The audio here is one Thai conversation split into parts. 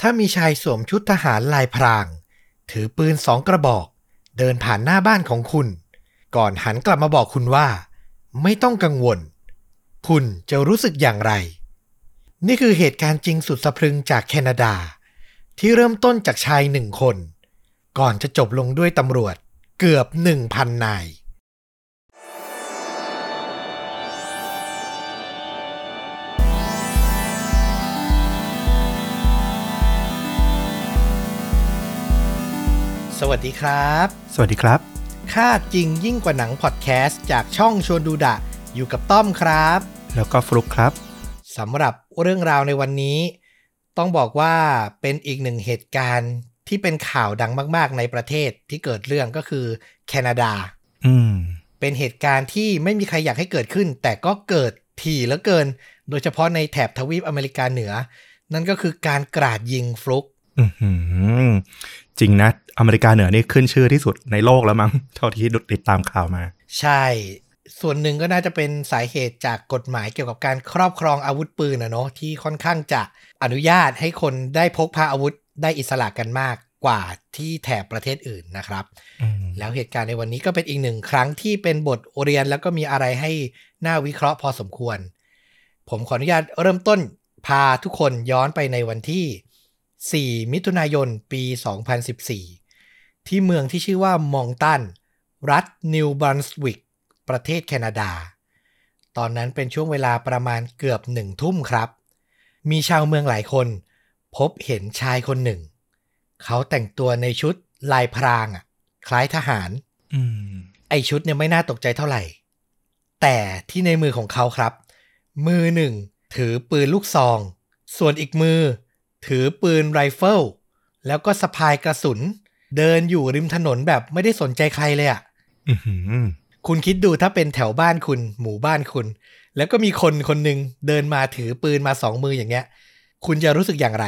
ถ้ามีชายสวมชุดทหารลายพราง ถือปืนสองกระบอก เดินผ่านหน้าบ้านของคุณ ก่อนหันกลับมาบอกคุณว่า ไม่ต้องกังวล คุณจะรู้สึกอย่างไร นี่คือเหตุการณ์จริงสุดสะพรึงจากแคนาดา ที่เริ่มต้นจากชายหนึ่งคน ก่อนจะจบลงด้วยตำรวจเกือบหนึ่งพันนาย สวัสดีครับ สวัสดีครับ ค่าจริงยิ่งกว่าหนังพอดแคสต์จากช่องชวนดูดะ อยู่กับต้อมครับ แล้วก็ฟลุกครับสำหรับเรื่องราวในวันนี้ ต้องบอกว่าเป็นอีกหนึ่งเหตุการณ์ที่เป็นข่าวดังมาก ๆ ในประเทศที่เกิดเรื่องก็คือแคนาดา อืม เป็นเหตุการณ์ที่ไม่มีใครอยากให้เกิดขึ้น แต่ก็เกิดถี่เหลือเกิน โดยเฉพาะในแถบทวีปอเมริกาเหนือ นั่นก็คือการกราดยิงฟลุกอือหือ จริงนะ อเมริกาเหนือนี่ขึ้นชื่อที่สุดในโลกแล้วมั้งเท่าที่ติดตามข่าวมา ใช่ ส่วนหนึ่งก็น่าจะเป็นสาเหตุจากกฎหมายเกี่ยวกับการครอบครองอาวุธปืนนะเนาะที่ค่อนข้างจะอนุญาตให้คนได้พกพาอาวุธได้อิสระกันมากกว่าที่แถบประเทศอื่นนะครับอืมแล้วเหตุการณ์ในวันนี้ก็เป็นอีกหนึ่งครั้งที่เป็นบทเรียนแล้วก็มีอะไรให้น่าวิเคราะห์พอสมควร ผมขออนุญาตเริ่มต้นพาทุกคนย้อนไปในวันที่ 4 มิถุนายน ปี 2014 ที่เมืองที่ชื่อว่ามองตัน รัฐนิวบรันสวิก ประเทศแคนาดา ตอนนั้นเป็นช่วงเวลาประมาณเกือบหนึ่งทุ่มครับ มีชาวเมืองหลายคน พบเห็นชายคนหนึ่ง เขาแต่งตัวในชุดลายพรางอะ คล้ายทหารอืมไอชุดเนี่ยไม่น่าตกใจเท่าไหร่ แต่ที่ในมือของเขาครับ มือหนึ่งถือปืนลูกซอง ส่วนอีกมือ ถือปืนไรเฟิลแล้วก็สะพายกระสุน เดินอยู่ริมถนนแบบไม่ได้สนใจใครเลยอะ่ะอือหือคุณคิดดูถ้าเป็นแถวบ้านคุณ หมู่บ้านคุณ แล้วก็มีคนคนหนึ่งเดินมาถือปืนมาสองมืออย่างเงี้ย คุณจะรู้สึกอย่างไร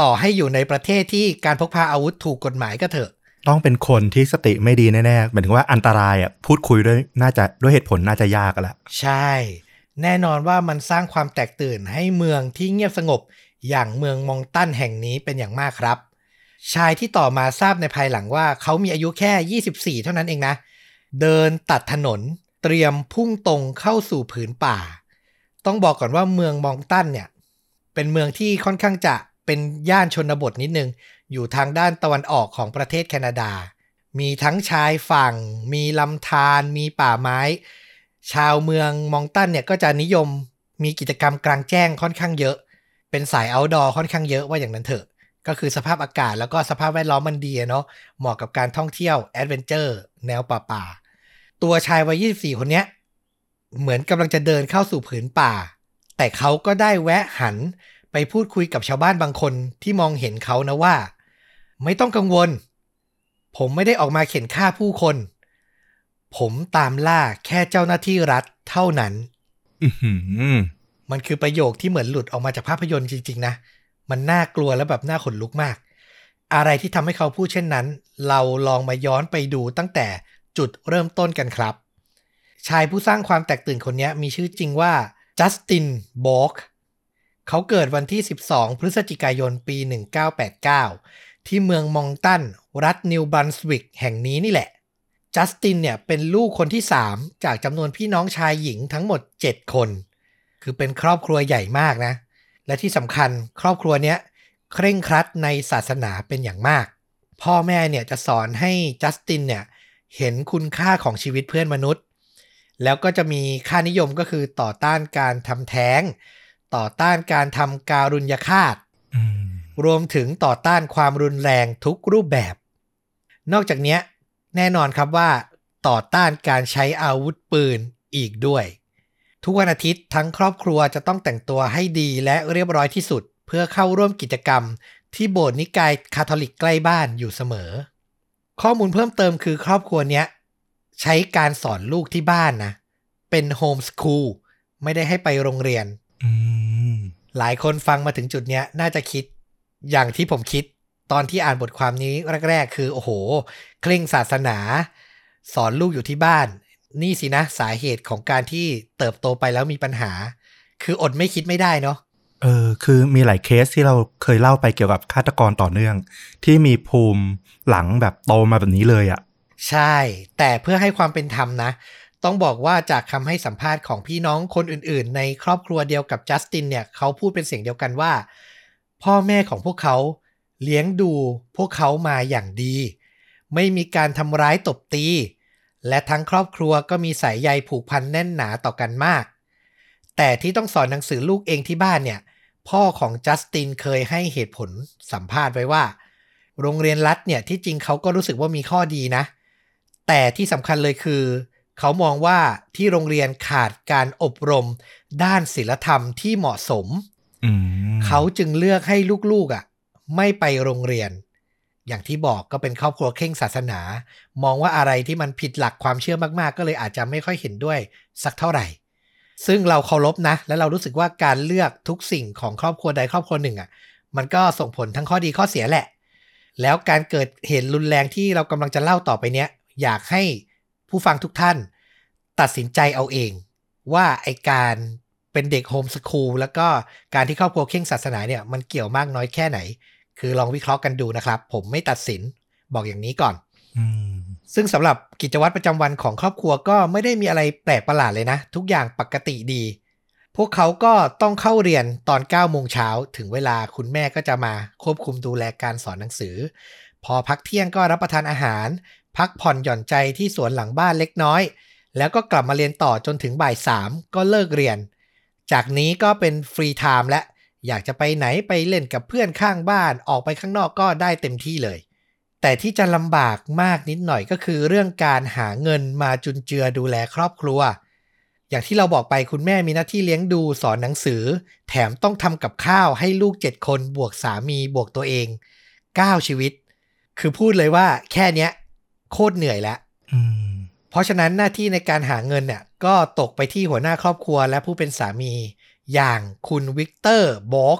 ต่อให้อยู่ในประเทศที่การพกพาอาวุธถูกกฎหมายก็เถอะ ต้องเป็นคนที่สติไม่ดีแน่ๆหมายถึงว่าอันตรายอะพูดคุยด้วยน่าจะด้วยเหตุผลน่าจะยากอะละใช่ แน่นอนว่ามันสร้างความแตกตื่นให้เมืองที่เงียบสงบ อย่างเมืองมองตันแห่งนี้เป็นอย่างมากครับ ชายที่ต่อมาทราบในภายหลังว่าเขามีอายุแค่ 24 เท่านั้นเองนะ เดินตัดถนนเตรียมพุ่งตรงเข้าสู่ผืนป่า ต้องบอกก่อนว่าเมืองมองตันเนี่ย เป็นเมืองที่ค่อนข้างจะเป็นย่านชนบทนิดนึง อยู่ทางด้านตะวันออกของประเทศแคนาดา มีทั้งชายฝั่ง มีลำธารมีป่าไม้ ชาวเมืองมองตันเนี่ยก็จะนิยมมีกิจกรรมกลางแจ้งค่อนข้างเยอะ เป็นสาย outdoor ค่อนข้างเยอะว่าอย่างนั้นเถอะ ก็คือสภาพอากาศแล้วก็สภาพแวดล้อมมันดีเนาะเหมาะกับการท่องเที่ยว adventure แนวป่าๆตัวชายวัย 24 คนเนี้ย เหมือนกำลังจะเดินเข้าสู่ผืนป่า แต่เขาก็ได้แวะหันไปพูดคุยกับชาวบ้านบางคนที่มองเห็นเขานะว่า ไม่ต้องกังวล ผมไม่ได้ออกมาเข็นฆ่าผู้คน ผมตามล่าแค่เจ้าหน้าที่รัฐเท่านั้น อื มันคือประโยคที่เหมือนหลุดออกมาจากภาพยนตร์จริง ๆ นะ มันน่ากลัวและแบบน่าขนลุกมาก อะไรที่ทำให้เขาพูดเช่นนั้น เราลองมาย้อนไปดูตั้งแต่จุดเริ่มต้นกันครับ ชายผู้สร้างความแตกตื่นคนนี้มีชื่อจริงว่าจัสตินบอกเขาเกิดวันที่ 12 พฤศจิกายนปี 1989 ที่เมืองมองตัน รัฐนิวบรันสวิกแห่งนี้นี่แหละจัสตินเนี่ยเป็นลูกคนที่ 3 จากจำนวนพี่น้องชายหญิงทั้งหมด 7 คน คือเป็นครอบครัวใหญ่มากนะ และที่สำคัญครอบครัวเนี้ยเคร่งครัดในศาสนาเป็นอย่างมาก พ่อแม่เนี่ยจะสอนให้จัสตินเนี่ยเห็นคุณค่าของชีวิตเพื่อนมนุษย์ แล้วก็จะมีค่านิยมก็คือต่อต้านการทำแท้ง ต่อต้านการทำการุญยฆาตอืมรวมถึงต่อต้านความรุนแรงทุกรูปแบบ นอกจากเนี้ยแน่นอนครับว่าต่อต้านการใช้อาวุธปืนอีกด้วย ทุกวันอาทิตย์ทั้งครอบครัวจะต้องแต่งตัวให้ดีและเรียบร้อยที่สุด เพื่อเข้าร่วมกิจกรรม ที่โบสถ์นิกายคาทอลิกใกล้บ้านอยู่เสมอ ข้อมูลเพิ่มเติมคือครอบครัวเนี้ยใช้การสอนลูกที่บ้านนะ เป็นโฮมสคูลไม่ได้ให้ไปโรงเรียนอืมหลายคนฟังมาถึงจุดเนี้ยน่าจะคิด อย่างที่ผมคิด ตอนที่อ่านบทความนี้แรก ๆ คือ โอ้โห เคร่งศาสนา สอนลูกอยู่ที่บ้าน นี่สินะสาเหตุของการที่เติบโตไปแล้วมีปัญหา คืออดไม่คิดไม่ได้เนาะเออคือมีหลายเคสที่เราเคยเล่าไปเกี่ยวกับฆาตกรต่อเนื่อง ที่มีภูมิหลังแบบโตมาแบบนี้เลยอะ่ะ ใช่ แต่เพื่อให้ความเป็นธรรมนะ ต้องบอกว่าจากคำให้สัมภาษณ์ของพี่น้องคนอื่น ๆ ในครอบครัวเดียวกับจัสตินเนี่ยเขาพูดเป็นเสียงเดียวกันว่า พ่อแม่ของพวกเขาเลี้ยงดูพวกเขามาอย่างดี ไม่มีการทำร้ายตบตี และทั้งครอบครัวก็มีสายใยผูกพันแน่นหนาต่อกันมาก แต่ที่ต้องสอนหนังสือลูกเองที่บ้านเนี่ย พ่อของจัสตินเคยให้เหตุผลสัมภาษณ์ไว้ว่า โรงเรียนรัฐเนี่ยที่จริงเขาก็รู้สึกว่ามีข้อดีนะ แต่ที่สำคัญเลยคือ เขามองว่าที่โรงเรียนขาดการอบรม ด้านศิลธรรมที่เหมาะสมอืมเขาจึงเลือกให้ลูกๆอะ ไม่ไปโรงเรียน อย่างที่บอกก็เป็นครอบครัวเข่งศาสนา มองว่าอะไรที่มันผิดหลักความเชื่อมากๆ ก็เลยอาจจะไม่ค่อยเห็นด้วยสักเท่าไหร่ ซึ่งเราเคารพนะ และเรารู้สึกว่าการเลือกทุกสิ่งของครอบครัวใดครอบครัวหนึ่งอะ มันก็ส่งผลทั้งข้อดีข้อเสียแหละ แล้วการเกิดเหตุรุนแรงที่เรากำลังจะเล่าต่อไปเนี้ย อยากให้ผู้ฟังทุกท่าน ตัดสินใจเอาเอง ว่าไอการเป็นเด็กโฮมสคูลแล้วก็การที่ครอบครัวเข่งศาสนาเนี่ยมันเกี่ยวมากน้อยแค่ไหน คือลองวิเคราะห์กันดูนะครับ ผมไม่ตัดสินบอกอย่างนี้ก่อนอืมซึ่งสำหรับกิจวัตรประจำวันของครอบครัวก็ไม่ได้มีอะไรแปลกประหลาดเลยนะ ทุกอย่างปกติดี พวกเขาก็ต้องเข้าเรียนตอน9โมงเช้าถึงเวลาคุณแม่ก็จะมาควบคุมดูแลการสอนหนังสือ พอพักเที่ยงก็รับประทานอาหาร พักผ่อนหย่อนใจที่สวนหลังบ้านเล็กน้อย แล้วก็กลับมาเรียนต่อจนถึงบ่ายสามก็เลิกเรียน จากนี้ก็เป็น free time แหละ อยากจะไปไหนไปเล่นกับเพื่อนข้างบ้านออกไปข้างนอกก็ได้เต็มที่เลย แต่ที่จะลำบากมากนิดหน่อยก็คือเรื่องการหาเงินมาจุนเจือดูแลครอบครัว อย่างที่เราบอกไปคุณแม่มีหน้าที่เลี้ยงดูสอนหนังสือ แถมต้องทำกับข้าวให้ลูก 7 คนบวกสามีบวกตัวเอง 9 ชีวิต คือพูดเลยว่าแค่เนี้ย โคตรเหนื่อยแล้วอืมเพราะฉะนั้นหน้าที่ในการหาเงินเนี่ยก็ตกไปที่หัวหน้าครอบครัวและผู้เป็นสามี อย่างคุณวิกเตอร์บอก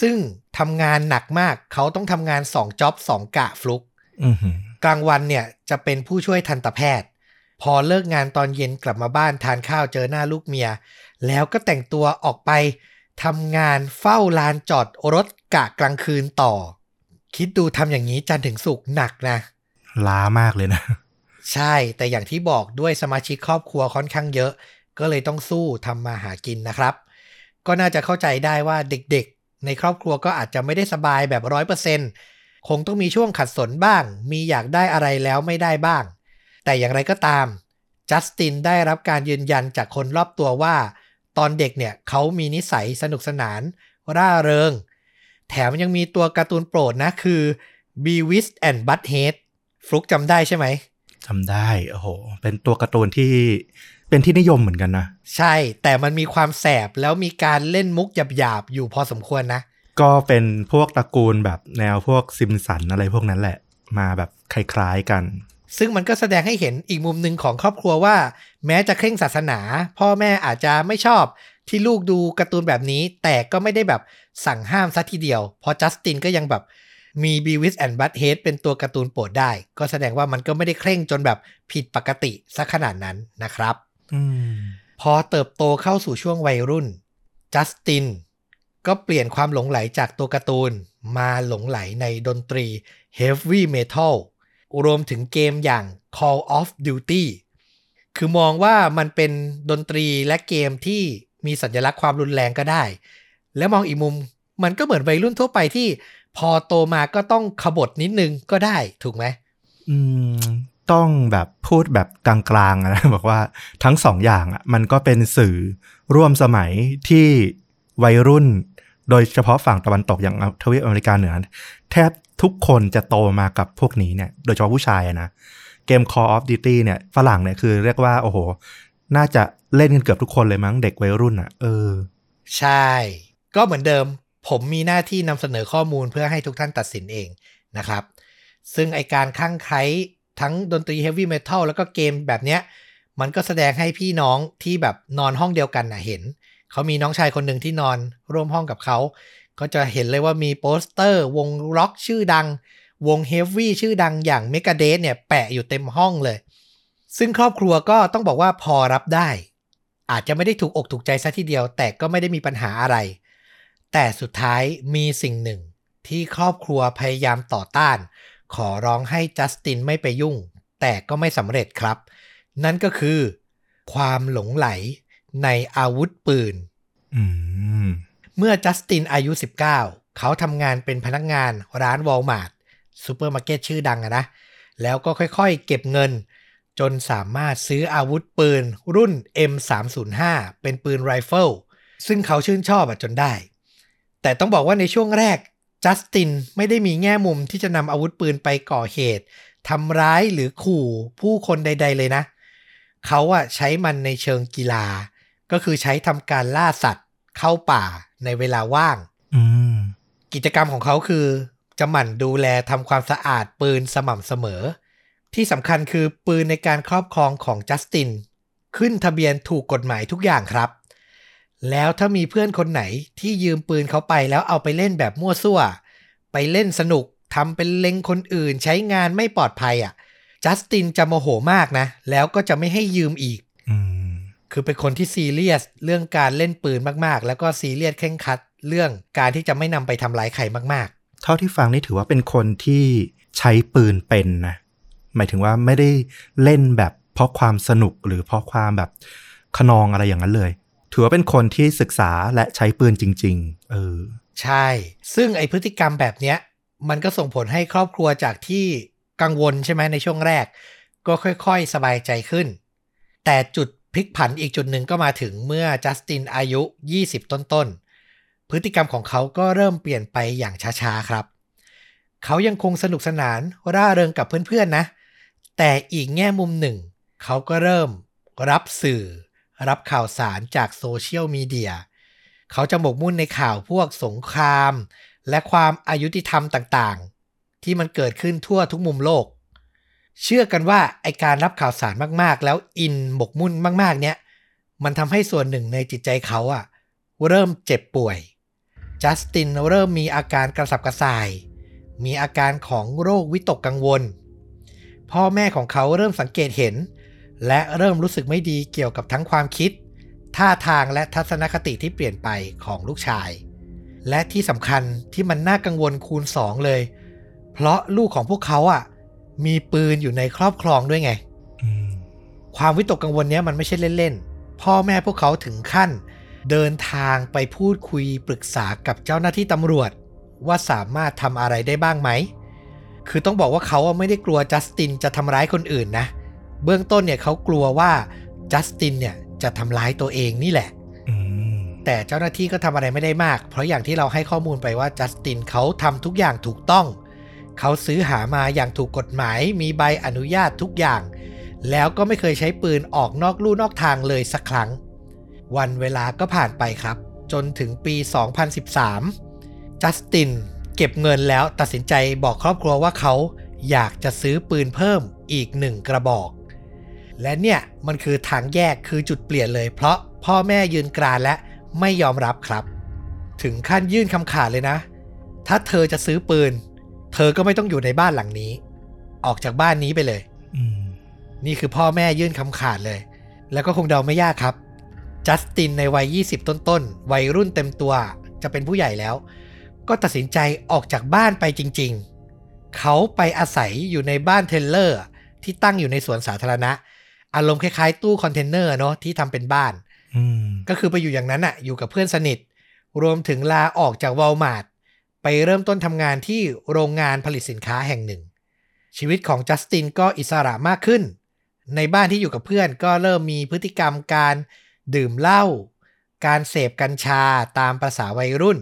ซึ่งทำงานหนักมากเขาต้องทำงาน2 job 2กะควบอืมกลางวันเนี่ยจะเป็นผู้ช่วยทันตแพทย์ พอเลิกงานตอนเย็นกลับมาบ้านทานข้าวเจอหน้าลูกเมีย แล้วก็แต่งตัวออกไปทำงานเฝ้าลานจอดรถกะกลางคืนต่อ คิดดูทำอย่างนี้จันทร์ถึงสุกร์หนักนะ ล้ามากเลยนะ ใช่แต่อย่างที่บอกด้วยสมาชิกครอบครัวค่อนข้างเยอะ ก็เลยต้องสู้ทำมาหากินนะครับ ก็น่าจะเข้าใจได้ว่าเด็กๆ ในครอบครัวก็อาจจะไม่ได้สบายแบบร้อยเปอร์เซ็นคงต้องมีช่วงขัดสนบ้าง มีอยากได้อะไรแล้วไม่ได้บ้าง แต่อย่างไรก็ตาม จัสตินได้รับการยืนยันจากคนรอบตัวว่า ตอนเด็กเนี่ยเขามีนิสัยสนุกสนาน ร่าเริง แถมยังมีตัวการ์ตูนโปรดนะคือ b e w i s and Butthead ฟลุกจำได้ใช่ไหมจำได้ โอ้โห เป็นตัวการ์ตูนที่ เป็นที่นิยมเหมือนกันนะ ใช่แต่มันมีความแสบแล้วมีการเล่นมุกหยาบๆอยู่พอสมควรนะ ก็เป็นพวกตระกูลแบบแนวพวกซิมสันอะไรพวกนั้นแหละ มาแบบคล้ายๆกัน ซึ่งมันก็แสดงให้เห็นอีกมุมหนึ่งของครอบครัวว่า แม้จะเคร่งศาสนา พ่อแม่อาจจะไม่ชอบที่ลูกดูการ์ตูนแบบนี้ แต่ก็ไม่ได้แบบสั่งห้ามซะทีเดียวเพราะจัสตินก็ยังแบบมี b e w i s and Butthead เป็นตัวการ์ตูนโปรดได้ ก็แสดงว่ามันก็ไม่ได้เคร่งจนแบบผิดปกติซะขนาดนั้นนะครับอืม พอเติบโตเข้าสู่ช่วงวัยรุ่น จัสติน ก็เปลี่ยนความหลงไหลจากตัวการ์ตูน มาหลงไหลในดนตรี Heavy Metal รวมถึงเกมอย่าง Call of Duty คือมองว่ามันเป็นดนตรีและเกมที่มีสัญลักษณ์ความรุนแรงก็ได้ และมองอีกมุมมันก็เหมือนวัยรุ่นทั่วไปที่พอโตมาก็ต้องขบฏนิดนึงก็ได้ถูกไหมอืม ต้องแบบพูดแบบกลางๆนะบอกว่าทั้งสองอย่างอะมันก็เป็นสื่อร่วมสมัยที่วัยรุ่น โดยเฉพาะฝั่งตะวันตกอย่างทวีปอเมริกาเหนือแทบทุกคนจะโตมากับพวกนี้เนี่ยโดยเฉพาะผู้ชายนะเกม Call of Duty เนี่ยฝรั่งเนี่ยคือเรียกว่า โอ้โห น่าจะเล่นกันเกือบทุกคนเลยมั้งเด็กวัยรุ่นอะ เออ ใช่ ก็เหมือนเดิม ผมมีหน้าที่นำเสนอข้อมูลเพื่อให้ทุกท่านตัดสินเองนะครับ ซึ่งไอการคลั่งไคล้ ทั้งดนตรีเฮฟวี่เมทัลแล้วก็เกมแบบเนี้ย มันก็แสดงให้พี่น้องที่แบบนอนห้องเดียวกันน่ะเห็น เขามีน้องชายคนหนึ่งที่นอนร่วมห้องกับเขา ก็จะเห็นเลยว่ามีโปสเตอร์ วงร็อกชื่อดัง วงเฮฟวี่ชื่อดังอย่างเมกาเดสเนี่ยแปะอยู่เต็มห้องเลย ซึ่งครอบครัวก็ต้องบอกว่าพอรับได้ อาจจะไม่ได้ถูกอกถูกใจซะทีเดียว แต่ก็ไม่ได้มีปัญหาอะไร แต่สุดท้ายมีสิ่งหนึ่งที่ครอบครัวพยายามต่อต้าน ขอร้องให้จัสตินไม่ไปยุ่ง แต่ก็ไม่สำเร็จครับ นั่นก็คือ ความหลงใหลในอาวุธปืนอืมเมื่อจัสตินอายุ 19 เขาทำงานเป็นพนักงานร้านวอลมาร์ทซูเปอร์มาร์เก็ตชื่อดังอะนะ แล้วก็ค่อยๆ เก็บเงิน จนสามารถซื้ออาวุธปืนรุ่น M305 เป็นปืนไรเฟิลซึ่งเขาชื่นชอบอะจนได้ แต่ต้องบอกว่าในช่วงแรก จัสตินไม่ได้มีแง่มุมที่จะนำอาวุธปืนไปก่อเหตุทำร้ายหรือขู่ผู้คนใด ๆ เลยนะ เขาอะใช้มันในเชิงกีฬา ก็คือใช้ทำการล่าสัตว์เข้าป่าในเวลาว่างอืมกิจกรรมของเขาคือ จะหมั่นดูแลทำความสะอาดปืนสม่ำเสมอ ที่สำคัญคือปืนในการครอบครองของจัสติน ขึ้นทะเบียนถูกกฎหมายทุกอย่างครับ แล้วถ้ามีเพื่อนคนไหนที่ยืมปืนเขาไปแล้วเอาไปเล่นแบบมั่วซั่ว ไปเล่นสนุกทำเป็นเล็งคนอื่นใช้งานไม่ปลอดภัยอะจัสตินจะโมโหมากนะ แล้วก็จะไม่ให้ยืมอีกอืมคือเป็นคนที่ซีเรียสเรื่องการเล่นปืนมากๆ แล้วก็ซีเรียสเคร่งครัด เรื่องการที่จะไม่นำไปทำร้ายใครมากเท่าที่ฟังนี่ถือว่าเป็นคนที่ใช้ปืนเป็นนะหมายถึงว่าไม่ได้เล่นแบบเพราะความสนุกหรือเพราะความแบบขนองอะไรอย่างนั้นเลย ถือว่าเป็นคนที่ศึกษาและใช้ปืนจริง ๆ เออ ใช่ ซึ่งไอพฤติกรรมแบบเนี้ย มันก็ส่งผลให้ครอบครัวจากที่กังวลใช่ไหมในช่วงแรก ก็ค่อยๆ สบายใจขึ้น แต่จุดพลิกผันอีกจุดหนึ่งก็มาถึงเมื่อจัสตินอายุ 20 ต้นๆ พฤติกรรมของเขาก็เริ่มเปลี่ยนไปอย่างช้าๆ ครับ เขายังคงสนุกสนานร่าเริงกับเพื่อนๆ นะ แต่อีกแง่มุมหนึ่ง เขาก็เริ่มรับสื่อ รับข่าวสารจากโซเชียลมีเดีย เขาจะหมกมุ่นในข่าวพวกสงคราม และความอายุติธรรมต่างๆ ที่มันเกิดขึ้นทั่วทุกมุมโลก เชื่อกันว่าไอการรับข่าวสารมากๆ แล้วอินหมกมุ่นมากๆ เนี่ย มันทำให้ส่วนหนึ่งในจิตใจเขาอะเริ่มเจ็บป่วย จัสตินเริ่มมีอาการกระสับกระส่าย มีอาการของโรควิตกกังวล พ่อแม่ของเขาเริ่มสังเกตเห็น และเริ่มรู้สึกไม่ดีเกี่ยวกับทั้งความคิด ท่าทางและทัศนคติที่เปลี่ยนไปของลูกชาย และที่สำคัญที่มันน่ากังวลคูณสองเลย เพราะลูกของพวกเขาอะ มีปืนอยู่ในครอบครองด้วยไงอืมความวิตกกังวลเนี้ยมันไม่ใช่เล่นๆ พ่อแม่พวกเขาถึงขั้น เดินทางไปพูดคุยปรึกษากับเจ้าหน้าที่ตำรวจ ว่าสามารถทำอะไรได้บ้างไหม คือต้องบอกว่าเขาอะไม่ได้กลัวจัสตินจะทำร้ายคนอื่นนะเบื้องต้นเนี่ยเขากลัวว่าจัสตินเนี่ยจะทำร้ายตัวเองนี่แหละอืมแต่เจ้าหน้าที่ก็ทำอะไรไม่ได้มาก เพราะอย่างที่เราให้ข้อมูลไปว่าจัสตินเขาทำทุกอย่างถูกต้อง เขาซื้อหามาอย่างถูกกฎหมาย มีใบอนุญาตทุกอย่าง แล้วก็ไม่เคยใช้ปืนออกนอกลู่นอกทางเลยสักครั้ง วันเวลาก็ผ่านไปครับ จนถึงปี 2013 จัสตินเก็บเงินแล้วตัดสินใจบอกครอบครัวว่าเขาอยากจะซื้อปืนเพิ่มอีกหนึ่งกระบอก และเนี่ยมันคือทางแยกคือจุดเปลี่ยนเลย เพราะพ่อแม่ยืนกรานและไม่ยอมรับครับ ถึงขั้นยื่นคำขาดเลยนะ ถ้าเธอจะซื้อปืน เธอก็ไม่ต้องอยู่ในบ้านหลังนี้ ออกจากบ้านนี้ไปเลยอืมนี่คือพ่อแม่ยื่นคำขาดเลย แล้วก็คงเดาไม่ยากครับ จัสตินในวัย 20 ต้นๆ วัยรุ่นเต็มตัว จะเป็นผู้ใหญ่แล้ว ก็ตัดสินใจออกจากบ้านไปจริง ๆ เขาไปอาศัยอยู่ในบ้าน trailer ที่ตั้งอยู่ในสวนสาธารณะ อารมณ์คล้ายๆตู้คอนเทนเนอร์เนาะที่ทำเป็นบ้านอืมก็คือไปอยู่อย่างนั้นอะอยู่กับเพื่อนสนิท รวมถึงลาออกจากวอลมาร์ทไปเริ่มต้นทำงานที่โรงงานผลิตสินค้าแห่งหนึ่ง ชีวิตของจัสตินก็อิสระมากขึ้น ในบ้านที่อยู่กับเพื่อนก็เริ่มมีพฤติกรรมการดื่มเหล้าการเสพกัญชาตามประษาวัยรุ่น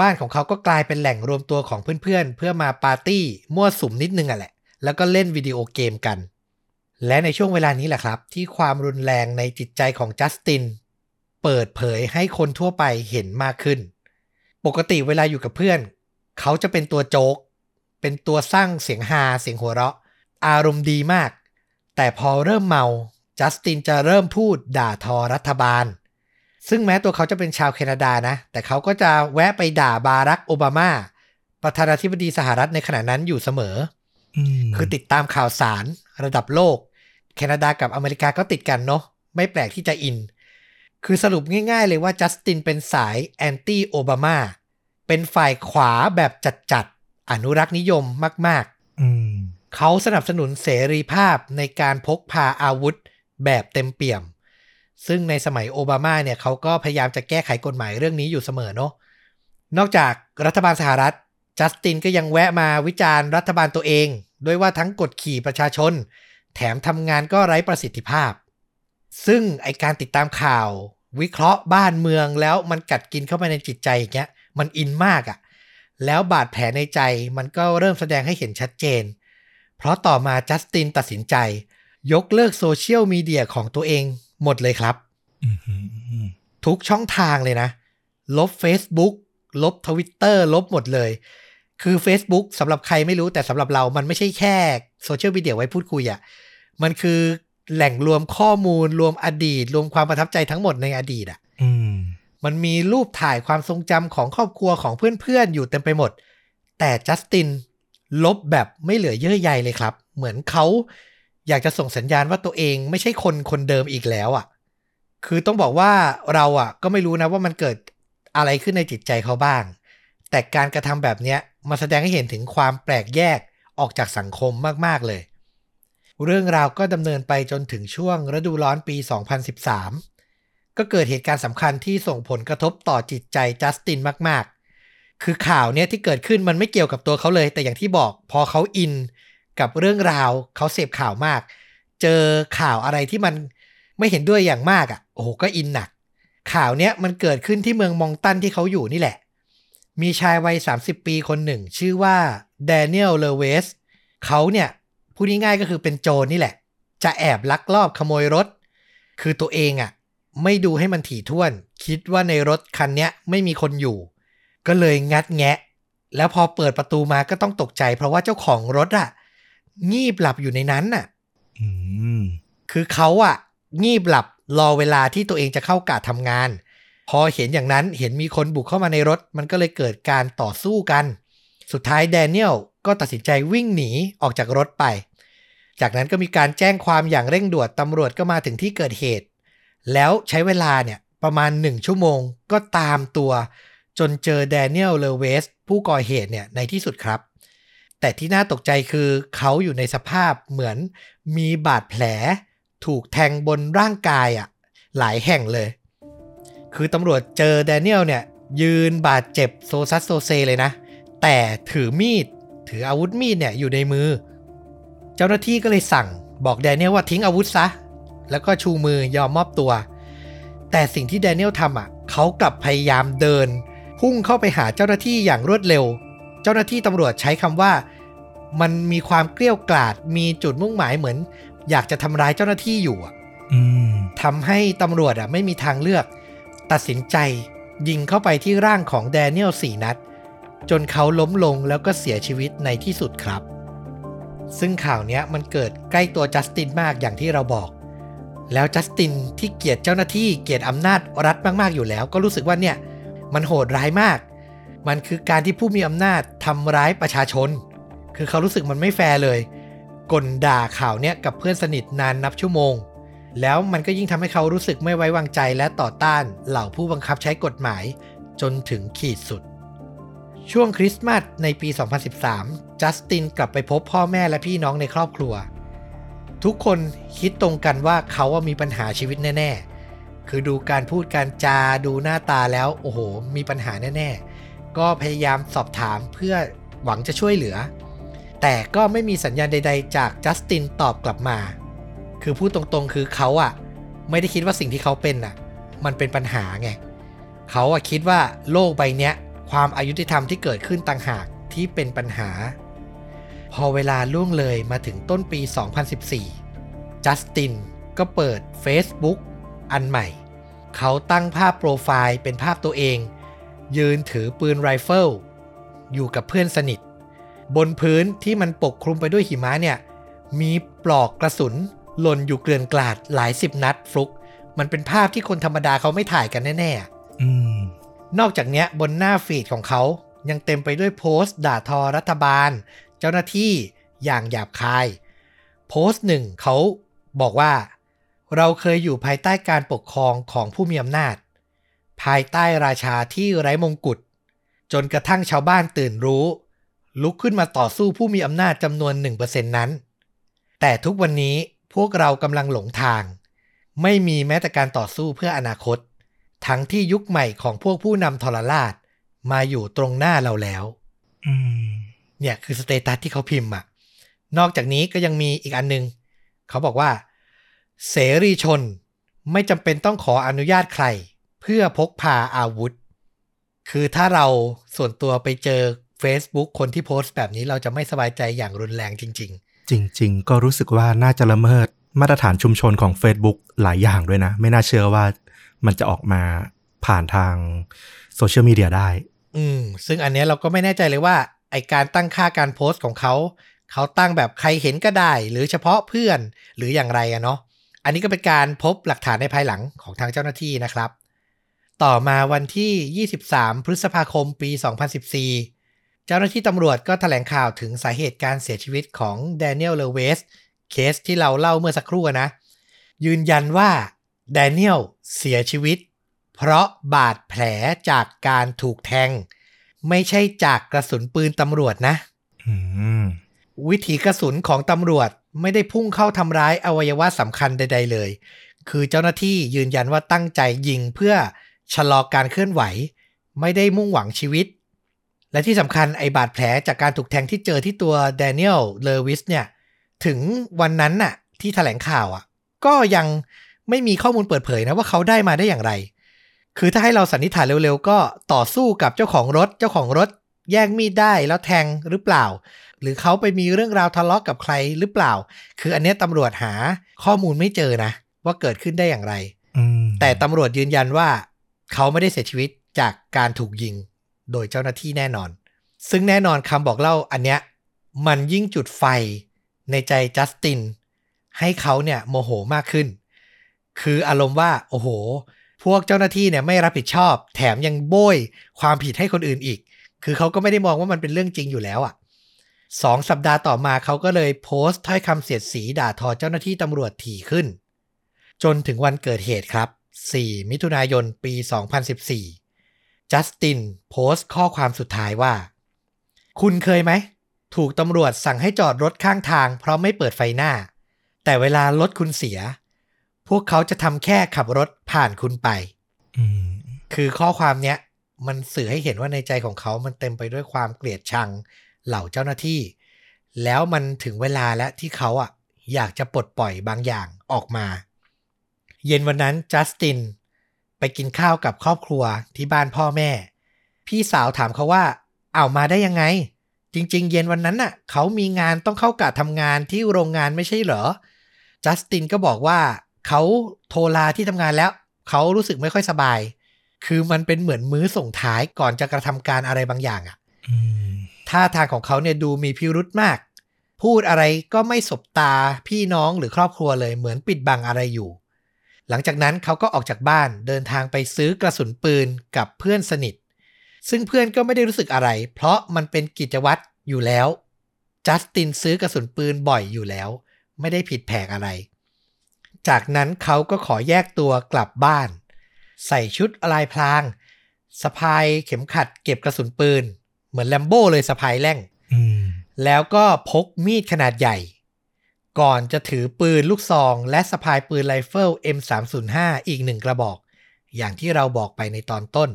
บ้านของเขาก็กลายเป็นแหล่งรวมตัวของเพื่อนๆเพื่อมาปาร์ตี้มั่วสุมนิดนึงอะแหละ แล้วก็เล่นวิดีโอเกมกัน และในช่วงเวลานี้แหละครับ ที่ความรุนแรงในจิตใจของจัสติน เปิดเผยให้คนทั่วไปเห็นมากขึ้น ปกติเวลาอยู่กับเพื่อน เขาจะเป็นตัวโจ๊ก เป็นตัวสร้างเสียงฮาเสียงหัวเราะ อารมณ์ดีมาก แต่พอเริ่มเมาจัสตินจะเริ่มพูดด่าทอรัฐบาล ซึ่งแม้ตัวเขาจะเป็นชาวแคนาดานะ แต่เขาก็จะแวะไปด่าบารักโอบามา ประธานาธิบดีสหรัฐในขณะนั้นอยู่เสมออืมคือติดตามข่าวสารระดับโลก แคนาดากับอเมริกาก็ติดกันเนาะไม่แปลกที่จะอิน คือสรุปง่ายๆเลยว่าจัสตินเป็นสายแอนตี้โอบามา เป็นฝ่ายขวาแบบจัดๆ อนุรักษ์นิยมมากอืมๆเขาสนับสนุนเสรีภาพในการพกพาอาวุธแบบเต็มเปี่ยม ซึ่งในสมัยโอบามาเนี่ยเขาก็พยายามจะแก้ไขกฎหมายเรื่องนี้อยู่เสมอเนาะนอกจากรัฐบาลสหรัฐ จัสตินก็ยังแวะมาวิจารณ์รัฐบาลตัวเอง ด้วยว่าทั้งกดขี่ประชาชน แถมทำงานก็ไร้ประสิทธิภาพ ซึ่งไอการติดตามข่าว วิเคราะห์บ้านเมืองแล้วมันกัดกินเข้าไปในจิตใจอย่างเงี้ยมันอินมากอะ่ะ แล้วบาดแผลในใจมันก็เริ่มแสดงให้เห็นชัดเจน เพราะต่อมาจัสตินตัดสินใจ ยกเลิกโซเชียลมีเดียของตัวเองหมดเลยครับอืมทุกช่องทางเลยนะ ลบ Facebook ลบ Twitter ลบหมดเลย คือ Facebook สำหรับใครไม่รู้แต่สำหรับเรามันไม่ใช่แค่โซเชียลมีเดียไว้พูดคุยอะ่ะ มันคือแหล่งรวมข้อมูลรวมอดีต รวมความประทับใจทั้งหมดในอดีตอะ่ะอืมมันมีรูปถ่ายความทรงจำของครอบครัวของเพื่อนๆ อยู่เต็มไปหมด แต่จัสตินลบแบบไม่เหลือเยื่อใยเลยครับ เหมือนเขาอยากจะส่งสัญญาณว่าตัวเองไม่ใช่คนคนเดิมอีกแล้วอะ่ะ คือต้องบอกว่าเราอะ ก็ไม่รู้นะว่ามันเกิดอะไรขึ้นในจิตใจเขาบ้าง แต่การกระทำแบบเนี้ยมาแสดงให้เห็นถึงความแปลกแยกออกจากสังคมมากๆเลย เรื่องราวก็ดำเนินไปจนถึงช่วงฤดูร้อนปี 2013 ก็เกิดเหตุการณ์สำคัญที่ส่งผลกระทบต่อจิตใจจัสตินมาก ๆ คือข่าวเนี้ยที่เกิดขึ้นมันไม่เกี่ยวกับตัวเขาเลย แต่อย่างที่บอกพอเขาอินกับเรื่องราวเขาเสพข่าวมาก เจอข่าวอะไรที่มันไม่เห็นด้วยอย่างมากอะ่ะโอ้โหก็อินหนัก ข่าวเนี้ยมันเกิดขึ้นที่เมืองมองตันที่เขาอยู่นี่แหละ มีชายวัย 30 ปีคนหนึ่ง ชื่อว่าแดเนียลเลเวสเขาเนี่ย พูดง่ายๆก็คือเป็นโจรนี่แหละ จะแอบลักลอบขโมยรถ คือตัวเองอะ่ะ ไม่ดูให้มันถี่ถ้วน คิดว่าในรถคันเนี้ยไม่มีคนอยู่ ก็เลยงัดแงะ แล้วพอเปิดประตูมาก็ต้องตกใจ เพราะว่าเจ้าของรถอะ่ะ งีบหลับอยู่ในนั้นน่ะอืมคือเขาอะงีบหลับรอเวลาที่ตัวเองจะเข้ากะทำงาน พอเห็นอย่างนั้นเห็นมีคนบุกเข้ามาในรถ มันก็เลยเกิดการต่อสู้กัน สุดท้ายแดเนียล ก็ตัดสินใจวิ่งหนีออกจากรถไป จากนั้นก็มีการแจ้งความอย่างเร่งด่วนตำรวจก็มาถึงที่เกิดเหตุ แล้วใช้เวลาเนี่ยประมาณหนึ่งชั่วโมงก็ตามตัว จนเจอแดเนียลเลเวส ผู้ก่อเหตุเนี่ยในที่สุดครับ แต่ที่น่าตกใจคือเขาอยู่ในสภาพเหมือนมีบาดแผล ถูกแทงบนร่างกายอะ่ะหลายแห่งเลย คือตำรวจเจอแดเนียลเนี่ยยืนบาดเจ็บโซซัสโซเซเลยนะ แต่ถือมีด ถืออาวุธมีดเนี่ยอยู่ในมือ เจ้าหน้าที่ก็เลยสั่งบอกแดเนียลว่าทิ้งอาวุธซะ แล้วก็ชูมือยอมมอบตัว แต่สิ่งที่แดเนียลทำอะเขากลับพยายามเดิน พุ่งเข้าไปหาเจ้าหน้าที่อย่างรวดเร็ว เจ้าหน้าที่ตำรวจใช้คำว่า มันมีความเกลี้ยวกล่อดมีจุดมุ่งหมายเหมือน อยากจะทำร้ายเจ้าหน้าที่อยู่อะอืมทำให้ตำรวจอะไม่มีทางเลือก ตัดสินใจยิงเข้าไปที่ร่างของแดเนียลสี่นัด จนเขาล้มลงแล้วก็เสียชีวิตในที่สุดครับ ซึ่งข่าวนี้มันเกิดใกล้ตัวจัสตินมากอย่างที่เราบอก แล้วจัสตินที่เกลียดเจ้าหน้าที่เกลียดอำนาจรัฐมากๆอยู่แล้ว ก็รู้สึกว่าเนี่ยมันโหดร้ายมาก มันคือการที่ผู้มีอำนาจทำร้ายประชาชน คือเขารู้สึกมันไม่แฟร์เลยกลด่าข่าวเนี้ยกับเพื่อนสนิทนานนับชั่วโมง แล้วมันก็ยิ่งทำให้เขารู้สึกไม่ไว้วางใจและต่อต้านเหล่าผู้บังคับใช้กฎหมายจนถึงขีดสุด ช่วงคริสต์มาสในปี 2013 จัสตินกลับไปพบพ่อแม่และพี่น้องในครอบครัว ทุกคนคิดตรงกันว่าเขาว่ามีปัญหาชีวิตแน่ ๆ คือดูการพูดการจาดูหน้าตาแล้ว โอ้โห มีปัญหาแน่ ๆ ก็พยายามสอบถามเพื่อหวังจะช่วยเหลือ แต่ก็ไม่มีสัญญาณใด ๆ จากจัสตินตอบกลับมา คือพูดตรงๆ คือเขาอะไม่ได้คิดว่าสิ่งที่เขาเป็นอะมันเป็นปัญหาไง เขาอะคิดว่าโลกใบเนี้ย ความอายุติธรรมที่เกิดขึ้นต่างหากที่เป็นปัญหา พอเวลาล่วงเลยมาถึงต้นปี 2014 จัสตินก็เปิด Facebook อันใหม่ เขาตั้งภาพโปรไฟล์เป็นภาพตัวเอง ยืนถือปืนไรเฟิลอยู่กับเพื่อนสนิท บนพื้นที่มันปกคลุมไปด้วยหิมะเนี่ย มีปลอกกระสุนหล่นอยู่เกลื่อนกลาดหลายสิบนัดฟลุก มันเป็นภาพที่คนธรรมดาเขาไม่ถ่ายกันแน่ๆอืม นอกจากนี้บนหน้าฟีดของเขายังเต็มไปด้วยโพสต์ด่าทอรัฐบาล เจ้าหน้าที่อย่างหยาบคาย โพสต์หนึ่งเขาบอกว่า เราเคยอยู่ภายใต้การปกครองของผู้มีอำนาจ ภายใต้ราชาที่ไร้มงกุฎจนกระทั่งชาวบ้านตื่นรู้ ลุกขึ้นมาต่อสู้ผู้มีอำนาจจำนวน 1%นั้น แต่ทุกวันนี้พวกเรากำลังหลงทาง ไม่มีแม้แต่การต่อสู้เพื่ออนาคต ทั้งที่ยุคใหม่ของพวกผู้นำทรราช มาอยู่ตรงหน้าเราแล้วอืมเนี่ยคือสเตตัสที่เขาพิมพ์อะนอกจากนี้ก็ยังมีอีกอันนึง เขาบอกว่า เสรีชนไม่จำเป็นต้องขออนุญาตใคร เพื่อพกพาอาวุธ คือถ้าเราส่วนตัวไปเจอ Facebook คนที่โพสต์แบบนี้เราจะไม่สบายใจอย่างรุนแรงจริงจริง ๆ ก็รู้สึกว่าน่าจะละเมิดมาตรฐานชุมชนของ Facebook หลายอย่างด้วยนะ ไม่น่าเชื่อว่า มันจะออกมาผ่านทางโซเชียลมีเดียได้ อืม ซึ่งอันเนี้ยเราก็ไม่แน่ใจเลยว่า ไอการตั้งค่าการโพสต์ของเขา เขาตั้งแบบใครเห็นก็ได้ หรือเฉพาะเพื่อนหรืออย่างไรอะเนาะ อันนี้ก็เป็นการพบหลักฐานในภายหลังของทางเจ้าหน้าที่นะครับ ต่อมาวันที่ 23 พฤษภาคมปี 2014 เจ้าหน้าที่ตำรวจก็แถลงข่าวถึงสาเหตุการเสียชีวิตของแดเนียลเลเวสเคสที่เราเล่าเมื่อสักครู่นะ ยืนยันว่า แดเนียลเสียชีวิต เพราะบาดแผลจากการถูกแทง ไม่ใช่จากกระสุนปืนตำรวจนะอืมวิถีกระสุนของตำรวจไม่ได้พุ่งเข้าทำร้ายอวัยวะสำคัญใด ๆ เลย คือเจ้าหน้าที่ยืนยันว่าตั้งใจยิงเพื่อชะลอการเคลื่อนไหว ไม่ได้มุ่งหวังชีวิต และที่สำคัญไอบาดแผลจากการถูกแทงที่เจอที่ตัวแดเนียลเลวิสเนี่ย ถึงวันนั้นน่ะ ที่แถลงข่าวอะ ก็ยัง ไม่มีข้อมูลเปิดเผยนะว่าเขาได้มาได้อย่างไร คือถ้าให้เราสันนิษฐานเร็วๆ ก็ต่อสู้กับเจ้าของรถ เจ้าของรถ แย่งมีดได้แล้วแทงหรือเปล่า หรือเขาไปมีเรื่องราวทะเลาะกกับใครหรือเปล่า คืออันเนี้ยตำรวจหาข้อมูลไม่เจอนะ ว่าเกิดขึ้นได้อย่างไรอืมแต่ตำรวจยืนยันว่า เขาไม่ได้เสียชีวิตจากการถูกยิง โดยเจ้าหน้าที่แน่นอน ซึ่งแน่นอนคำบอกเล่าอันเนี้ยมันยิ่งจุดไฟในใจจัสตินให้เขาเนี่ยโมโหมากขึ้น คืออารมณ์ว่าโอ้โห พวกเจ้าหน้าที่เนี่ยไม่รับผิดชอบ แถมยังโบยความผิดให้คนอื่นอีก คือเขาก็ไม่ได้มองว่ามันเป็นเรื่องจริงอยู่แล้วอะ่ะสองสัปดาห์ต่อมาเขาก็เลยโพสต์ถ้อยคำเสียดสีด่าทอเจ้าหน้าที่ตำรวจถี่ขึ้น จนถึงวันเกิดเหตุครับ 4 มิถุนายนปี 2014 จัสตินโพสต์ข้อความสุดท้ายว่า คุณเคยไหม ถูกตำรวจสั่งให้จอดรถข้างทางเพราะไม่เปิดไฟหน้า แต่เวลารถคุณเสีย พวกเขาจะทำแค่ขับรถผ่านคุณไปอืมคือข้อความเนี้ย มันสื่อให้เห็นว่าในใจของเขามันเต็มไปด้วยความเกลียดชังเหล่าเจ้าหน้าที่ แล้วมันถึงเวลาแล้วที่เขาอะ อยากจะปลดปล่อยบางอย่างออกมา เย็นวันนั้นจัสตินไปกินข้าวกับครอบครัวที่บ้านพ่อแม่ พี่สาวถามเขาว่าเอามาได้ยังไง จริง ๆ เย็นวันนั้นน่ะ เขามีงานต้องเข้ากะทำงานที่โรงงานไม่ใช่เหรอจัสตินก็บอกว่า เขาโทรลาที่ทำงานแล้ว เขารู้สึกไม่ค่อยสบาย คือมันเป็นเหมือนมื้อส่งท้ายก่อนจะกระทำการอะไรบางอย่างอะอืมท่าทางของเขาเนี่ยดูมีพิรุธมาก พูดอะไรก็ไม่สบตาพี่น้องหรือครอบครัวเลยเหมือนปิดบังอะไรอยู่ หลังจากนั้นเขาก็ออกจากบ้านเดินทางไปซื้อกระสุนปืนกับเพื่อนสนิท ซึ่งเพื่อนก็ไม่ได้รู้สึกอะไร เพราะมันเป็นกิจวัตรอยู่แล้ว จัสตินซื้อกระสุนปืนบ่อยอยู่แล้ว ไม่ได้ผิดแผกอะไร จากนั้นเขาก็ขอแยกตัวกลับบ้าน ใส่ชุดลายพรางสะพายเข็มขัดเก็บกระสุนปืน เหมือนแลมโบ้เลยสะพายแร่งอืมแล้วก็พกมีดขนาดใหญ่ ก่อนจะถือปืนลูกซอง และสะพายปืนไรเฟิล M305 อีกหนึ่งกระบอก อย่างที่เราบอกไปในตอนต้น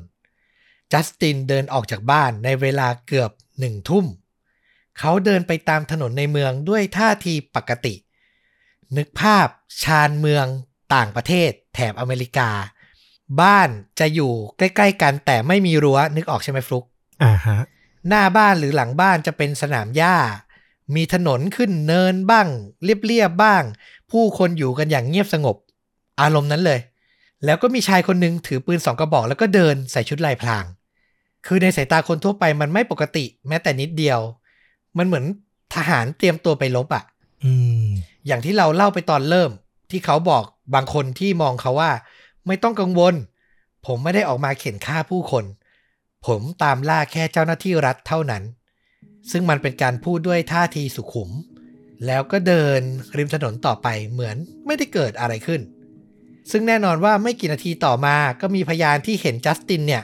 จัสตินเดินออกจากบ้านในเวลาเกือบหนึ่งทุ่ม เขาเดินไปตามถนนในเมืองด้วยท่าทีปกติ นึกภาพชานเมืองต่างประเทศแถบอเมริกา บ้านจะอยู่ใกล้ๆกันแต่ไม่มีรั้วนึกออกใช่ไหมฟลุกอ่าฮะหน้าบ้านหรือหลังบ้านจะเป็นสนามหญ้า มีถนนขึ้นเนินบ้าง เรียบๆบ้าง ผู้คนอยู่กันอย่างเงียบสงบ อารมณ์นั้นเลย แล้วก็มีชายคนหนึ่งถือปืนสองกระบอก แล้วก็เดินใส่ชุดลายพราง คือในสายตาคนทั่วไปมันไม่ปกติแม้แต่นิดเดียว มันเหมือนทหารเตรียมตัวไปลบอะอืม อย่างที่เราเล่าไปตอนเริ่ม ที่เขาบอกบางคนที่มองเขาว่า ไม่ต้องกังวล ผมไม่ได้ออกมาเข็นฆ่าผู้คน ผมตามล่าแค่เจ้าหน้าที่รัฐเท่านั้น ซึ่งมันเป็นการพูดด้วยท่าทีสุขุม แล้วก็เดินริมถนนต่อไปเหมือนไม่ได้เกิดอะไรขึ้น ซึ่งแน่นอนว่าไม่กี่นาทีต่อมาก็มีพยานที่เห็นจัสตินเนี่ย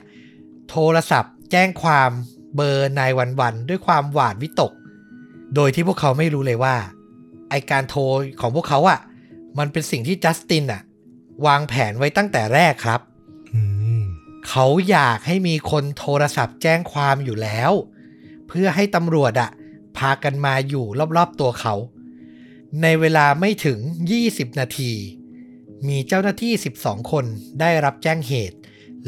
โทรศัพท์ แจ้งความเบอร์นายวันวันด้วยความหวาดวิตก โดยที่พวกเขาไม่รู้เลยว่า ไอการโทรของพวกเขาอะ่ะ มันเป็นสิ่งที่จัสตินอะวางแผนไว้ตั้งแต่แรกครับอืมเขาอยากให้มีคนโทรศัพท์แจ้งความอยู่แล้ว เพื่อให้ตำรวจอะพากันมาอยู่รอบๆตัวเขา ในเวลาไม่ถึง 20 นาที มีเจ้าหน้าที่ 12 คนได้รับแจ้งเหตุ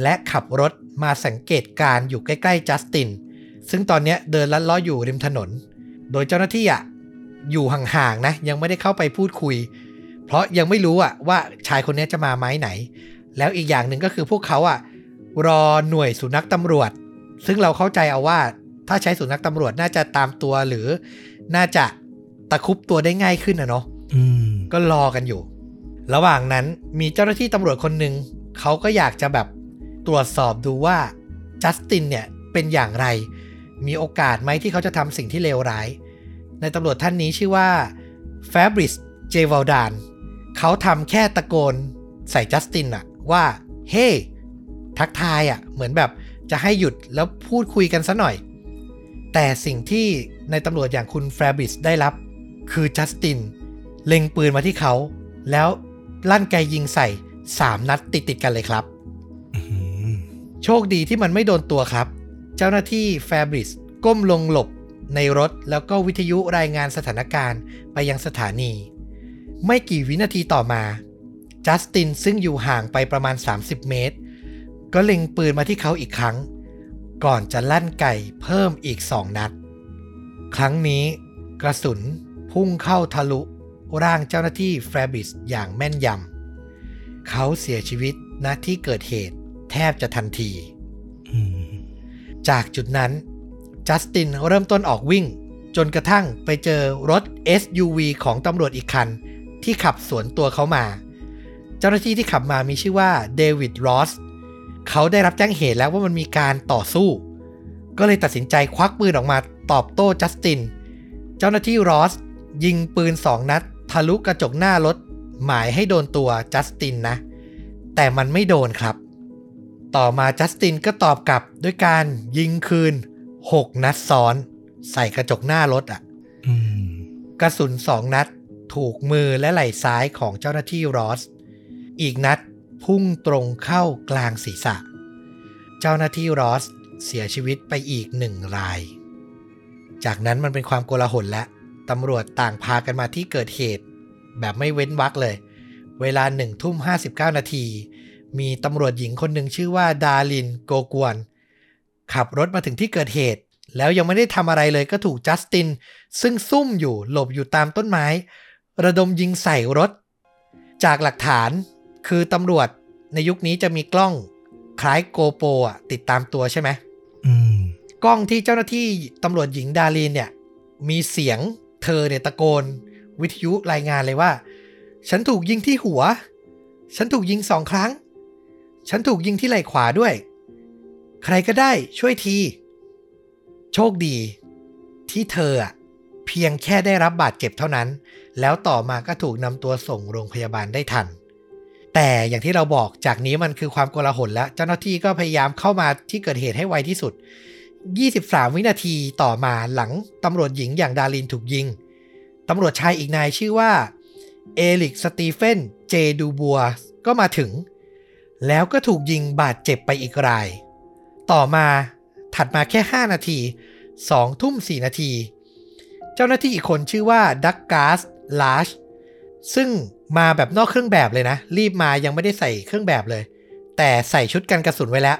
และขับรถมาสังเกตการณ์อยู่ใกล้ๆจัสติน ซึ่งตอนเนี้ยเดินลัดเล้ออยู่ริมถนน โดยเจ้าหน้าที่อะ อยู่ห่างๆนะ ยังไม่ได้เข้าไปพูดคุย เพราะยังไม่รู้อะว่าชายคนนี้จะมาไม้ไหน แล้วอีกอย่างหนึ่งก็คือพวกเขาอะรอหน่วยสุนัขตำรวจ ซึ่งเราเข้าใจเอาว่า ถ้าใช้สุนัขตำรวจน่าจะตามตัวหรือ น่าจะตะครุบตัวได้ง่ายขึ้นนะเนาะอืมก็รอกันอยู่ ระหว่างนั้นมีเจ้าหน้าที่ตำรวจคนหนึ่งเขาก็อยากจะแบบตรวจสอบดูว่าจัสตินเนี่ยเป็นอย่างไร มีโอกาสไหมที่เขาจะทำสิ่งที่เลวร้าย ในตำรวจท่านนี้ชื่อว่าแฟบริสเจว l ลดานเขาทำแค่ตะโกนใส่จัสตินอะว่า เฮ้ hey! ทักทายอะเหมือนแบบจะให้หยุดแล้วพูดคุยกันซะหน่อย แต่สิ่งที่ในตำรวจอย่างคุณแฟบริสได้รับ คือจัสตินเล็งปืนมาที่เขา แล้วลั่นไกยิงใส่3นัดติดติดๆกันเลยครับอืมโชคดีที่มันไม่โดนตัวครับ เจ้าหน้าที่แฟบริสก้มลงหลบ ในรถแล้วก็วิทยุรายงานสถานการณ์ไปยังสถานี ไม่กี่วินาทีต่อมา จัสตินซึ่งอยู่ห่างไปประมาณ 30 เมตร ก็เล็งปืนมาที่เขาอีกครั้ง ก่อนจะลั่นไก่เพิ่มอีก2นัด ครั้งนี้กระสุนพุ่งเข้าทะลุร่างเจ้าหน้าที่แฟบริสอย่างแม่นยำ เขาเสียชีวิตณที่เกิดเหตุแทบจะทันทีอืมจากจุดนั้น จัสตินเริ่มต้นออกวิ่ง จนกระทั่งไปเจอรถ SUV ของตำรวจอีกคัน ที่ขับสวนตัวเขามา เจ้าหน้าที่ที่ขับมามีชื่อว่าเดวิดรอสเขาได้รับแจ้งเหตุแล้วว่ามันมีการต่อสู้ ก็เลยตัดสินใจควักปืนออกมาตอบโต้จัสติน เจ้าหน้าที่รอสยิงปืนสองนัด ทะลุกระจกหน้ารถ หมายให้โดนตัวจัสตินนะ แต่มันไม่โดนครับ ต่อมาจัสตินก็ตอบกลับด้วยการยิงคืน 6นัดซ้อน ใส่กระจกหน้ารถอะอืมกระสุนสองนัดถูกมือและไหล่ซ้ายของเจ้าหน้าที่รอส อีกนัดพุ่งตรงเข้ากลางศีรษะ เจ้าหน้าที่รอสเสียชีวิตไปอีกหนึ่งราย จากนั้นมันเป็นความโกลาหลและตำรวจต่างพากันมาที่เกิดเหตุ แบบไม่เว้นวรรคเลย เวลาหนึ่งทุ่มห้าสิบเก้านาที มีตำรวจหญิงคนหนึ่งชื่อว่าดารินโกกวน ขับรถมาถึงที่เกิดเหตุ แล้วยังไม่ได้ทำอะไรเลยก็ถูกจัสติน ซึ่งซุ่มอยู่หลบอยู่ตามต้นไม้ ระดมยิงใส่รถ จากหลักฐานคือตำรวจในยุคนี้จะมีกล้องคล้ายโกโปรอะติดตามตัวใช่ไหมอืมกล้องที่เจ้าหน้าที่ตำรวจหญิงดารีนเนี่ย มีเสียงเธอเนี่ยตะโกน วิทยุรายงานเลยว่า ฉันถูกยิงที่หัว ฉันถูกยิงสองครั้ง ฉันถูกยิงที่ไหล่ขวาด้วย ใครก็ได้ช่วยที โชคดี ที่เธอเพียงแค่ได้รับบาดเจ็บเท่านั้น แล้วต่อมาก็ถูกนำตัวส่งโรงพยาบาลได้ทัน แต่อย่างที่เราบอกจากนี้มันคือความโกลาหลแล้ว เจ้าหน้าที่ก็พยายามเข้ามาที่เกิดเหตุให้ไวที่สุด 23 วินาทีต่อมาหลังตำรวจหญิงอย่างดารินถูกยิงตำรวจชายอีกนายชื่อว่าเอลิกสตีเฟนเจดูบัวก็มาถึง แล้วก็ถูกยิงบาดเจ็บไปอีกราย ต่อมาถัดมาแค่ 5 นาที2ทุ่ม 4 นาที เจ้าหน้าที่อีกคนชื่อว่าดักกาสลาชซึ่งมาแบบนอกเครื่องแบบเลยนะ รีบมายังไม่ได้ใส่เครื่องแบบเลย แต่ใส่ชุดกันกระสุนไว้แล้ว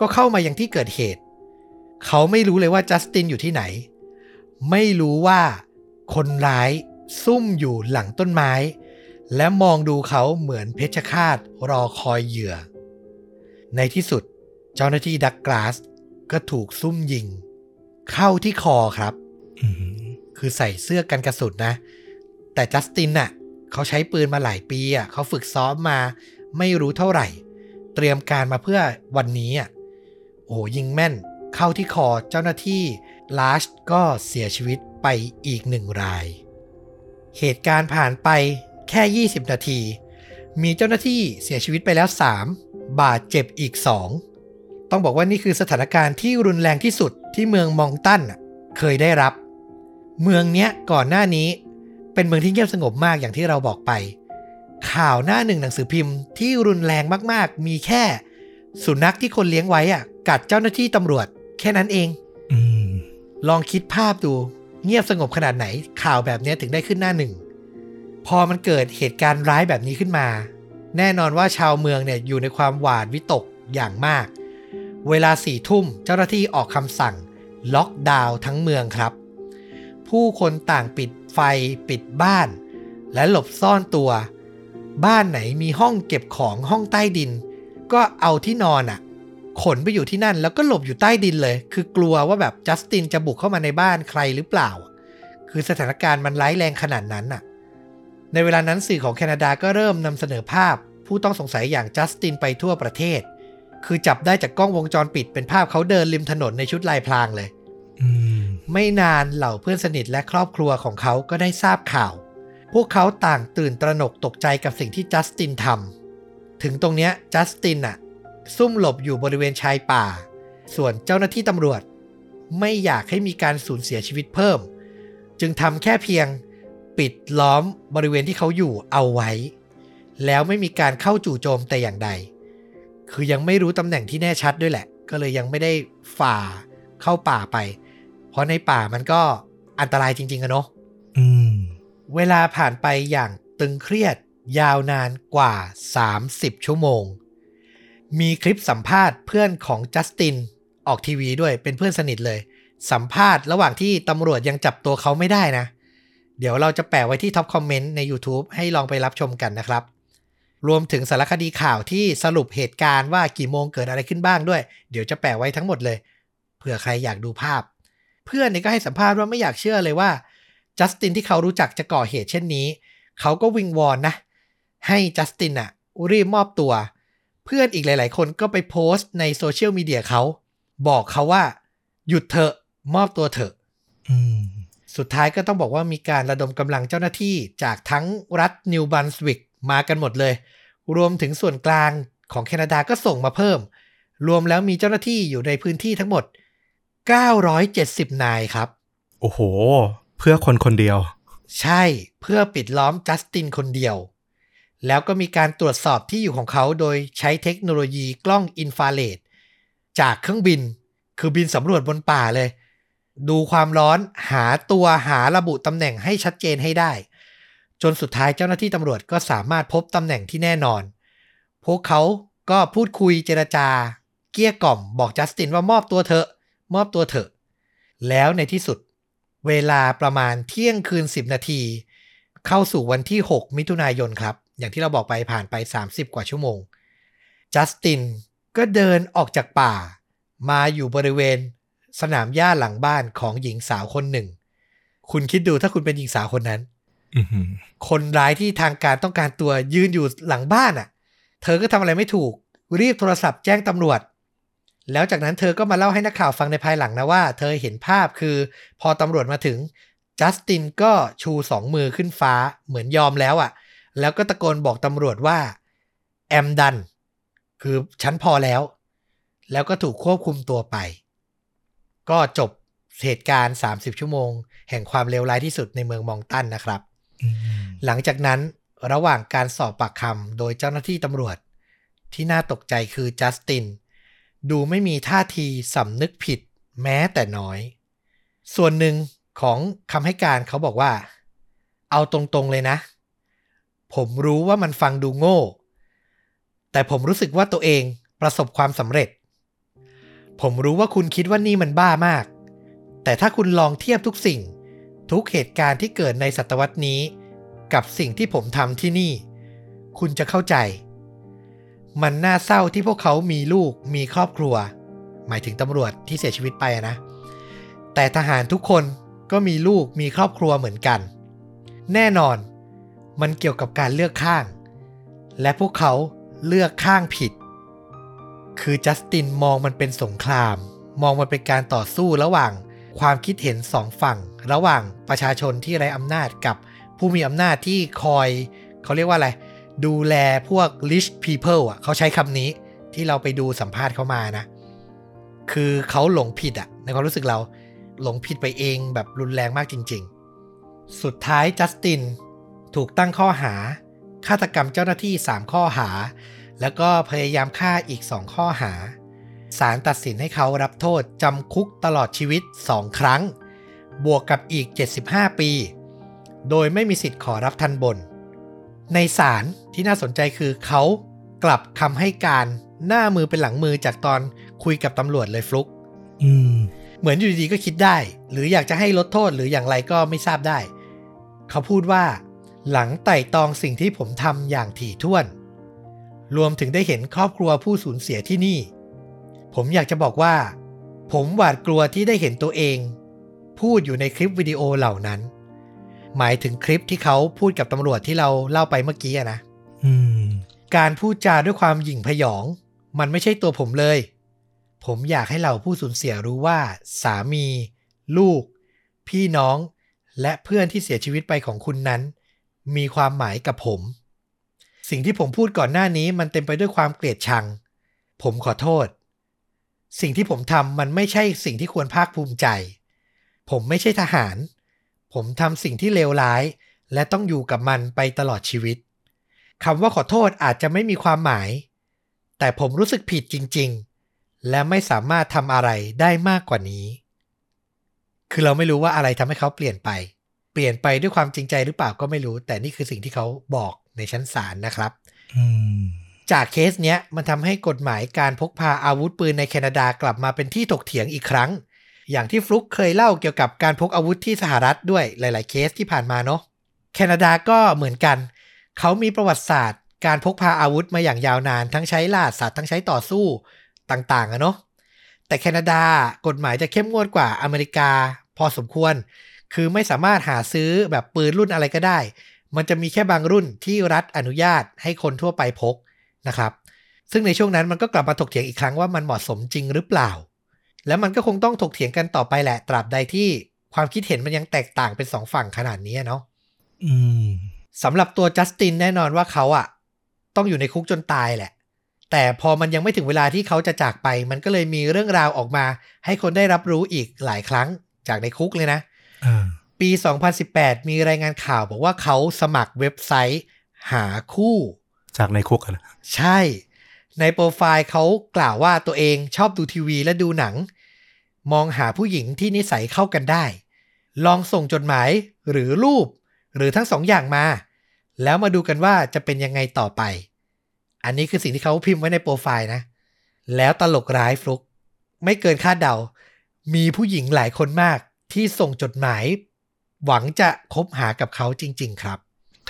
ก็เข้ามายังที่เกิดเหตุ เขาไม่รู้เลยว่าจัสตินอยู่ที่ไหน ไม่รู้ว่าคนร้ายซุ่มอยู่หลังต้นไม้ และมองดูเขาเหมือนเพชฌฆาตรอคอยเหยื่อ ในที่สุด เจ้าหน้าที่ดักกลาสก็ถูกซุ่มยิง เข้าที่คอครับอืมคือใส่เสื้อกันกระสุนนะ แต่จัสตินน่ะเขาใช้ปืนมาหลายปีอะเขาฝึกซ้อมมาไม่รู้เท่าไหร่ เตรียมการมาเพื่อวันนี้อะโอ้โหยิงแม่นเข้าที่คอเจ้าหน้าที่ลาชก็เสียชีวิตไปอีกหนึ่งราย เหตุการณ์ผ่านไปแค่ 20 นาที มีเจ้าหน้าที่เสียชีวิตไปแล้ว 3 บาดเจ็บอีก 2 ต้องบอกว่านี่คือสถานการณ์ที่รุนแรงที่สุดที่เมืองมองตันน่ะเคยได้รับ เมืองเนี้ยก่อนหน้านี้ เป็นเมืองที่เงียบสงบมากอย่างที่เราบอกไป ข่าวหน้าหนึ่งหนังสือพิมพ์ที่รุนแรงมากๆ มีแค่ สุนัขที่คนเลี้ยงไว้อะ กัดเจ้าหน้าที่ตำรวจ แค่นั้นเองอืมลองคิดภาพดู เงียบสงบขนาดไหน ข่าวแบบเนี้ยถึงได้ขึ้นหน้าหนึ่งพอมันเกิดเหตุการณ์ร้ายแบบนี้ขึ้นมา แน่นอนว่าชาวเมืองเนี่ยอยู่ในความหวาดวิตกอย่างมาก เวลาสี่ทุ่มเจ้าหน้าที่ออกคำสั่ง ล็อกดาวน์ทั้งเมืองครับ ผู้คนต่างปิดไฟปิดบ้าน และหลบซ่อนตัว บ้านไหนมีห้องเก็บของห้องใต้ดิน ก็เอาที่นอนอะ่ะ ขนไปอยู่ที่นั่นแล้วก็หลบอยู่ใต้ดินเลย คือกลัวว่าแบบจัสตินจะบุกเข้ามาในบ้านใครหรือเปล่า คือสถานการณ์มันร้ายแรงขนาดนั้นน่ะ ในเวลานั้นสื่อของแคนาดาก็เริ่มนำเสนอภาพ ผู้ต้องสงสัยอย่างจัสตินไปทั่วประเทศ คือจับได้จากกล้องวงจรปิดเป็นภาพเขาเดินริมถนนในชุดลายพรางเลยอืมไม่นานเหล่าเพื่อนสนิทและครอบครัวของเขาก็ได้ทราบข่าว พวกเขาต่างตื่นตระหนกตกใจกับสิ่งที่จัสตินทำถึงตรงเนี้ยจัสตินอะซุ่มหลบอยู่บริเวณชายป่า ส่วนเจ้าหน้าที่ตำรวจ ไม่อยากให้มีการสูญเสียชีวิตเพิ่ม จึงทำแค่เพียงปิดล้อมบริเวณที่เขาอยู่เอาไว้ แล้วไม่มีการเข้าจู่โจมแต่อย่างใด คือยังไม่รู้ตำแหน่งที่แน่ชัดด้วยแหละ ก็เลยยังไม่ได้ฝ่าเข้าป่าไป เพราะในป่ามันก็อันตรายจริง ๆอะเนาะอืมเวลาผ่านไปอย่างตึงเครียดยาวนานกว่า 30 ชั่วโมง มีคลิปสัมภาษณ์เพื่อนของจัสตินออกทีวีด้วยเป็นเพื่อนสนิทเลย สัมภาษณ์ระหว่างที่ตำรวจยังจับตัวเขาไม่ได้นะ เดี๋ยวเราจะแปะไว้ที่ท็อปคอมเมนต์ใน YouTube ให้ลองไปรับชมกันนะครับ รวมถึงสารคดีข่าวที่สรุปเหตุการณ์ว่ากี่โมงเกิดอะไรขึ้นบ้างด้วย เดี๋ยวจะแปะไว้ทั้งหมดเลย เผื่อใครอยากดูภาพ เพื่อนเนี่ยก็ให้สัมภาษณ์ว่าไม่อยากเชื่อเลยว่าจัสตินที่เขารู้จักจะก่อเหตุเช่นนี้ เขาก็วิงวอนนะ ให้จัสตินอะรีบมอบตัว เพื่อนอีกหลาย ๆ คนก็ไปโพสต์ในโซเชียลมีเดียเขา บอกเขาว่า หยุดเถอะมอบตัวเถอะอืมสุดท้ายก็ต้องบอกว่ามีการระดมกำลังเจ้าหน้าที่จากทั้งรัฐนิวบันสวิกมากันหมดเลย รวมถึงส่วนกลางของแคนาดาก็ส่งมาเพิ่ม รวมแล้วมีเจ้าหน้าที่อยู่ในพื้นที่ทั้งหมด 970 นายครับ โอ้โห เพื่อคนคนเดียว ใช่เพื่อปิดล้อมจัสตินคนเดียว แล้วก็มีการตรวจสอบที่อยู่ของเขาโดยใช้เทคโนโลยีกล้องอินฟราเรดจากเครื่องบิน คือบินสำรวจบนป่าเลย ดูความร้อนหาตัวหาระบุตำแหน่งให้ชัดเจนให้ได้ จนสุดท้ายเจ้าหน้าที่ตำรวจก็สามารถพบตำแหน่งที่แน่นอน พวกเขาก็พูดคุยเจรจา เกี้ยกล่อมบอกจัสตินว่ามอบตัวเถอะ มอบตัวเถอะ แล้วในที่สุด เวลาประมาณเที่ยงคืน 10 นาที เข้าสู่วันที่ 6 มิถุนายนครับ อย่างที่เราบอกไปผ่านไป 30 กว่าชั่วโมง จัสตินก็เดินออกจากป่า มาอยู่บริเวณ สนามหญ้าหลังบ้านของหญิงสาวคนหนึ่ง คุณคิดดูถ้าคุณเป็นหญิงสาวคนนั้น คนร้ายที่ทางการต้องการตัวยืนอยู่หลังบ้านอะ เธอก็ทำอะไรไม่ถูก รีบโทรศัพท์แจ้งตำรวจ แล้วจากนั้นเธอก็มาเล่าให้นักข่าวฟังในภายหลังนะว่า เธอเห็นภาพคือพอตำรวจมาถึงจัสตินก็ชูสองมือขึ้นฟ้าเหมือนยอมแล้วอะ แล้วก็ตะโกนบอกตำรวจว่าแอมดัน คือฉันพอแล้ว แล้วก็ถูกควบคุมตัวไป ก็จบเหตุการณ์ 30 ชั่วโมง แห่งความเลวร้ายที่สุดในเมืองมองตันนะครับ หลังจากนั้นระหว่างการสอบปากคำโดยเจ้าหน้าที่ตำรวจ ที่น่าตกใจคือจัสติน ดูไม่มีท่าทีสำนึกผิดแม้แต่น้อย ส่วนหนึ่งของคำให้การเขาบอกว่า เอาตรงๆเลยนะ ผมรู้ว่ามันฟังดูโง่ แต่ผมรู้สึกว่าตัวเองประสบความสำเร็จ ผมรู้ว่าคุณคิดว่านี่มันบ้ามาก แต่ถ้าคุณลองเทียบทุกสิ่ง ทุกเหตุการณ์ที่เกิดในศตวรรษนี้ กับสิ่งที่ผมทำที่นี่ คุณจะเข้าใจ มันน่าเศร้าที่พวกเขามีลูกมีครอบครัว หมายถึงตำรวจที่เสียชีวิตไปนะ แต่ทหารทุกคนก็มีลูกมีครอบครัวเหมือนกัน แน่นอน มันเกี่ยวกับการเลือกข้าง และพวกเขาเลือกข้างผิด คือจัสตินมองมันเป็นสงคราม มองมันเป็นการต่อสู้ระหว่าง ความคิดเห็นสองฝั่ง ระหว่างประชาชนที่ไร้อำนาจกับผู้มีอำนาจที่คอย เขาเรียกว่าอะไร ดูแลพวก rich people อะเขาใช้คำนี้ที่เราไปดูสัมภาษณ์เขามานะ คือเขาหลงผิดอะ ในความรู้สึกเราหลงผิดไปเองแบบรุนแรงมากจริง ๆ สุดท้ายจัสตินถูกตั้งข้อหาฆาตกรรมเจ้าหน้าที่ 3 ข้อหา แล้วก็พยายามฆ่าอีก 2 ข้อหา ศาลตัดสินให้เขารับโทษจำคุกตลอดชีวิต 2 ครั้ง บวกกับอีก 75 ปี โดยไม่มีสิทธิ์ขอรับทันบน ในศาลที่น่าสนใจคือเขากลับคำให้การหน้ามือเป็นหลังมือจากตอนคุยกับตำรวจเลยฟลุกอืมเหมือนอยู่ดีๆก็คิดได้ หรืออยากจะให้ลดโทษหรืออย่างไรก็ไม่ทราบได้ เขาพูดว่าหลังไต่ตองสิ่งที่ผมทำอย่างถี่ถ้วน รวมถึงได้เห็นครอบครัวผู้สูญเสียที่นี่ ผมอยากจะบอกว่า ผมหวาดกลัวที่ได้เห็นตัวเอง พูดอยู่ในคลิปวิดีโอเหล่านั้น หมายถึงคลิปที่เขาพูดกับตำรวจที่เราเล่าไปเมื่อกี้อะนะอืมการพูดจาด้วยความหยิ่งพยอง มันไม่ใช่ตัวผมเลย ผมอยากให้เราผู้สูญเสียรู้ว่า สามี ลูก พี่น้อง และเพื่อนที่เสียชีวิตไปของคุณนั้น มีความหมายกับผม สิ่งที่ผมพูดก่อนหน้านี้มันเต็มไปด้วยความเกลียดชัง ผมขอโทษ สิ่งที่ผมทำมันไม่ใช่สิ่งที่ควรภาคภูมิใจ ผมไม่ใช่ทหาร ผมทำสิ่งที่เลวร้าย และต้องอยู่กับมันไปตลอดชีวิตคำว่าขอโทษอาจจะไม่มีความหมาย แต่ผมรู้สึกผิดจริง ๆ และไม่สามารถทำอะไรได้มากกว่านี้ คือเราไม่รู้ว่าอะไรทำให้เขาเปลี่ยนไป เปลี่ยนไปด้วยความจริงใจหรือเปล่าก็ไม่รู้ แต่นี่คือสิ่งที่เขาบอกในชั้นศาลนะครับอืม จากเคสเนี้ยมันทำให้กฎหมายการพกพาอาวุธปืนในแคนาดากลับมาเป็นที่ถกเถียงอีกครั้ง อย่างที่ฟลุกเคยเล่าเกี่ยวกับการพกอาวุธที่สหรัฐด้วยหลาย ๆ เคสที่ผ่านมาเนาะแคนาดาก็เหมือนกัน เขามีประวัติศาสตร์ การพกพาอาวุธมาอย่างยาวนานทั้งใช้ล่าสัตว์ทั้งใช้ต่อสู้ต่าง ๆอะเนาะแต่แคนาดากฎหมายจะเข้มงวดกว่าอเมริกาพอสมควร คือไม่สามารถหาซื้อแบบปืนรุ่นอะไรก็ได้ มันจะมีแค่บางรุ่นที่รัฐอนุญาตให้คนทั่วไปพก นะครับ ซึ่งในช่วงนั้นมันก็กลับมาถกเถียงอีกครั้งว่ามันเหมาะสมจริงหรือเปล่า แล้วมันก็คงต้องถกเถียงกันต่อไปแหละ ตราบใดที่ความคิดเห็นมันยังแตกต่างเป็นสองฝั่งขนาดนี้อะเนาะอืมสำหรับตัวจัสตินแน่นอนว่าเขาอะต้องอยู่ในคุกจนตายแหละ แต่พอมันยังไม่ถึงเวลาที่เขาจะจากไป มันก็เลยมีเรื่องราวออกมา ให้คนได้รับรู้อีกหลายครั้งจากในคุกเลยนะอ่าปี 2018 มีรายงานข่าวบอกว่าเขาสมัครเว็บไซต์ หาคู่ จากในคุกอะนะใช่ ในโปรไฟล์เขากล่าวว่าตัวเองชอบดูทีวีและดูหนัง มองหาผู้หญิงที่นิสัยเข้ากันได้ ลองส่งจดหมายหรือรูป หรือทั้งสองอย่างมา แล้วมาดูกันว่าจะเป็นยังไงต่อไป อันนี้คือสิ่งที่เขาพิมพ์ไว้ในโปรไฟล์นะ แล้วตลกร้ายฟลุก ไม่เกินคาดเดา มีผู้หญิงหลายคนมากที่ส่งจดหมาย หวังจะคบหากับเขาจริง ๆ ครับ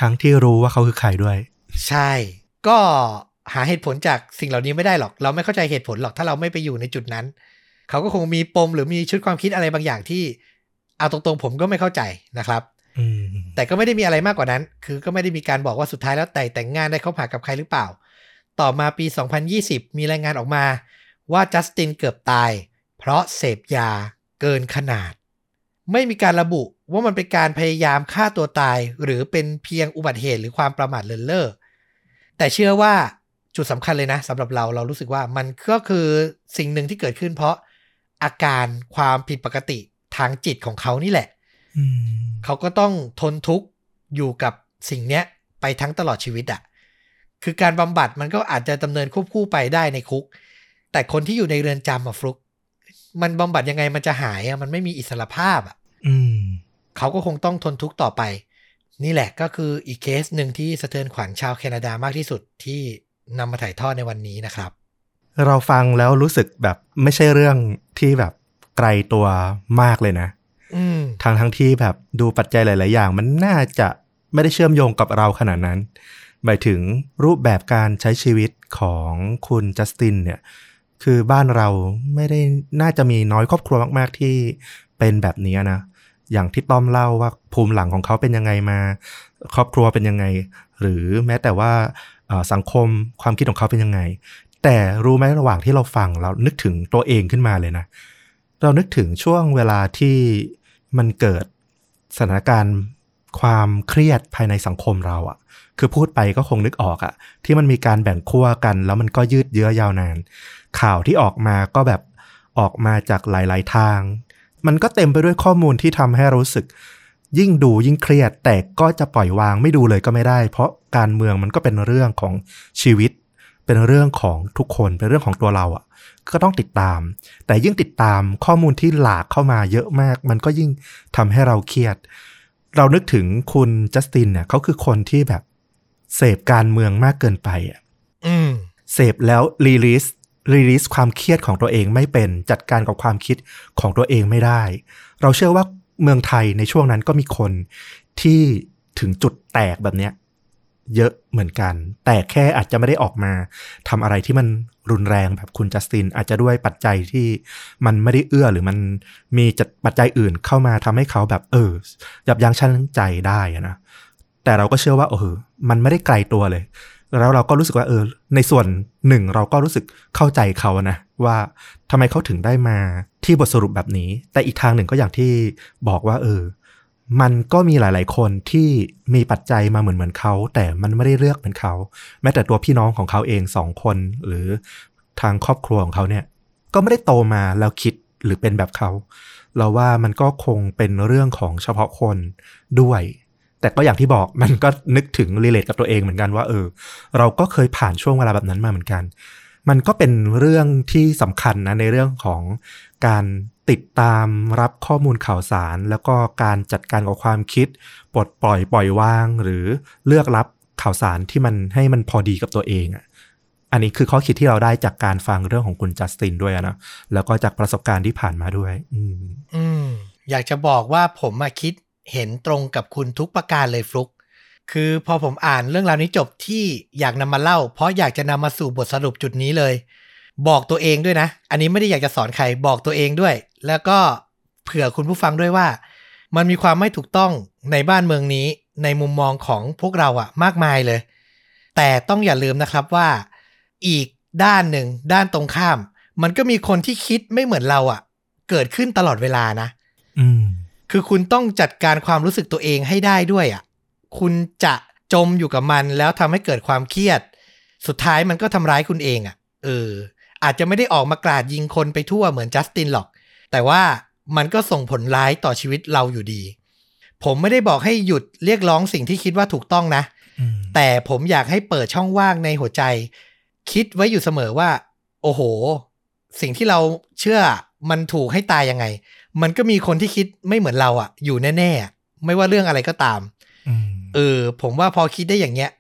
ทั้งที่รู้ว่าเขาคือใครด้วย ใช่ ก็หาเหตุผลจากสิ่งเหล่านี้ไม่ได้หรอก เราไม่เข้าใจเหตุผลหรอกถ้าเราไม่ไปอยู่ในจุดนั้น เขาก็คงมีปมหรือมีชุดความคิดอะไรบางอย่างที่เอาตรงๆผมก็ไม่เข้าใจนะครับอืมแต่ก็ไม่ได้มีอะไรมากกว่านั้น คือก็ไม่ได้มีการบอกว่าสุดท้ายแล้วแต่แต่งงานได้คบหากับใครหรือเปล่า ต่อมาปี 2020 มีรายงานออกมาว่าจัสตินเกือบตาย เพราะเสพยาเกินขนาด ไม่มีการระบุว่ามันเป็นการพยายามฆ่าตัวตาย หรือเป็นเพียงอุบัติเหตุหรือความประมาทเลินเล่อ แต่เชื่อว่าจุดสำคัญเลยนะสำหรับเราเรารู้สึกว่ามันก็คือสิ่งหนึ่งที่เกิดขึ้น เพราะอาการความผิดปกติทางจิตของเขานี่แหละอืมเขาก็ต้องทนทุกข์อยู่กับสิ่งเนี้ยไปทั้งตลอดชีวิตอะ่ะ คือการบำบัดมันก็อาจจะดำเนินควบคู่ไปได้ในคุก แต่คนที่อยู่ในเรือนจำอะฟลุก มันบำบัดยังไงมันจะหายอะมันไม่มีอิสรภาพอะอืมเขาก็คงต้องทนทุกข์ต่อไป นี่แหละก็คืออีกเคสหนึ่งที่สะเทือนขวัญชาวแคนาดามากที่สุดที่นำมาถ่ายทอดในวันนี้นะครับ เราฟังแล้วรู้สึกแบบไม่ใช่เรื่องที่แบบไกลตัวมากเลยนะอืมทางทั้งที่แบบดูปัจจัยหลาย ๆ อย่าง มันน่าจะไม่ได้เชื่อมโยงกับเราขนาดนั้น หมายถึงรูปแบบการใช้ชีวิตของคุณจัสตินเนี่ย คือบ้านเราไม่ได้น่าจะมีน้อยครอบครัวมาก ๆ ที่เป็นแบบนี้นะ อย่างที่ต้อมเล่าว่าภูมิหลังของเขาเป็นยังไงมา ครอบครัวเป็นยังไง หรือแม้แต่ว่าสังคมความคิดของเขาเป็นยังไง แต่รู้ไหมระหว่างที่เราฟังเรานึกถึงตัวเองขึ้นมาเลยนะ เรานึกถึงช่วงเวลาที่มันเกิดสถานการณ์ความเครียดภายในสังคมเราอะคือพูดไปก็คงนึกออกอะที่มันมีการแบ่งขั้วกัน แล้วมันก็ยืดเยื้อยาวนาน ข่าวที่ออกมาก็แบบออกมาจากหลาย ๆ ทาง มันก็เต็มไปด้วยข้อมูลที่ทำให้รู้สึก ยิ่งดูยิ่งเครียด แต่ก็จะปล่อยวางไม่ดูเลยก็ไม่ได้ เพราะการเมืองมันก็เป็นเรื่องของชีวิต เป็นเรื่องของทุกคนเป็นเรื่องของตัวเราอะก็ต้องติดตาม แต่ยิ่งติดตามข้อมูลที่หลากเข้ามาเยอะมาก มันก็ยิ่งทำให้เราเครียด เรานึกถึงคุณจัสตินเนี่ยเขาคือคนที่แบบเสพการเมืองมากเกินไปอะอืมเสพแล้วรีลิส รีลิสความเครียดของตัวเองไม่เป็นจัดการกับความคิดของตัวเองไม่ได้ เราเชื่อว่าเมืองไทยในช่วงนั้นก็มีคนที่ถึงจุดแตกแบบเนี้ยเยอะเหมือนกัน แต่แค่อาจจะไม่ได้ออกมาทำอะไรที่มันรุนแรงแบบคุณจัสติน อาจจะด้วยปัจจัยที่มันไม่ได้เอื้อหรือมันมีจัดปัจจัยอื่นเข้ามาทำให้เขาแบบเออยับยั้งชั่งใจได้นะแต่เราก็เชื่อว่าเออมันไม่ได้ไกลตัวเลย แล้วเราก็รู้สึกว่าเออ ในส่วนหนึ่งเราก็รู้สึกเข้าใจเขานะ ว่าทำไมเขาถึงได้มาที่บทสรุปแบบนี้ แต่อีกทางหนึ่งก็อย่างที่บอกว่า เออ มันก็มีหลาย ๆ คนที่มีปัจจัยมาเหมือนเหมือนเขา แต่มันไม่ได้เลือกเหมือนเขา แม้แต่ตัวพี่น้องของเขาเองสองคน หรือทางครอบครัวของเขาเนี่ย ก็ไม่ได้โตมาแล้วคิดหรือเป็นแบบเขา เราว่ามันก็คงเป็นเรื่องของเฉพาะคนด้วย แต่ก็อย่างที่บอกมันก็นึกถึงรีเลทกับตัวเองเหมือนกันว่าเออ เราก็เคยผ่านช่วงเวลาแบบนั้นมาเหมือนกัน มันก็เป็นเรื่องที่สำคัญนะในเรื่องของการติดตามรับข้อมูลข่าวสาร แล้วก็การจัดการกับความคิด ปลดปล่อยปล่อยวาง หรือเลือกรับข่าวสารที่มันให้มันพอดีกับตัวเองอะอันนี้คือข้อคิดที่เราได้จากการฟังเรื่องของคุณจัสตินด้วยนะแล้วก็จากประสบการณ์ที่ผ่านมาด้วย อืม อืม อยากจะบอกว่าผมมาคิด เห็นตรงกับคุณทุกประการเลยฟลุก คือพอผมอ่านเรื่องราวนี้จบที่อยากนำมาเล่า เพราะอยากจะนำมาสู่บทสรุปจุดนี้เลย บอกตัวเองด้วยนะ อันนี้ไม่ได้อยากจะสอนใครบอกตัวเองด้วย แล้วก็เผื่อคุณผู้ฟังด้วยว่า มันมีความไม่ถูกต้องในบ้านเมืองนี้ในมุมมองของพวกเราอะมากมายเลย แต่ต้องอย่าลืมนะครับว่า อีกด้านหนึ่งด้านตรงข้าม มันก็มีคนที่คิดไม่เหมือนเราอะเกิดขึ้นตลอดเวลานะ อืม คือคุณต้องจัดการความรู้สึกตัวเองให้ได้ด้วยอะ่ะ คุณจะจมอยู่กับมันแล้วทำให้เกิดความเครียด สุดท้ายมันก็ทำร้ายคุณเองอะ่ะ เออ อาจจะไม่ได้ออกมากราดยิงคนไปทั่วเหมือนจัสตินหรอก แต่ว่ามันก็ส่งผลร้ายต่อชีวิตเราอยู่ดี ผมไม่ได้บอกให้หยุดเรียกร้องสิ่งที่คิดว่าถูกต้องนะอืมแต่ผมอยากให้เปิดช่องว่างในหัวใจ คิดไว้อยู่เสมอว่า โอ้โห สิ่งที่เราเชื่อมันถูกให้ตายยังไง มันก็มีคนที่คิดไม่เหมือนเราอะอยู่แน่ๆอะไม่ว่าเรื่องอะไรก็ตามอืมเออ ผมว่าพอคิดได้อย่างเงี้ย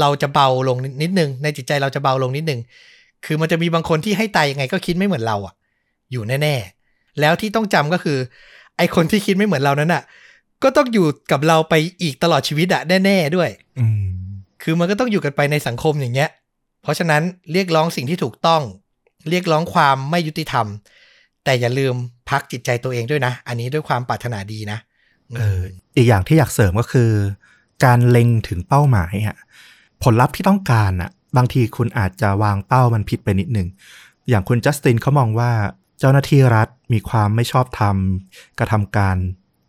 เราจะเบาลงนิดนึง ในจิตใจเราจะเบาลงนิดนึง คือมันจะมีบางคนที่ให้ตายยังไงก็คิดไม่เหมือนเราอะอยู่แน่ๆ แล้วที่ต้องจำก็คือ ไอคนที่คิดไม่เหมือนเรานั้นอะก็ต้องอยู่กับเราไปอีกตลอดชีวิตอะแน่ๆด้วยอืมคือมันก็ต้องอยู่กันไปในสังคมอย่างเงี้ย เพราะฉะนั้นเรียกร้องสิ่งที่ถูกต้อง เรียกร้องความไม่ยุติธรรม แต่อย่าลืม พักจิตใจตัวเองด้วยนะ อันนี้ด้วยความปรารถนาดีนะเอออีกอย่างที่อยากเสริมก็คือ การเล็งถึงเป้าหมายอะผลลัพธ์ที่ต้องการอะบางทีคุณอาจจะวางเป้ามันผิดไปนิดหนึ่งอย่างคุณจัสตินเขามองว่าเจ้าหน้าที่รัฐมีความไม่ชอบธรรมกระทำการ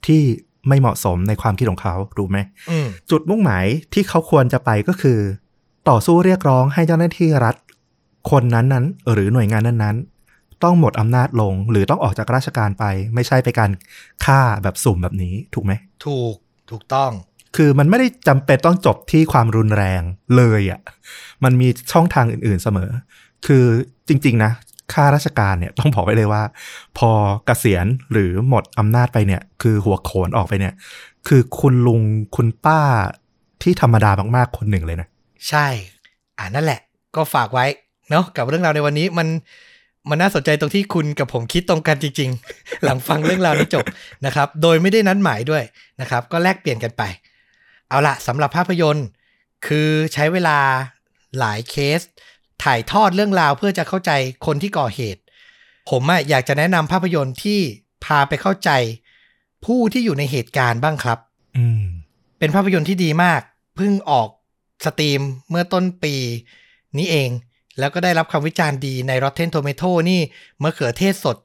ที่ไม่เหมาะสมในความคิดของเขารู้ไหมอืมจุดมุ่งหมายที่เขาควรจะไปก็คือ ต่อสู้เรียกร้องให้เจ้าหน้าที่รัฐ คนนั้นนั้นๆหรือหน่วยงานนั้นๆ ต้องหมดอำนาจลง หรือต้องออกจากราชการไป ไม่ใช่ไปการฆ่าแบบสุ่มแบบนี้ถูกไหม ถูกถูกต้อง คือมันไม่ได้จำเป็นต้องจบที่ความรุนแรงเลยอะ่ะมันมีช่องทางอื่นๆเสมอ คือจริง ๆ นะข้าราชการเนี่ยต้องบอกไว้เลยว่า พอเกษียณหรือหมดอำนาจไปเนี่ย คือหัวโขนออกไปเนี่ย คือคุณลุงคุณป้าที่ธรรมดามากๆคนหนึ่งเลยนะ ใช่ อ่านั่นแหละ ก็ฝากไว้เนาะกับเรื่องราวในวันนี้มัน มันน่าสนใจตรงที่คุณกับผมคิดตรงกันจริง ๆ หลังฟังเรื่องราวนี้จบนะครับ โดยไม่ได้นัดหมายด้วยนะครับ ก็แลกเปลี่ยนกันไป เอาละสำหรับภาพยนตร์ คือใช้เวลาหลายเคส ถ่ายทอดเรื่องราวเพื่อจะเข้าใจคนที่ก่อเหตุ ผมอะอยากจะแนะนำภาพยนตร์ที่พาไปเข้าใจ ผู้ที่อยู่ในเหตุการณ์บ้างครับอืมเป็นภาพยนตร์ที่ดีมาก เพิ่งออกสตรีมเมื่อต้นปีนี้เอง แล้วก็ได้รับคำวิจารณ์ดีใน Rotten Tomato นี่มะเขือเทศสด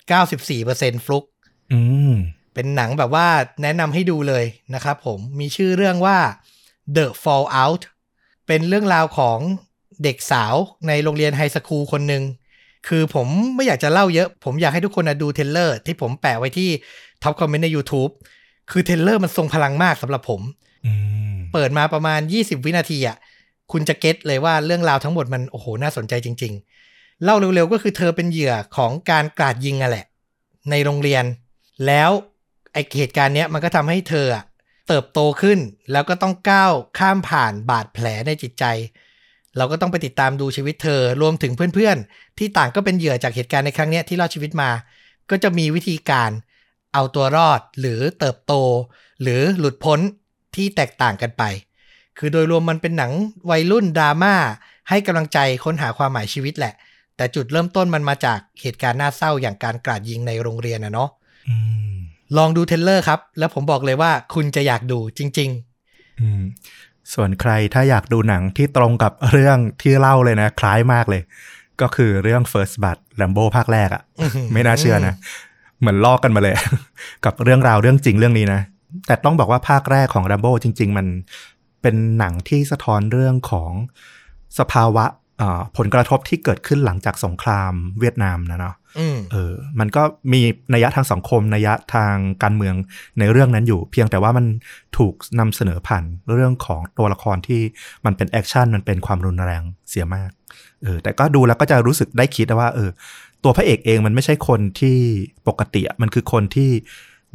94%ฟลุกอืมเป็นหนังแบบว่าแนะนำให้ดูเลยนะครับผมมีชื่อเรื่องว่า The Fallout เป็นเรื่องราวของเด็กสาวในโรงเรียน high school คนหนึ่ง คือผมไม่อยากจะเล่าเยอะ ผมอยากให้ทุกคนนะดู trailer ที่ผมแปะไว้ที่ top comment ใน YouTube คือ trailer มันทรงพลังมากสำหรับผมอืมเปิดมาประมาณ 20 วินาทีอะ คุณจะ get เลยว่าเรื่องราวทั้งหมดมันโอ้โหน่าสนใจจริง ๆ เล่าเร็วๆก็คือเธอเป็นเหยื่อของการกราดยิงอะแหละ ในโรงเรียน แล้วไอเหตุการณ์เนี้ยมันก็ทำให้เธอเติบโตขึ้น แล้วก็ต้องก้าวข้ามผ่านบาดแผลในจิตใจ เราก็ต้องไปติดตามดูชีวิตเธอรวมถึงเพื่อนๆ ที่ต่างก็เป็นเหยื่อจากเหตุการณ์ในครั้งเนี้ยที่รอดชีวิตมา ก็จะมีวิธีการเอาตัวรอดหรือเติบโต หรือหลุดพ้นที่แตกต่างกันไป คือโดยรวมมันเป็นหนังวัยรุ่นดราม่าให้กำลังใจค้นหาความหมายชีวิตแหละ แต่จุดเริ่มต้นมันมาจากเหตุการณ์น่าเศร้าอย่างการกราดยิงในโรงเรียนนะเนาะอืมลองดูเทรลเลอร์ครับ แล้วผมบอกเลยว่าคุณจะอยากดูจริงอืมส่วนใครถ้าอยากดูหนังที่ตรงกับเรื่องที่เล่าเลยนะ คล้ายมากเลย ก็คือเรื่อง First Blood Rambo ภาคแรกอะอื้อหือไม่น่าเชื่อนะ เหมือนลอกกันมาเลย กับเรื่องราวเรื่องจริงเรื่องนี้นะ แต่ต้องบอกว่าภาคแรกของ Rambo จริง ๆ มัน เป็นหนังที่สะท้อนเรื่องของสภาวะอ่าผลกระทบที่เกิดขึ้นหลังจากสงครามเวียดนามนะเนาะๆอืมเออ มันก็มีนัยยะทางสังคมนัยยะทางการเมืองในเรื่องนั้นอยู่ เพียงแต่ว่ามันถูกนำเสนอผ่านเรื่องของตัวละครที่มันเป็น action มันเป็นความรุนแรงเสียมาก เออ แต่ก็ดูแล้วก็จะรู้สึกได้คิดนะว่า เออ ตัวพระเอกเองมันไม่ใช่คนที่ปกติอะมันคือคนที่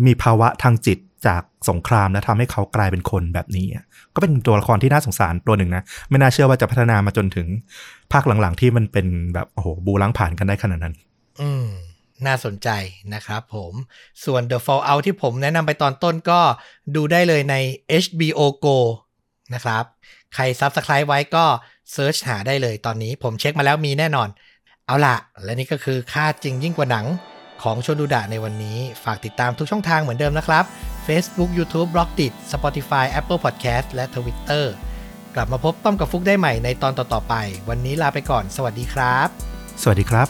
มีภาวะทางจิต จากสงครามแล้วทำให้เขากลายเป็นคนแบบนี้ ก็เป็นตัวละครที่น่าสงสารตัวหนึ่งนะ ไม่น่าเชื่อว่าจะพัฒนามาจนถึงภาคหลังๆ ที่มันเป็นแบบโอ้โหบูล้างผ่านกันได้ขนาดนั้น อืมน่าสนใจนะครับผม ส่วน The Fallout ที่ผมแนะนำไปตอนต้นก็ดูได้เลยใน HBO Go นะครับ ใคร Subscribe ไว้ก็เซิร์ชหาได้เลยตอนนี้ผมเช็คมาแล้วมีแน่นอน เอาล่ะและนี่ก็คือค่าจริงยิ่งกว่าหนัง ของชนดูดะในวันนี้ ฝากติดตามทุกช่องทางเหมือนเดิมนะครับ Facebook YouTube b l o g d i t Spotify Apple Podcast และ Twitter กลับมาพบต้อมกับฟุกได้ใหม่ในตอนต่อๆไป วันนี้ลาไปก่อน สวัสดีครับ สวัสดีครับ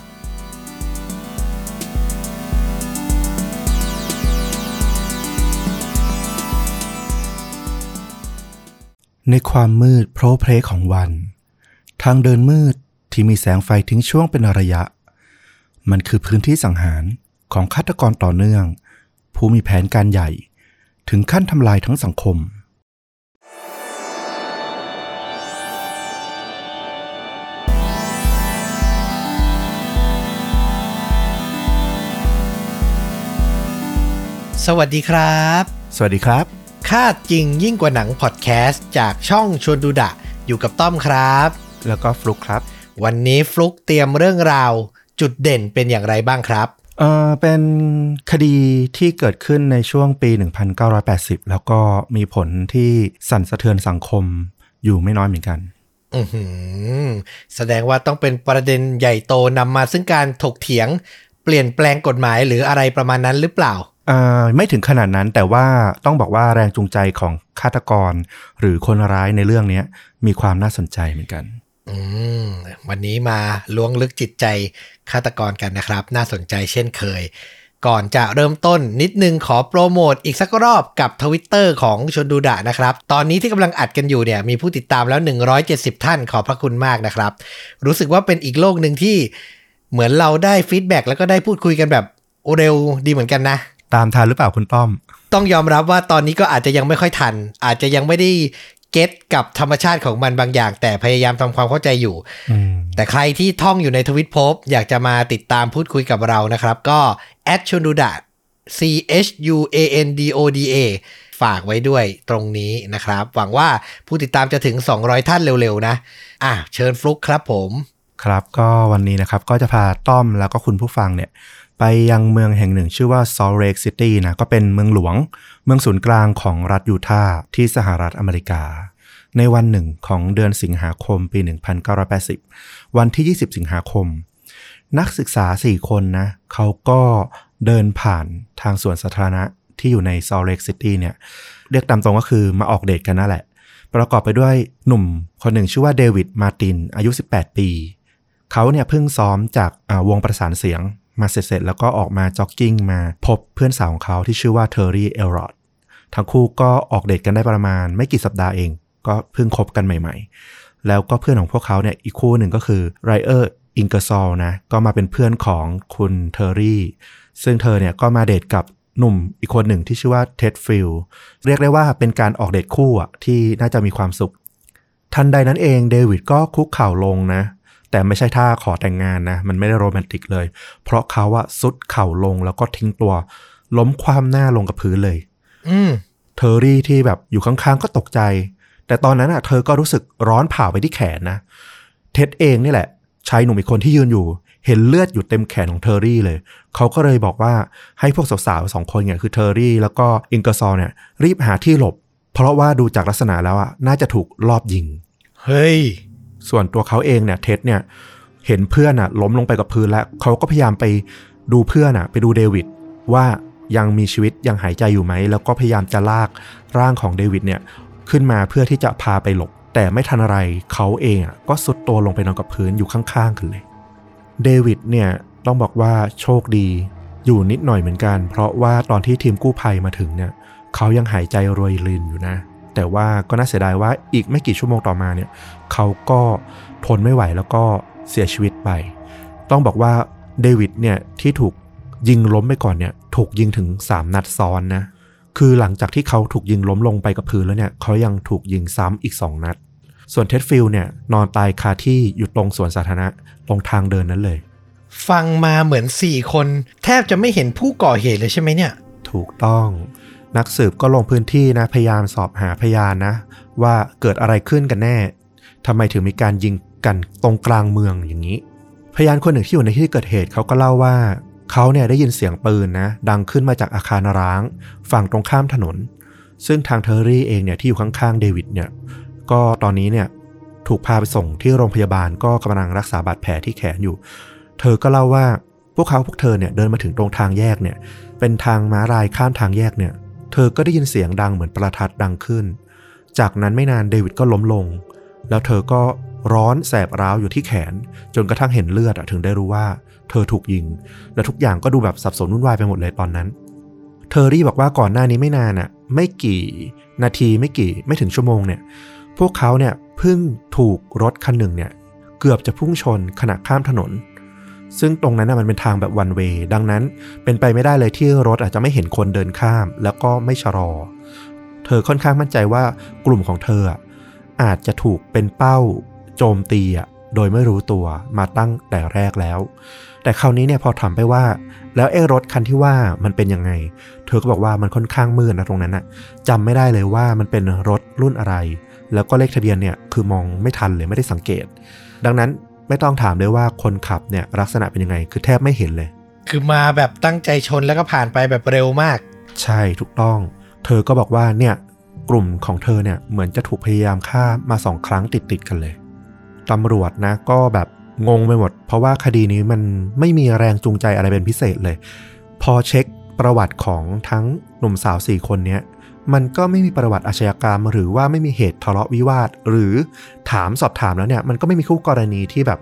ในความมืดโพรเพรของวัน ทางเดินมืดที่มีแสงไฟทิ้งช่วงเป็นระยะ มันคือพื้นที่สังหารของฆาตกรต่อเนื่อง ผู้มีแผนการใหญ่ ถึงขั้นทำลายทั้งสังคม สวัสดีครับ สวัสดีครับค่าจริงยิ่งกว่าหนังพอดแคสต์จากช่องชวนดูดะ อยู่กับต้อมครับ แล้วก็ฟลุกครับ วันนี้ฟลุกเตรียมเรื่องราว จุดเด่นเป็นอย่างไรบ้างครับเออเป็นคดีที่เกิดขึ้นในช่วงปี 1980 แล้วก็มีผลที่สั่นสะเทือนสังคมอยู่ไม่น้อยเหมือนกันอือหือแสดงว่าต้องเป็นประเด็นใหญ่โตนำมาซึ่งการถกเถียง เปลี่ยนแปลงกฎหมายหรืออะไรประมาณนั้นหรือเปล่าเอ่อไม่ถึงขนาดนั้นแต่ว่าต้องบอกว่าแรงจูงใจของฆาตกร หรือคนร้ายในเรื่องเนี้ยมีความน่าสนใจเหมือนกันอืม วันนี้มาล้วงลึกจิตใจฆาตกรกันนะครับ น่าสนใจเช่นเคย ก่อนจะเริ่มต้นนิดนึงขอโปรโมทอีกสักรอบกับทวิตเตอร์ของชนดูดะนะครับ ตอนนี้ที่กำลังอัดกันอยู่เนี่ยมีผู้ติดตามแล้ว 170 ท่านขอบพระคุณมากนะครับ รู้สึกว่าเป็นอีกโลกหนึ่งที่เหมือนเราได้ feedback แล้วก็ได้พูดคุยกันแบบเร็วดีเหมือนกันนะ ตามทันหรือเปล่าคุณต้อม ต้องยอมรับว่าตอนนี้ก็อาจจะยังไม่ค่อยทัน อาจจะยังไม่ได้ get กับธรรมชาติของมันบางอย่าง แต่พยายามทำความเข้าใจอยู่อืมแต่ใครที่ท่องอยู่ในทวิตภพ อยากจะมาติดตามพูดคุยกับเรานะครับ ก็ at c h u n d u d a c h u a n d o d a ฝากไว้ด้วยตรงนี้นะครับ หวังว่าผู้ติดตามจะถึง 200 ท่านเร็วๆ นะ อะ เชิญฟลุกครับผม ครับก็วันนี้นะครับก็จะพาต้อมแล้วก็คุณผู้ฟังเนี่ย ไปยังเมืองแห่งหนึ่งชื่อว่า Salt Lake City นะก็เป็นเมืองหลวง เมืองศูนย์กลางของรัฐยูทาห์ที่สหรัฐอเมริกา ในวันหนึ่งของเดือนสิงหาคมปี 1980 วันที่ 20 สิงหาคม นักศึกษา 4 คนนะเขาก็เดินผ่านทางสวนสาธารณะที่อยู่ใน Salt Lake City เนี่ยเรียกตามตรงก็คือมาออกเดทกันนั่นแหละ ประกอบไปด้วยหนุ่มคนหนึ่งชื่อว่าเดวิดมาตินอายุ 18 ปี เขาเนี่ยเพิ่งซ้อมจากวงประสานเสียง มาเสร็จๆแล้วก็ออกมาจ็อกกิ้งมาพบเพื่อนสาวของเขาที่ชื่อว่าเทอร์รี่เอลรอดทั้งคู่ก็ออกเดทกันได้ประมาณไม่กี่สัปดาห์เอง ก็เพิ่งคบกันใหม่ ๆ แล้วก็เพื่อนของพวกเขาเนี่ยอีกคู่หนึ่งก็คือไรเออร์อิงเกอร์ซอลนะก็มาเป็นเพื่อนของคุณเทอร์รี่ซึ่งเธอเนี่ยก็มาเดทกับหนุ่มอีกคนหนึ่งที่ชื่อว่าเท็ดฟิลเรียกได้ว่าเป็นการออกเดทคู่อะที่น่าจะมีความสุข ทันใดนั้นเองเดวิดก็คุกเข่าลงนะ แต่ไม่ใช่ท่าขอแต่งงานนะ มันไม่ได้โรแมนติกเลย เพราะเขาอะทรุดเข่าลงแล้วก็ทิ้งตัว ล้มคว่ำหน้าลงกับพื้นเลย อืมเทอรี่ที่แบบอยู่ข้างๆก็ตกใจ แต่ตอนนั้นอะเธอก็รู้สึกร้อนเผาไปที่แขนนะ เท็ดเองนี่แหละชายหนุ่มอีกคนที่ยืนอยู่ เห็นเลือดอยู่เต็มแขนของเทอรี่เลย เขาก็เลยบอกว่าให้พวกสาวๆสองคนเนี่ยคือเทอรี่แล้วก็อิงเกอร์ซอลเนี่ยรีบหาที่หลบ เพราะว่าดูจากลักษณะแล้วอะน่าจะถูกลอบยิง เฮ้ย ส่วนตัวเขาเองเนี่ยเท็ดเนี่ยเห็นเพื่อนอะล้มลงไปกับพื้นแล้วเขาก็พยายามไปดูเพื่อนอะไปดูเดวิดว่ายังมีชีวิตยังหายใจอยู่ไหม แล้วก็พยายามจะลากร่างของเดวิดเนี่ยขึ้นมาเพื่อที่จะพาไปหลบ แต่ไม่ทันอะไรเขาเองอะก็สุดตัวลงไปนอนกับพื้นอยู่ข้างๆกันเลย เดวิดเนี่ยต้องบอกว่าโชคดีอยู่นิดหน่อยเหมือนกัน เพราะว่าตอนที่ทีมกู้ภัยมาถึงเนี่ยเขายังหายใจรวยรินอยู่นะ แต่ว่าก็น่าเสียดายว่าอีกไม่กี่ชั่วโมงต่อมาเนี่ยเขาก็ทนไม่ไหวแล้วก็เสียชีวิตไป ต้องบอกว่าเดวิดเนี่ยที่ถูกยิงล้มไปก่อนเนี่ยถูกยิงถึง 3 นัดซ้อนนะคือหลังจากที่เขาถูกยิงล้มลงไปกับพื้นแล้วเนี่ยเขายังถูกยิงซ้ำอีก 2 นัด ส่วนเท็ดฟิลเนี่ยนอนตายคาที่อยู่ตรงสวนสาธารณะตรงทางเดินนั้นเลย ฟังมาเหมือนสี่คน แทบจะไม่เห็นผู้ก่อเหตุเลยใช่ไหมเนี่ย ถูกต้อง นักสืบก็ลงพื้นที่นะพยายามสอบหาพยานนะ ว่าเกิดอะไรขึ้นกันแน่ทำไมถึงมีการยิงกันตรงกลางเมืองอย่างนี้ พยานคนหนึ่งที่อยู่ในที่เกิดเหตุเขาก็เล่าว่าเขาเนี่ยได้ยินเสียงปืนนะ ดังขึ้นมาจากอาคารร้าง ฝั่งตรงข้ามถนน ซึ่งทางเทอร์รี่เองเนี่ยที่อยู่ข้างๆเดวิดเนี่ยก็ตอนนี้เนี่ยถูกพาไปส่งที่โรงพยาบาลก็กำลังรักษาบาดแผลที่แขนอยู่ เธอก็เล่าว่าพวกเขาพวกเธอเนี่ยเดินมาถึงตรงทางแยกเนี่ยเป็นทางม้าลายข้ามทางแยกเนี่ย เธอก็ได้ยินเสียงดังเหมือนประทัดดังขึ้น จากนั้นไม่นานเดวิดก็ล้มลง แล้วเธอก็ร้อนแสบร้าวอยู่ที่แขน จนกระทั่งเห็นเลือดถึงได้รู้ว่า เธอถูกยิง และทุกอย่างก็ดูแบบสับสนวุ่นวายไปหมดเลยตอนนั้นเทอรี่บอกว่าก่อนหน้านี้ไม่นานอะไม่กี่นาทีไม่กี่ไม่ถึงชั่วโมงเนี่ย พวกเขาเนี่ยเพิ่งถูกรถคันหนึ่งเนี่ย เกือบจะพุ่งชนขณะข้ามถนน ซึ่งตรงนั้นมันเป็นทางแบบวันเวย์ดังนั้นเป็นไปไม่ได้เลยที่รถอาจจะไม่เห็นคนเดินข้าม แล้วก็ไม่ชะลอ เธอค่อนข้างมั่นใจว่ากลุ่มของเธออาจจะถูกเป็นเป้า โจมตีโดยไม่รู้ตัวมาตั้งแต่แรกแล้ว แต่คราวนี้เนี่ยพอถามไปว่า แล้วไอ้รถคันที่ว่ามันเป็นยังไง เธอก็บอกว่ามันค่อนข้างมืดนะตรงนั้นอะจำไม่ได้เลยว่ามันเป็นรถรุ่นอะไร แล้วก็เลขทะเบียนเนี่ยคือมองไม่ทันเลยไม่ได้สังเกต ดังนั้น ไม่ต้องถามเลยว่าคนขับเนี่ยลักษณะเป็นยังไง คือแทบไม่เห็นเลย คือมาแบบตั้งใจชนแล้วก็ผ่านไปแบบเร็วมาก ใช่ถูกต้อง เธอก็บอกว่าเนี่ยกลุ่มของเธอเนี่ยเหมือนจะถูกพยายามฆ่ามาสองครั้งติดติดๆกันเลยตำรวจนะก็แบบงงไปหมด เพราะว่าคดีนี้มันไม่มีแรงจูงใจอะไรเป็นพิเศษเลย พอเช็คประวัติของทั้งหนุ่มสาวสี่คนเนี้ย มันก็ไม่มีประวัติอาชญากรรม หรือว่าไม่มีเหตุทะเลาะวิวาท หรือถามสอบถามแล้วเนี่ยมันก็ไม่มีคู่กรณีที่แบบ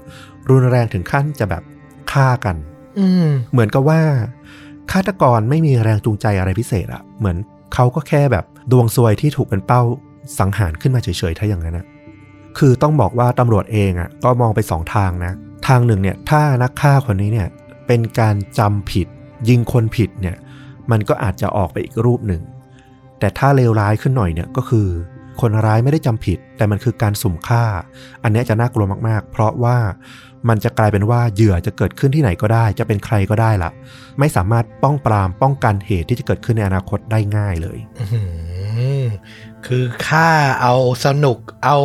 รุนแรงถึงขั้นจะแบบฆ่ากันอืมเหมือนกับว่าฆาตกรไม่มีแรงจูงใจอะไรพิเศษอะเหมือนเขาก็แค่แบบดวงซวยที่ถูกเป็นเป้าสังหารขึ้นมาเฉยๆถ้าอย่างนั้นนะคือต้องบอกว่าตำรวจเองอะก็มองไปสองทางนะ ทางหนึ่งเนี่ยถ้านักฆ่าคนนี้เนี่ยเป็นการจำผิดยิงคนผิดเนี่ย มันก็อาจจะออกไปอีกรูปหนึ่ง แต่ถ้าเลวร้ายขึ้นหน่อยเนี่ยก็คือ คนร้ายไม่ได้จำผิด แต่มันคือการสุ่มฆ่า อันเนี้ยจะน่ากลัวมากๆ เพราะว่ามันจะกลายเป็นว่าเหยื่อจะเกิดขึ้นที่ไหนก็ได้ จะเป็นใครก็ได้ละไม่สามารถป้องปรามป้องกันเหตุที่จะเกิดขึ้นในอนาคตได้ง่ายเลยอื้อหือคือฆ่าเอาสนุกเอา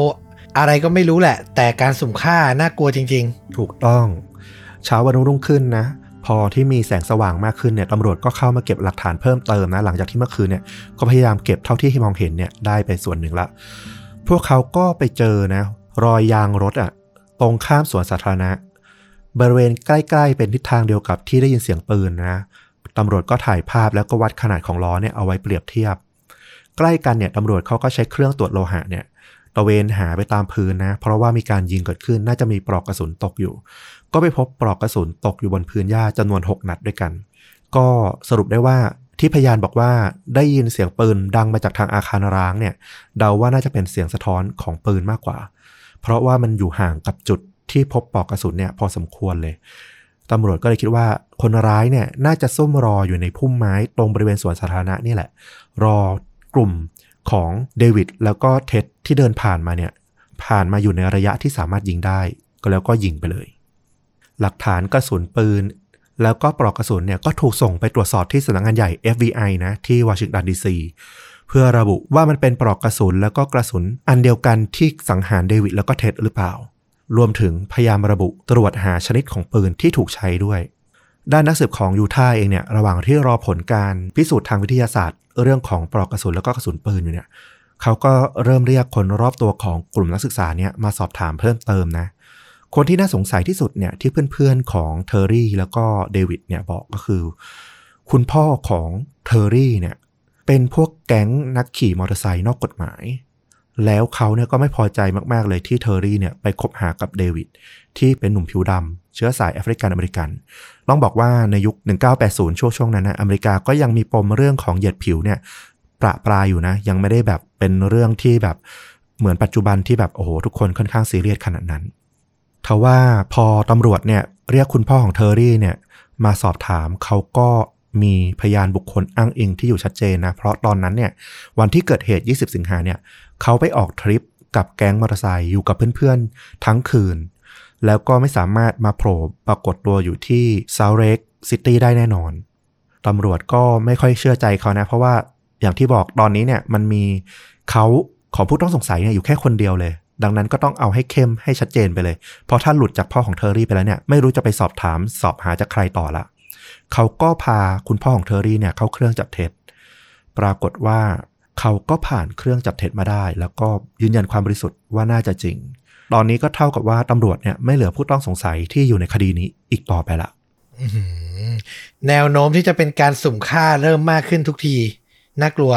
อะไรก็ไม่รู้แหละ แต่การสุ่มฆ่าน่ากลัวจริงถูกต้องเช้าวันรุ่งขึ้นนะ พอที่มีแสงสว่างมากขึ้นเนี่ยตำรวจก็เข้ามาเก็บหลักฐานเพิ่มเติมนะหลังจากที่เมื่อคืนเนี่ยก็พยายามเก็บเท่าที่มองเห็นเนี่ยได้ไปส่วนหนึ่งละ พวกเขาก็ไปเจอนะ รอยยางรถอะตรงข้ามสวนสาธารณะ บริเวณใกล้ๆ เป็นทิศทางเดียวกับที่ได้ยินเสียงปืนนะตำรวจก็ถ่ายภาพแล้วก็วัดขนาดของล้อเนี่ยเอาไว้เปรียบเทียบ ใกล้กันเนี่ยตำรวจเขาก็ใช้เครื่องตรวจโลหะเนี่ยตะเวนหาไปตามพื้นนะ เพราะว่ามีการยิงเกิดขึ้นน่าจะมีปลอกกระสุนตกอยู่ ก็ไปพบปลอกกระสุนตกอยู่บนพื้นหญ้าจำนวน 6 นัดด้วยกัน ก็สรุปได้ว่าที่พยานบอกว่าได้ยินเสียงปืนดังมาจากทางอาคารร้างเนี่ยเดาว่าน่าจะเป็นเสียงสะท้อนของปืนมากกว่า เพราะว่ามันอยู่ห่างกับจุดที่พบปลอกกระสุนเนี่ยพอสมควรเลยตำรวจก็เลยคิดว่าคนร้ายเนี่ยน่าจะซุ่มรออยู่ในพุ่มไม้ตรงบริเวณสวนสาธารณะนี่แหละ รอกลุ่มของเดวิดแล้วก็เท็ดที่เดินผ่านมาเนี่ยผ่านมาอยู่ในระยะที่สามารถยิงได้ ก็แล้วก็ยิงไปเลย หลักฐานกระสุนปืน แล้วก็ปลอกกระสุนเนี่ยก็ถูกส่งไปตรวจสอบที่สำนักงานใหญ่ FBI นะที่วอชิงตันดีซีเพื่อระบุว่ามันเป็นปลอกกระสุนแล้วก็กระสุนอันเดียวกันที่สังหารเดวิดแล้วก็เท็ดหรือเปล่า รวมถึงพยายามระบุตรวจหาชนิดของปืนที่ถูกใช้ด้วย ด้านนักสืบของยูทาห์เองเนี่ยระหว่างที่รอผลการพิสูจน์ทางวิทยาศาสตร์ เรื่องของปลอกกระสุนแล้วก็กระสุนปืนอยู่เนี่ยเขาก็เริ่มเรียกคนรอบตัวของกลุ่มนักศึกษาเนี่ยมาสอบถามเพิ่มเติมนะ คนที่น่าสงสัยที่สุดเนี่ยที่เพื่อนๆของเทอร์รี่แล้วก็เดวิดเนี่ยบอกก็คือ คุณพ่อของเทอร์รี่เนี่ยเป็นพวกแก๊งนักขี่มอเตอร์ไซค์นอกกฎหมาย แล้วเขาเนี่ยก็ไม่พอใจมากๆเลยที่เทอร์รี่เนี่ยไปคบหากับเดวิดที่เป็นหนุ่มผิวดำเชื้อสายแอฟริกันอเมริกัน ต้องบอกว่าในยุค 1980 ช่วงช่วงนั้นนะอเมริกาก็ยังมีปมเรื่องของเหยียดผิวเนี่ยประปรายอยู่นะ ยังไม่ได้แบบเป็นเรื่องที่แบบเหมือนปัจจุบันที่แบบโอ้โหทุกคนค่อนข้างซีเรียสขนาดนั้น ทว่าพอตำรวจเนี่ยเรียกคุณพ่อของเทอร์รี่เนี่ยมาสอบถามเขาก็มีพยานบุคคลอ้างอิงที่อยู่ชัดเจนนะ เพราะตอนนั้นเนี่ยวันที่เกิดเหตุ 20 สิงหาเนี่ยเขาไปออกทริปกับแก๊งมอเตอร์ไซค์อยู่กับเพื่อนๆ ทั้งคืน แล้วก็ไม่สามารถมาโผล่ปรากฏตัวอยู่ที่ Salt Lake City ได้แน่นอน ตำรวจก็ไม่ค่อยเชื่อใจเขานะ เพราะว่าอย่างที่บอกตอนนี้เนี่ยมันมีเขาของผู้ต้องสงสัยเนี่ยอยู่แค่คนเดียวเลย ดังนั้นก็ต้องเอาให้เข้มให้ชัดเจนไปเลย เพราะถ้าหลุดจากพ่อของเทอร์รี่ไปแล้วเนี่ยไม่รู้จะไปสอบถามสอบหาจากใครต่อละ เขาก็พาคุณพ่อของเทอร์รี่เนี่ยเข้าเครื่องจับเท็จ ปรากฏว่าเขาก็ผ่านเครื่องจับเท็จมาได้ แล้วก็ยืนยันความบริสุทธิ์ว่าน่าจะจริง ตอนนี้ก็เท่ากับว่าตำรวจเนี่ยไม่เหลือผู้ต้องสงสัยที่อยู่ในคดีนี้อีกต่อไปละแนวโน้มที่จะเป็นการสุ่มฆ่าเริ่มมากขึ้นทุกทีน่ากลัว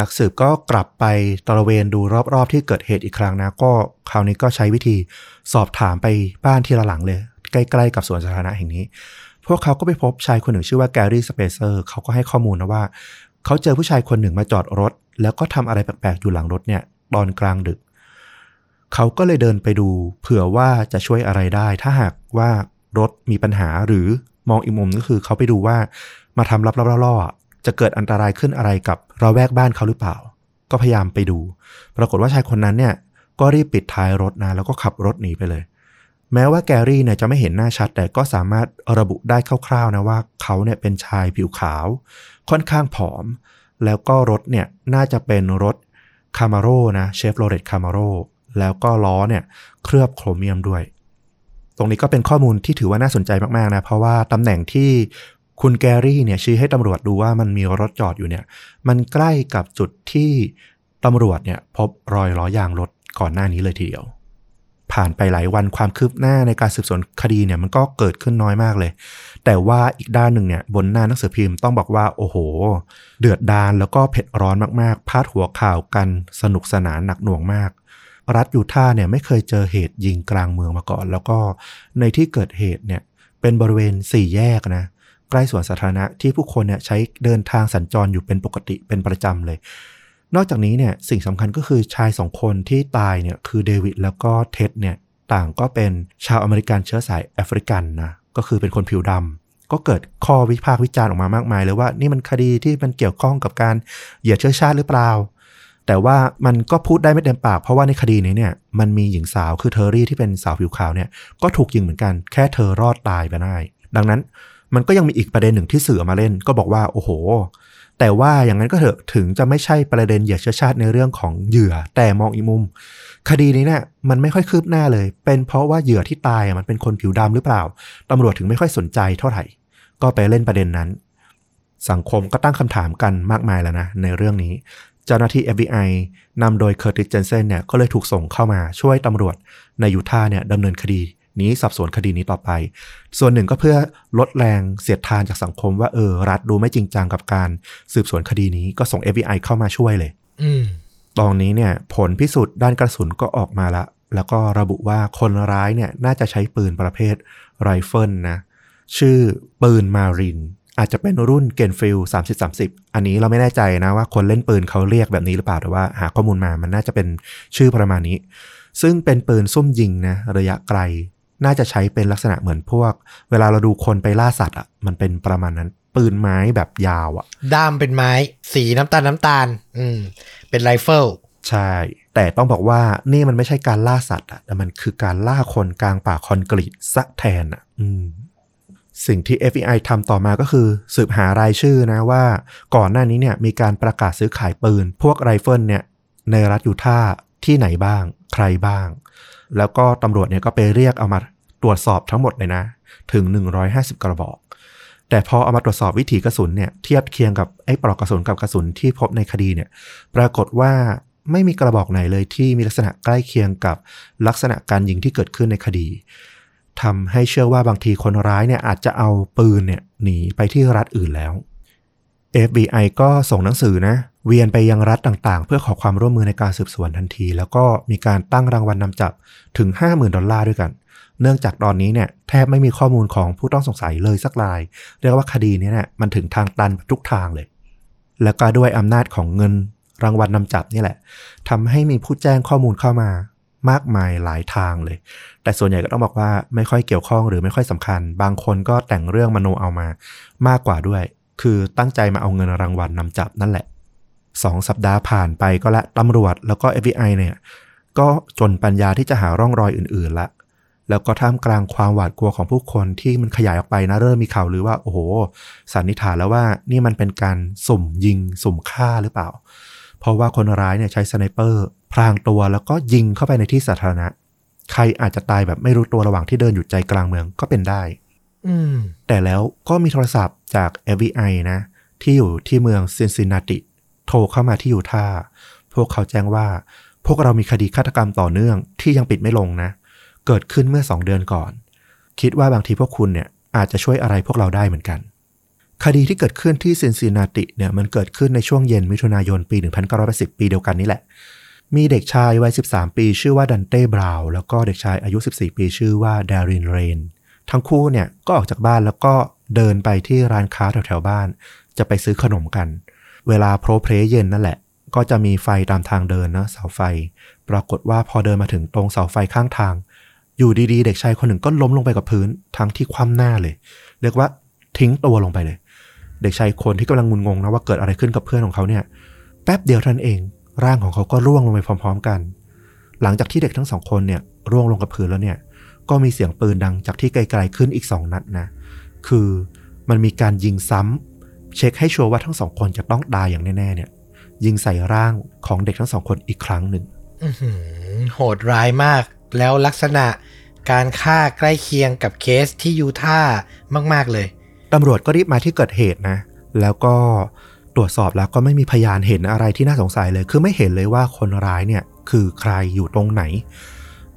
นักสืบก็กลับไปตระเวนดูรอบๆ ที่เกิดเหตุอีกครั้งนะ ก็คราวนี้ก็ใช้วิธีสอบถามไปบ้านทีละหลังเลย ใกล้ๆกับสวนสาธารณะแห่งนี้ พวกเขาก็ไปพบชายคนหนึ่งชื่อว่าแกรี่สเปเซอร์เขาก็ให้ข้อมูลนะว่า เขาเจอผู้ชายคนหนึ่งมาจอดรถ แล้วก็ทำอะไรแปลกๆอยู่หลังรถเนี่ยตอนกลางดึก เขาก็เลยเดินไปดู เผื่อว่าจะช่วยอะไรได้ ถ้าหากว่ารถมีปัญหาหรือมองอีกมุมก็คือ เขาไปดูว่ามาทำรับๆล่อ จะเกิดอันตรายขึ้นอะไรกับเราแวกบ้านเขาหรือเปล่า ก็พยายามไปดู ปรากฏว่าชายคนนั้นเนี่ยก็รีบปิดท้ายรถนะแล้วก็ขับรถหนีไปเลย แม้ว่าแกรี่เนี่ยจะไม่เห็นหน้าชัด แต่ก็สามารถระบุได้คร่าวๆนะว่าเขาเนี่ยเป็นชายผิวขาว ค่อนข้างผอม แล้วก็รถเนี่ยน่าจะเป็นรถคามาโร่นะเชฟโรเลตคามาโร่แล้วก็ล้อเนี่ยเคลือบโครเมียมด้วย ตรงนี้ก็เป็นข้อมูลที่ถือว่าน่าสนใจมากๆนะ เพราะว่าตำแหน่งที่ คุณแกรี่เนี่ยชี้ให้ตำรวจดูว่ามันมีรถจอดอยู่เนี่ย มันใกล้กับจุดที่ตำรวจเนี่ยพบรอยล้อยางรถก่อนหน้านี้เลยทีเดียว ผ่านไปหลายวันความคืบหน้าในการสืบสวนคดีเนี่ยมันก็เกิดขึ้นน้อยมากเลย แต่ว่าอีกด้านหนึ่งเนี่ยบนหน้าหนังสือพิมพ์ต้องบอกว่าโอ้โห เดือดดาลแล้วก็เผ็ดร้อนมากๆ พาดหัวข่าวกันสนุกสนานหนักหน่วงมาก รัฐยูทาห์เนี่ยไม่เคยเจอเหตุยิงกลางเมืองมาก่อน แล้วก็ในที่เกิดเหตุเนี่ยเป็นบริเวณสี่แยกนะ ใกล้สวนสาธารณะที่ผู้คนเนี่ยใช้เดินทางสัญจรอยู่เป็นปกติเป็นประจำเลย นอกจากนี้เนี่ยสิ่งสำคัญก็คือชายสองคนที่ตายเนี่ยคือเดวิดแล้วก็เท็ดเนี่ยต่างก็เป็นชาวอเมริกันเชื้อสายแอฟริกันนะก็คือเป็นคนผิวดำก็เกิดข้อวิพากษ์วิจารณ์ออกมามากมายเลยว่านี่มันคดีที่มันเกี่ยวข้องกับการเหยียดเชื้อชาติหรือเปล่า แต่ว่ามันก็พูดได้ไม่เต็มปาก เพราะว่าในคดีนี้เนี่ยมันมีหญิงสาวคือเทอร์รี่ที่เป็นสาวผิวขาวเนี่ยก็ถูกยิงเหมือนกันแค่เธอรอดตายไปได้ดังนั้น มันก็ยังมีอีกประเด็นหนึ่งที่สื่อมาเล่น ก็บอกว่าโอ้โห แต่ว่าอย่างนั้นก็เถอะถึงจะไม่ใช่ประเด็นเหยียดเชื้อชาติในเรื่องของเหยื่อแต่มองอีกมุม คดีนี้เนี่ยมันไม่ค่อยคืบหน้าเลย เป็นเพราะว่าเหยื่อที่ตายมันเป็นคนผิวดำหรือเปล่าตำรวจถึงไม่ค่อยสนใจเท่าไหร่ ก็ไปเล่นประเด็นนั้น สังคมก็ตั้งคำถามกันมากมายแล้วนะในเรื่องนี้เจ้าหน้าที่ FBI นำโดยเคอร์ติสเจนเซนเนี่ยก็เลยถูกส่งเข้ามาช่วยตำรวจในยูทาห์เนี่ยดำเนินคดี นี้สอบสวนคดีนี้ต่อไป ส่วนหนึ่งก็เพื่อลดแรงเสียดทานจากสังคมว่าเออรัฐดูไม่จริงจังกับการสืบสวนคดีนี้ก็ส่ง FBI เข้ามาช่วยเลย อืมตอนนี้เนี่ยผลพิสูจน์ด้านกระสุนก็ออกมาละ แล้วก็ระบุว่าคนร้ายเนี่ยน่าจะใช้ปืนประเภทไรเฟิลนะชื่อปืน Marlin อาจจะเป็นรุ่น Glenfield 30 30อันนี้เราไม่แน่ใจนะว่าคนเล่นปืนเขาเรียกแบบนี้หรือเปล่าแต่ว่าหาข้อมูลมามันน่าจะเป็นชื่อประมาณนี้ ซึ่งเป็นปืนซุ่มยิงนะระยะไกล น่าจะใช้เป็นลักษณะเหมือนพวก เวลาเราดูคนไปล่าสัตว์อะมันเป็นประมาณนั้น ปืนไม้แบบยาวอะ ด้ามเป็นไม้ สีน้ำตาลน้ำตาล อืม เป็นไรเฟิลใช่ แต่ต้องบอกว่านี่มันไม่ใช่การล่าสัตว์อะแต่มันคือการล่าคนกลางป่าคอนกรีตซะแทนอะอืมสิ่งที่ FBI ทำต่อมาก็คือ สืบหารายชื่อนะว่า ก่อนหน้านี้เนี่ยมีการประกาศซื้อขายปืน พวกไรเฟิลเนี่ยในรัฐยูทาห์ที่ไหนบ้าง ใครบ้าง แล้วก็ตำรวจเนี่ยก็ไปเรียกเอามา ตรวจสอบทั้งหมดเลยนะ ถึง 150 กระบอก แต่พอเอามาตรวจสอบวิถีกระสุนเนี่ยเทียบเคียงกับไอ้ปลอกกระสุนกับกระสุนที่พบในคดีเนี่ย ปรากฏว่าไม่มีกระบอกไหนเลยที่มีลักษณะใกล้เคียงกับลักษณะการยิงที่เกิดขึ้นในคดีทำให้เชื่อว่าบางทีคนร้ายเนี่ยอาจจะเอาปืนเนี่ยหนีไปที่รัฐอื่นแล้ว FBI ก็ส่งหนังสือนะ เวียนไปยังรัฐต่างๆ เพื่อขอความร่วมมือในการสืบสวนทันที แล้วก็มีการตั้งรางวัลนนำจับถึง 50,000 ดอลลาร์ด้วยกัน เนื่องจากตอนนี้เนี่ยแทบไม่มีข้อมูลของผู้ต้องสงสัยเลยสักราย เรียกว่าคดีนี้เนี่ยมันถึงทางตันทุกทางเลย แล้วก็ด้วยอำนาจของเงินรางวัลนนำจับนี่แหละทำให้มีผู้แจ้งข้อมูลเข้ามามากมายหลายทางเลย แต่ส่วนใหญ่ก็ต้องบอกว่าไม่ค่อยเกี่ยวข้องหรือไม่ค่อยสำคัญ บางคนก็แต่งเรื่องมโนเอามามากกว่าด้วย คือตั้งใจมาเอาเงินรางวัลนนำจับนั่นแหละสองสัปดาห์ผ่านไปก็ละตำรวจแล้วก็ FBI เนี่ย ก็จนปัญญาที่จะหาร่องรอยอื่นๆละ แล้วก็ท่ามกลางความหวาดกลัวของผู้คนที่มันขยายออกไปนะเริ่มมีข่าวหรือว่าโอ้โหสันนิษฐานแล้วว่านี่มันเป็นการสุ่มยิงสุ่มฆ่าหรือเปล่า เพราะว่าคนร้ายเนี่ยใช้สไนเปอร์พรางตัวแล้วก็ยิงเข้าไปในที่สาธารณะ ใครอาจจะตายแบบไม่รู้ตัวระหว่างที่เดินอยู่ใจกลางเมืองก็เป็นได้อืมแต่แล้วก็มีโทรศัพท์จาก FBI นะ ที่อยู่ที่เมืองซินซินนาติ โทรเข้ามาที่ยูทาห์ พวกเขาแจ้งว่า พวกเรามีคดีฆาตกรรมต่อเนื่องที่ยังปิดไม่ลงนะ เกิดขึ้นเมื่อสองเดือนก่อน คิดว่าบางทีพวกคุณเนี่ยอาจจะช่วยอะไรพวกเราได้เหมือนกัน คดีที่เกิดขึ้นที่ซินซินนาติเนี่ยมันเกิดขึ้นในช่วงเย็นมิถุนายนปี 1980 ปีเดียวกันนี่แหละ มีเด็กชายวัย 13 ปีชื่อว่าดันเต้บราว์แล้วก็เด็กชายอายุ 14 ปีชื่อว่าดารินเรน ทั้งคู่เนี่ยก็ออกจากบ้านแล้วก็เดินไปที่ร้านค้าแถวๆบ้าน จะไปซื้อขนมกัน เวลาโพรเพลเย็นนั่นแหละก็จะมีไฟตามทางเดินนะเสาไฟ ปรากฏว่าพอเดินมาถึงตรงเสาไฟข้างทาง อยู่ดีๆ เด็กชายคนหนึ่งก็ล้มลงไปกับพื้นทั้งที่คว่ำหน้าเลย เรียกว่าทิ้งตัวลงไปเลย เด็กชายคนที่กำลังงุนงงนะว่าเกิดอะไรขึ้นกับเพื่อนของเขาเนี่ยแป๊บเดียวท่านั้นเอง ร่างของเขาก็ร่วงลงไปพร้อม ๆ กัน หลังจากที่เด็กทั้งสองคนเนี่ยร่วงลงกับพื้นแล้วเนี่ย ก็มีเสียงปืนดังจากที่ไกลๆขึ้นอีกสองนัดนะ คือมันมีการยิงซ้ำเช็คให้ชัวร์ว่าทั้งสองคนจะต้องตายอย่างแน่ๆเนี่ย ยิงใส่ร่างของเด็กทั้งสองคนอีกครั้งหนึ่งโหดร้ายมาก แล้วลักษณะการฆ่าใกล้เคียงกับเคสที่ยูทาห์มาก ๆ เลย ตำรวจก็รีบมาที่เกิดเหตุนะ แล้วก็ตรวจสอบแล้วก็ไม่มีพยานเห็นอะไรที่น่าสงสัยเลย คือไม่เห็นเลยว่าคนร้ายเนี่ยคือใครอยู่ตรงไหน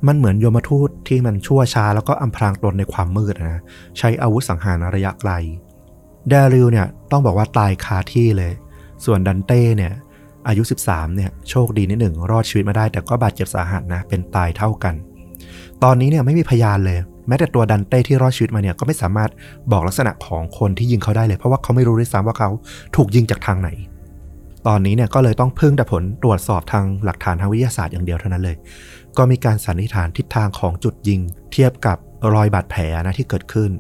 มันเหมือนโยมทูตที่มันชั่วช้าแล้วก็อำพรางตนในความมืดนะ ใช้อาวุธสังหารระยะไกล เดริลเนี่ยต้องบอกว่าตายคาที่เลย ส่วนดันเต้เนี่ย อายุ 13 เนี่ยโชคดีนิดหนึ่งรอดชีวิตมาได้ แต่ก็บาดเจ็บสาหัสนะเป็นตายเท่ากัน ตอนนี้เนี่ยไม่มีพยานเลย แม้แต่ตัวดันเต้ที่รอดชีวิตมาเนี่ยก็ไม่สามารถบอกลักษณะของคนที่ยิงเขาได้เลย เพราะว่าเขาไม่รู้ด้วยซ้ำว่าเขาถูกยิงจากทางไหน ตอนนี้เนี่ยก็เลยต้องพึ่งแต่ผลตรวจสอบทางหลักฐานทางวิทยาศาสตร์อย่างเดียวเท่านั้นเลย ก็มีการสันนิษฐานทิศทางของจุดยิง เทียบกับรอยบาดแผลนะที่เกิดขึ้น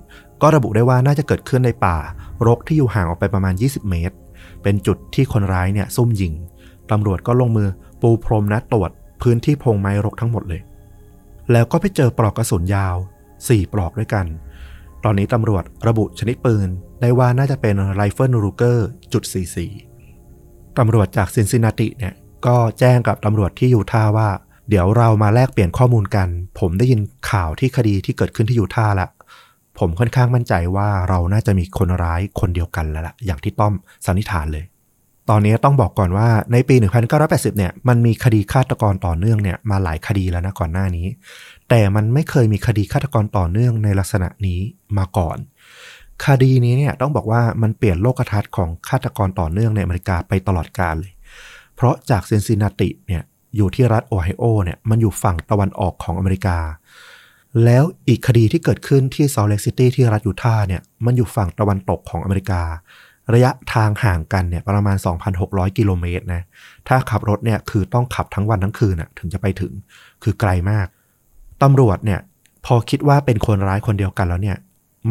ก็ระบุได้ว่าน่าจะเกิดขึ้นในป่ารกที่อยู่ห่างออกไปประมาณ 20 เมตร เป็นจุดที่คนร้ายเนี่ยซุ่มยิง ตำรวจก็ลงมือปูพรมนะตรวจพื้นที่พงไม้รกทั้งหมดเลย แล้วก็ไปเจอปลอกกระสุนยาว4ปลอกด้วยกัน ตอนนี้ตำรวจระบุชนิดปืน ได้ว่าน่าจะเป็นไรเฟิล Ruger จุด44ตำรวจจากซินซินนาติเนี่ยก็แจ้งกับตำรวจที่ยูทาห์ว่า เดี๋ยวเรามาแลกเปลี่ยนข้อมูลกัน ผมได้ยินข่าวที่คดีที่เกิดขึ้นที่ยูทาห์ละผมค่อนข้างมั่นใจว่าเราน่าจะมีคนร้ายคนเดียวกันแล้วล่ะอย่างที่ต้อมสันนิษฐานเลย ตอนนี้ต้องบอกก่อนว่าในปี 1980 เนี่ยมันมีคดีฆาตกรต่อเนื่องเนี่ยมาหลายคดีแล้วนะก่อนหน้านี้ แต่มันไม่เคยมีคดีฆาตกรต่อเนื่องในลักษณะนี้มาก่อน คดีนี้เนี่ยต้องบอกว่ามันเปลี่ยนโลกทัศน์ของฆาตกรต่อเนื่องในอเมริกาไปตลอดกาลเลย เพราะจากเซนซินาติเนี่ยอยู่ที่รัฐโอไฮโอเนี่ยมันอยู่ฝั่งตะวันออกของอเมริกา แล้วอีกคดีที่เกิดขึ้นที่ซอลเลกซิตี้ที่รัฐยูทาห์เนี่ยมันอยู่ฝั่งตะวันตกของอเมริกา ระยะทางห่างกันเนี่ยประมาณ 2,600 กิโลเมตรนะ ถ้าขับรถเนี่ยคือต้องขับทั้งวันทั้งคืนน่ะถึงจะไปถึง คือไกลมาก ตำรวจเนี่ยพอคิดว่าเป็นคนร้ายคนเดียวกันแล้วเนี่ย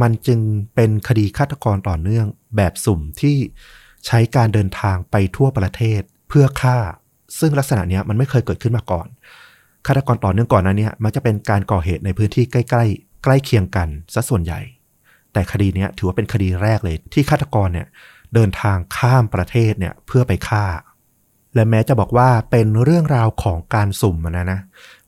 มันจึงเป็นคดีฆาตกรต่อเนื่องแบบสุ่มที่ใช้การเดินทางไปทั่วประเทศเพื่อฆ่า ซึ่งลักษณะนี้มันไม่เคยเกิดขึ้นมาก่อน ฆาตกรต่อเนื่องก่อนนั้นเนี่ย มักจะเป็นการก่อเหตุในพื้นที่ใกล้ ๆ ใกล้เคียงกันซะส่วนใหญ่ แต่คดีนี้ถือว่าเป็นคดีแรกเลย ที่ฆาตกรเนี่ยเดินทางข้ามประเทศเนี่ยเพื่อไปฆ่า และแม้จะบอกว่าเป็นเรื่องราวของการสุ่มนะนะ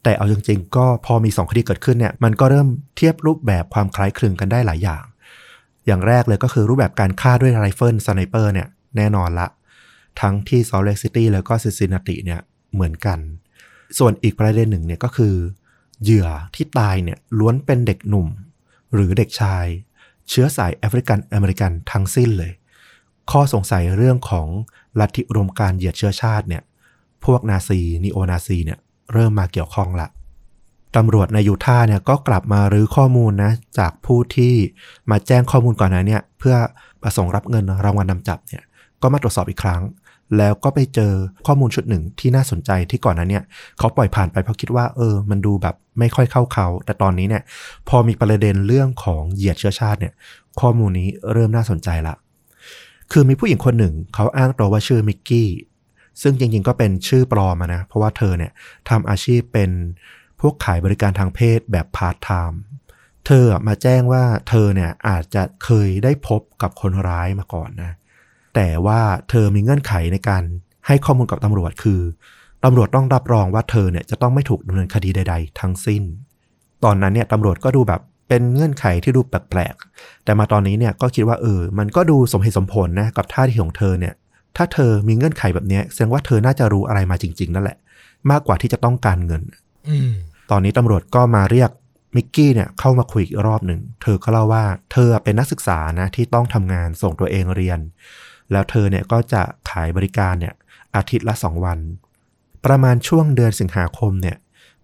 แต่เอาจริงๆ ก็พอมีสองคดีเกิดขึ้นเนี่ยมันก็เริ่มเทียบรูปแบบความคล้ายคลึงกันได้หลายอย่าง อย่างแรกเลยก็คือรูปแบบการฆ่าด้วยไรเฟิลสไนเปอร์เนี่ยแน่นอนละ ทั้งที่ Salt Lake City แล้วก็ซินซินนาติเนี่ยเหมือนกัน ส่วนอีกประเด็นหนึ่งเนี่ยก็คือ เหยื่อที่ตายเนี่ยล้วนเป็นเด็กหนุ่ม หรือเด็กชาย เชื้อสายแอฟริกันอเมริกันทั้งสิ้นเลย ข้อสงสัยเรื่องของลัทธิอุดมการณ์เหยียดเชื้อชาติเนี่ย พวกนาซีนีโอนาซีเนี่ยเริ่มมาเกี่ยวข้องละตำรวจในยูทาห์เนี่ยก็กลับมารื้อข้อมูลนะจากผู้ที่มาแจ้งข้อมูลก่อนหน้าเนี่ยเพื่อประสงค์รับเงินรางวัลนนำจับเนี่ยก็มาตรวจสอบอีกครั้ง แล้วก็ไปเจอข้อมูลชุดหนึ่งที่น่าสนใจที่ก่อนหน้าเนี่ยเขาปล่อยผ่านไปเพราะคิดว่าเออ มันดูแบบไม่ค่อยเข้าเขา แต่ตอนนี้เนี่ย พอมีประเด็นเรื่องของเหยียดเชื้อชาติเนี่ย ข้อมูลนี้เริ่มน่าสนใจละ คือมีผู้หญิงคนหนึ่ง เขาอ้างตัวว่าชื่อมิกกี้ซึ่งจริงๆก็เป็นชื่อปลอมนะ เพราะว่าเธอเนี่ยทำอาชีพเป็นพวกขายบริการทางเพศแบบพาร์ทไทม์เธอมาแจ้งว่าเธอเนี่ยอาจจะเคยได้พบกับคนร้ายมาก่อนนะ แต่ว่าเธอมีเงื่อนไขในการให้ข้อมูลกับตำรวจคือตำรวจต้องรับรองว่าเธอเนี่ยจะต้องไม่ถูกดำเนินคดีใด ๆ ทั้งสิ้น ตอนนั้นเนี่ยตำรวจก็ดูแบบเป็นเงื่อนไขที่ดูแปลกๆ แต่มาตอนนี้เนี่ยก็คิดว่าเออ มันก็ดูสมเหตุสมผลนะกับท่าทีของเธอเนี่ย ถ้าเธอมีเงื่อนไขแบบเนี้ยแสดงว่าเธอน่าจะรู้อะไรมาจริง ๆ นั่นแหละ มากกว่าที่จะต้องการเงินอืมตอนนี้ตำรวจก็มาเรียกมิกกี้เนี่ยเข้ามาคุยอีกรอบหนึ่ง เธอก็เล่าว่า เธอเป็นนักศึกษานะที่ต้องทำงานส่งตัวเองเรียน แล้วเธอเนี่ยก็จะขายบริการเนี่ยอาทิตย์ละ 2 วัน ประมาณช่วงเดือนสิงหาคมเนี่ย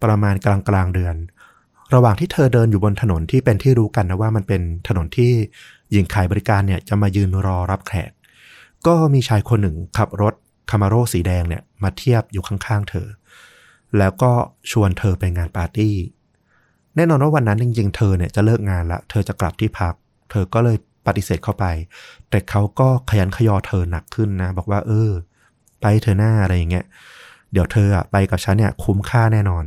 ประมาณกลางกลางเดือน ระหว่างที่เธอเดินอยู่บนถนนที่เป็นที่รู้กันนะว่ามันเป็นถนนที่หญิงขายบริการเนี่ยจะมายืนรอรับแขก ก็มีชายคนหนึ่งขับรถคามาโร่สีแดงเนี่ยมาเทียบอยู่ข้างๆเธอ แล้วก็ชวนเธอไปงานปาร์ตี้ แน่นอนว่าวันนั้นจริงๆ เธอเนี่ยจะเลิกงานละ เธอจะกลับที่พัก เธอก็เลย ปฏิเสธเข้าไป แต่เขาก็ขยันขยอเธอหนักขึ้นนะ บอกว่า เออ ไปเธอหน้าอะไรอย่างเงี้ยเดี๋ยวเธออะไปกับฉันเนี่ยคุ้มค่าแน่นอน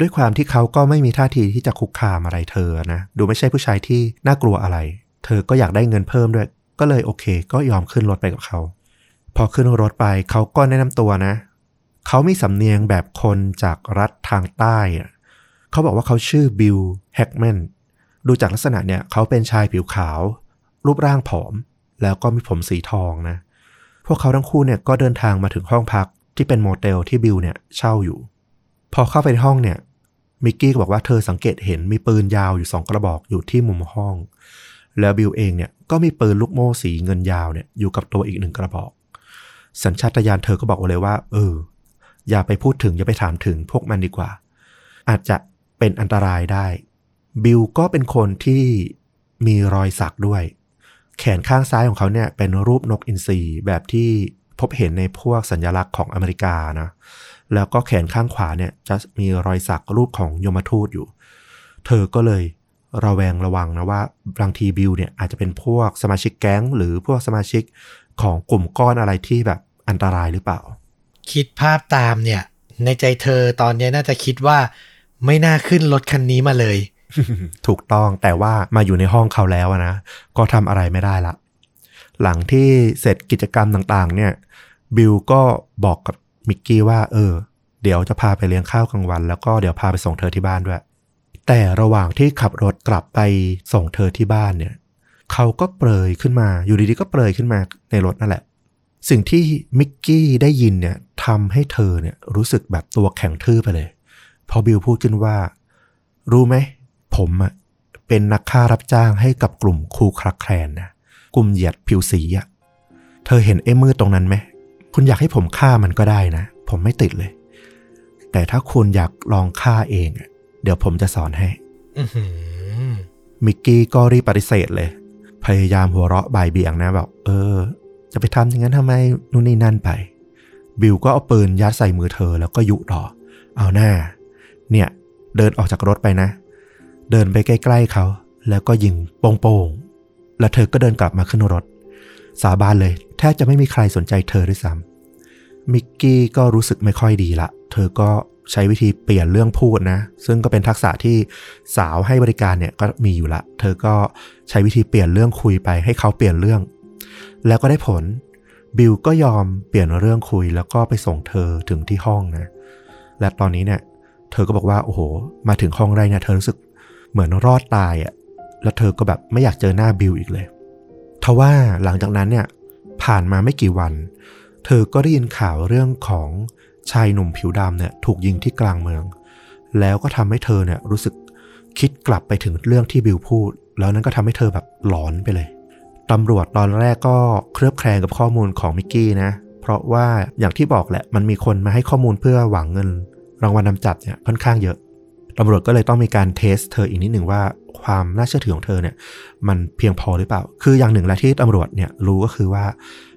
ด้วยความที่เขาก็ไม่มีท่าทีที่จะคุกคามอะไรเธอนะดูไม่ใช่ผู้ชายที่น่ากลัวอะไร เธอก็อยากได้เงินเพิ่มด้วย ก็เลยโอเค ก็ยอมขึ้นรถไปกับเขา พอขึ้นรถไปเขาก็แนะนำตัวนะ เขามีสำเนียงแบบคนจากรัฐทางใต้อะเขาบอกว่าเขาชื่อบิลแฮกแมนดูจากลักษณะเนี่ยเขาเป็นชายผิวขาว รูปร่างผอม แล้วก็มีผมสีทองนะ พวกเขาทั้งคู่เนี่ยก็เดินทางมาถึงห้องพักที่เป็นโมเตลที่บิลเนี่ยเช่าอยู่ พอเข้าไปในห้องเนี่ยมิกกี้ก็บอกว่าเธอสังเกตเห็นมีปืนยาวอยู่สองกระบอกอยู่ที่มุมห้อง แล้วบิลเองเนี่ยก็มีปืนลูกโม่สีเงินยาวเนี่ยอยู่กับตัวอีกหนึ่งกระบอก สัญชาตญาณเธอก็บอกเลยว่า เออ อย่าไปพูดถึงอย่าไปถามถึงพวกมันดีกว่า อาจจะเป็นอันตรายได้ บิลก็เป็นคนที่มีรอยสักด้วย แขนข้างซ้ายของเขาเนี่ยเป็นรูปนกอินทรีแบบที่พบเห็นในพวกสัญลักษณ์ของอเมริกานะแล้วก็แขนข้างขวาเนี่ยจะมีรอยสักรูปของยมทูตอยู่ เธอก็เลยระแวงระวังนะว่าบางทีบิลเนี่ยอาจจะเป็นพวกสมาชิกแก๊ง หรือพวกสมาชิกของกลุ่มก้อนอะไรที่แบบอันตรายหรือเปล่า คิดภาพตามเนี่ย ในใจเธอตอนนี้น่าจะคิดว่าไม่น่าขึ้นรถคันนี้มาเลย ถูกต้องแต่ว่ามาอยู่ในห้องเขาแล้วนะ ก็ทำอะไรไม่ได้ละ หลังที่เสร็จกิจกรรมต่างๆ เนี่ย บิลก็บอกกับมิกกี้ว่า เออ เดี๋ยวจะพาไปเลี้ยงข้าวกลางวัน แล้วก็เดี๋ยวพาไปส่งเธอที่บ้านด้วย แต่ระหว่างที่ขับรถกลับไปส่งเธอที่บ้านเนี่ย เขาก็เปรยขึ้นมา อยู่ดีๆก็เปรยขึ้นมาในรถนั่นแหละ สิ่งที่มิกกี้ได้ยินเนี่ยทำให้เธอเนี่ยรู้สึกแบบตัวแข็งทื่อไปเลย พอบิลพูดขึ้นว่า รู้ไหม ผมอะเป็นนักฆ่ารับจ้างให้กับกลุ่มคูคลักแคลนนะกลุ่มเหยียดผิวสีอะเธอเห็นไอ้มืดตรงนั้นไหมคุณอยากให้ผมฆ่ามันก็ได้นะ ผมไม่ติดเลย แต่ถ้าคุณอยากลองฆ่าเองอะเดี๋ยวผมจะสอนให้อื้อหือมิกกี้ก็รีบปฏิเสธเลย พยายามหัวเราะบ่ายเบี่ยงนะแบบเออ จะไปทำอย่างนั้นทำไมนู่นนี่นั่นไป บิลก็เอาปืนยัดใส่มือเธอแล้วก็ยุต่อ เอาหน้า เนี่ย เดินออกจากรถไปนะ เดินไปใกล้ ๆเขา แล้วก็ยิงโป้งๆ แล้วเธอก็เดินกลับมาขึ้นรถ สาบานเลย แทบจะไม่มีใครสนใจเธอด้วยซ้ำมิกกี้ก็รู้สึกไม่ค่อยดีละ เธอก็ใช้วิธีเปลี่ยนเรื่องพูดนะ ซึ่งก็เป็นทักษะที่สาวให้บริการเนี่ยก็มีอยู่ละ เธอก็ใช้วิธีเปลี่ยนเรื่องคุยไปให้เขาเปลี่ยนเรื่อง แล้วก็ได้ผล บิลก็ยอมเปลี่ยนเรื่องคุยแล้วก็ไปส่งเธอถึงที่ห้องนะ และตอนนี้เนี่ย เธอก็บอกว่าโอ้โห มาถึงห้องแรเนี่ยเธอรู้สึก เหมือนรอดตายอะ่ะแล้วเธอก็แบบไม่อยากเจอหน้าบิลอีกเลยทว่าหลังจากนั้นเนี่ยผ่านมาไม่กี่วัน เธอก็ได้ยินข่าวเรื่องของชายหนุ่มผิวดำเนี่ยถูกยิงที่กลางเมือง แล้วก็ทำให้เธอเนี่ยรู้สึกคิดกลับไปถึงเรื่องที่บิลพูด แล้วนั้นก็ทำให้เธอแบบหลอนไปเลยตำรวจตอนแรกก็เคลือบแคลงกับข้อมูลของมิกกี้นะ เพราะว่าอย่างที่บอกแหละมันมีคนมาให้ข้อมูลเพื่อหวังเงิน รางวัลนำจับเนี่ยค่อนข้างเยอะ ตำรวจก็เลยต้องมีการ test เธออีกนิดหนึ่งว่าความน่าเชื่อถือของเธอเนี่ยมันเพียงพอหรือเปล่า คืออย่างหนึ่งและที่ตำรวจเนี่ยรู้ก็คือว่า